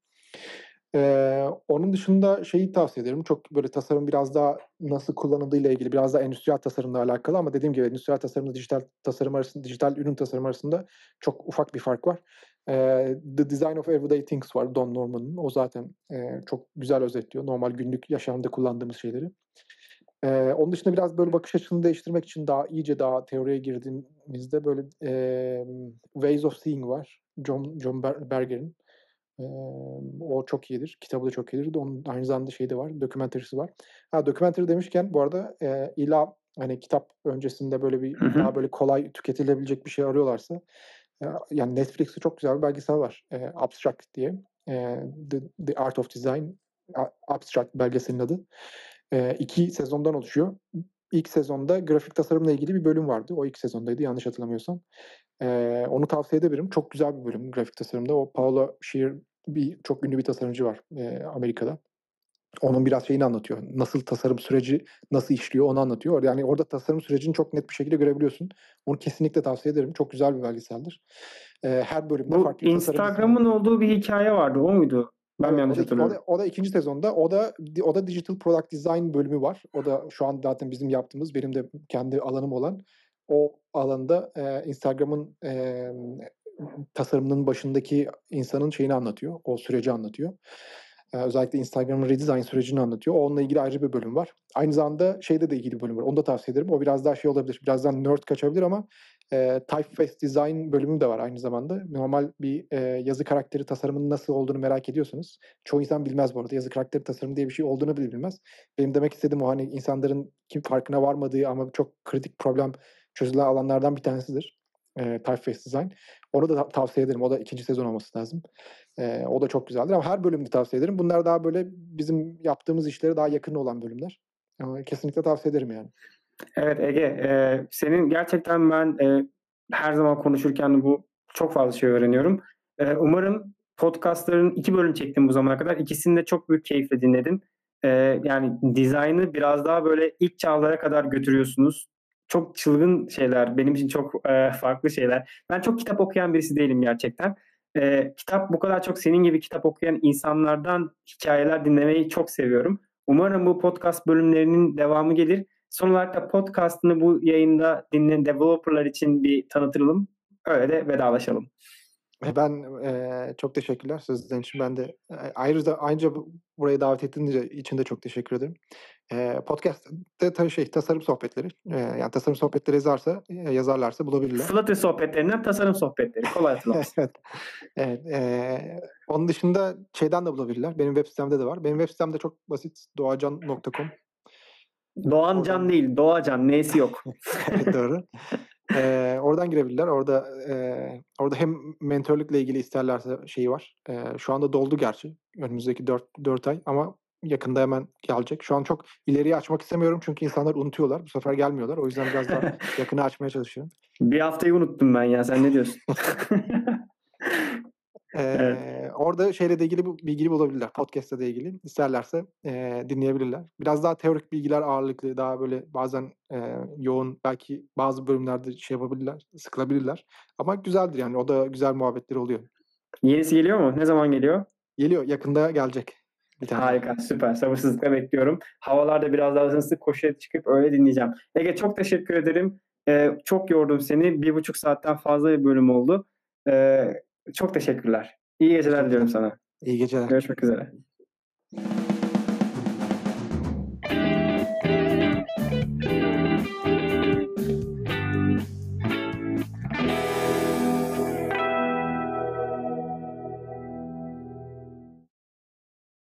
Ee, onun dışında şeyi tavsiye ederim. Çok böyle tasarım biraz daha nasıl kullanıldığıyla ilgili biraz daha endüstriyel tasarımla alakalı ama dediğim gibi endüstriyel tasarımla dijital tasarım arasında, dijital ürün tasarım arasında çok ufak bir fark var. Ee, The Design of Everyday Things var Don Norman'ın. O zaten e, çok güzel özetliyor. Normal günlük yaşamda kullandığımız şeyleri. Ee, onun dışında biraz böyle bakış açını değiştirmek için daha iyice daha teoriye girdiğimizde böyle e, Ways of Seeing var. John, John Berger'in. O çok iyidir. Kitabı da çok iyidir. Onun aynı zamanda şey de var. Dokümenterisi var. Ha dokümenter demişken bu arada e, ila hani kitap öncesinde böyle bir daha böyle kolay tüketilebilecek bir şey arıyorlarsa e, yani Netflix'te çok güzel bir belgesel var. E, Abstract diye. E, The, The Art of Design Abstract belgeselin adı. E, iki sezondan oluşuyor. İlk sezonda grafik tasarımla ilgili bir bölüm vardı. O ilk sezondaydı yanlış hatırlamıyorsam. E, onu tavsiye edebilirim. Çok güzel bir bölüm grafik tasarımda. O Paolo Scheer bir çok ünlü bir tasarımcı var e, Amerika'da. Onun biraz şeyini anlatıyor. Nasıl tasarım süreci nasıl işliyor onu anlatıyor. Yani orada tasarım sürecini çok net bir şekilde görebiliyorsun. Onu kesinlikle tavsiye ederim. Çok güzel bir belgeseldir. E, her bölümde Bu farklı bir tasarım Instagram'ın olduğu bir hikaye vardı. O muydu? Ben mi yanlış o da, o, hatırlıyorum? da, o da ikinci sezonda. O da o da Digital Product Design bölümü var. O da şu an zaten bizim yaptığımız, benim de kendi alanım olan o alanda e, Instagram'ın e, tasarımının başındaki insanın şeyini anlatıyor. O süreci anlatıyor. E, özellikle Instagram'ın redesign sürecini anlatıyor. Onunla ilgili ayrı bir bölüm var. Aynı zamanda şeyde de ilgili bir bölüm var. Onu da tavsiye ederim. O biraz daha şey olabilir. Birazdan nerd kaçabilir ama e, typeface design bölümü de var aynı zamanda. Normal bir e, yazı karakteri tasarımının nasıl olduğunu merak ediyorsanız. Çoğu insan bilmez bu arada. Yazı karakteri tasarımı diye bir şey olduğunu bile bilmez. Benim demek istediğim o hani insanların kim farkına varmadığı ama çok kritik problem çözülen alanlardan bir tanesidir. E, typeface design. Onu da tavsiye ederim. O da ikinci sezon olması lazım. E, o da çok güzeldir ama her bölümde tavsiye ederim. Bunlar daha böyle bizim yaptığımız işlere daha yakın olan bölümler. Ama kesinlikle tavsiye ederim yani. Evet Ege, e, senin gerçekten ben e, her zaman konuşurken bu çok fazla şey öğreniyorum. E, umarım podcastların iki bölüm çektim bu zamana kadar. İkisini de çok büyük keyifle dinledim. E, yani dizaynı biraz daha böyle ilk çağlara kadar götürüyorsunuz. Çok çılgın şeyler, benim için çok e, farklı şeyler. Ben çok kitap okuyan birisi değilim gerçekten. E, kitap bu kadar çok senin gibi kitap okuyan insanlardan hikayeler dinlemeyi çok seviyorum. Umarım bu podcast bölümlerinin devamı gelir. Son olarak da podcastını bu yayında dinleyen developerlar için bir tanıtıralım. Öyle de vedalaşalım. Ben e, çok teşekkürler sözlerin için. Ben de e, ayrıca ayrıca buraya davet ettiğiniz için de çok teşekkür ederim. E, podcast'te tabii şey tasarım sohbetleri. E, yani tasarım sohbetleri yazarsa e, yazarlarsa bulabilirler. Flutter sohbetlerinden tasarım sohbetleri. Kolay hatırlarsın. evet. evet e, onun dışında şeyden de bulabilirler. Benim web sitemde de var. Benim web sitemde çok basit. doğacan.com Doğancan oradan... değil, Doğacan. Neyse yok. Doğru. Ee, oradan girebilirler. Orada e, orada hem mentörlükle ilgili isterlerse şeyi var. E, şu anda doldu gerçi. Önümüzdeki 4, 4 ay ama yakında hemen gelecek. Şu an çok ileriye açmak istemiyorum çünkü insanlar unutuyorlar. Bu sefer gelmiyorlar. O yüzden biraz daha yakını açmaya çalışıyorum. Bir haftayı unuttum ben ya. Sen ne diyorsun? Ee, evet. Orada şeyle de ilgili bilgi bulabilirler. Podcast'la de ilgili. İsterlerse e, dinleyebilirler. Biraz daha teorik bilgiler ağırlıklı. Daha böyle bazen e, yoğun belki bazı bölümlerde şey yapabilirler. Sıkılabilirler. Ama güzeldir yani. O da güzel muhabbetleri oluyor. Yenisi geliyor mu? Ne zaman geliyor? Geliyor. Yakında gelecek. Bir tane. Harika, süper. Sabırsızlıkla bekliyorum. Havalarda biraz daha ısınsın, koşuya çıkıp öyle dinleyeceğim. Ege çok teşekkür ederim. Ee, çok yordum seni. Bir buçuk saatten fazla bir bölüm oldu. Ee, çok teşekkürler. İyi geceler diliyorum sana. İyi geceler. Görüşmek üzere.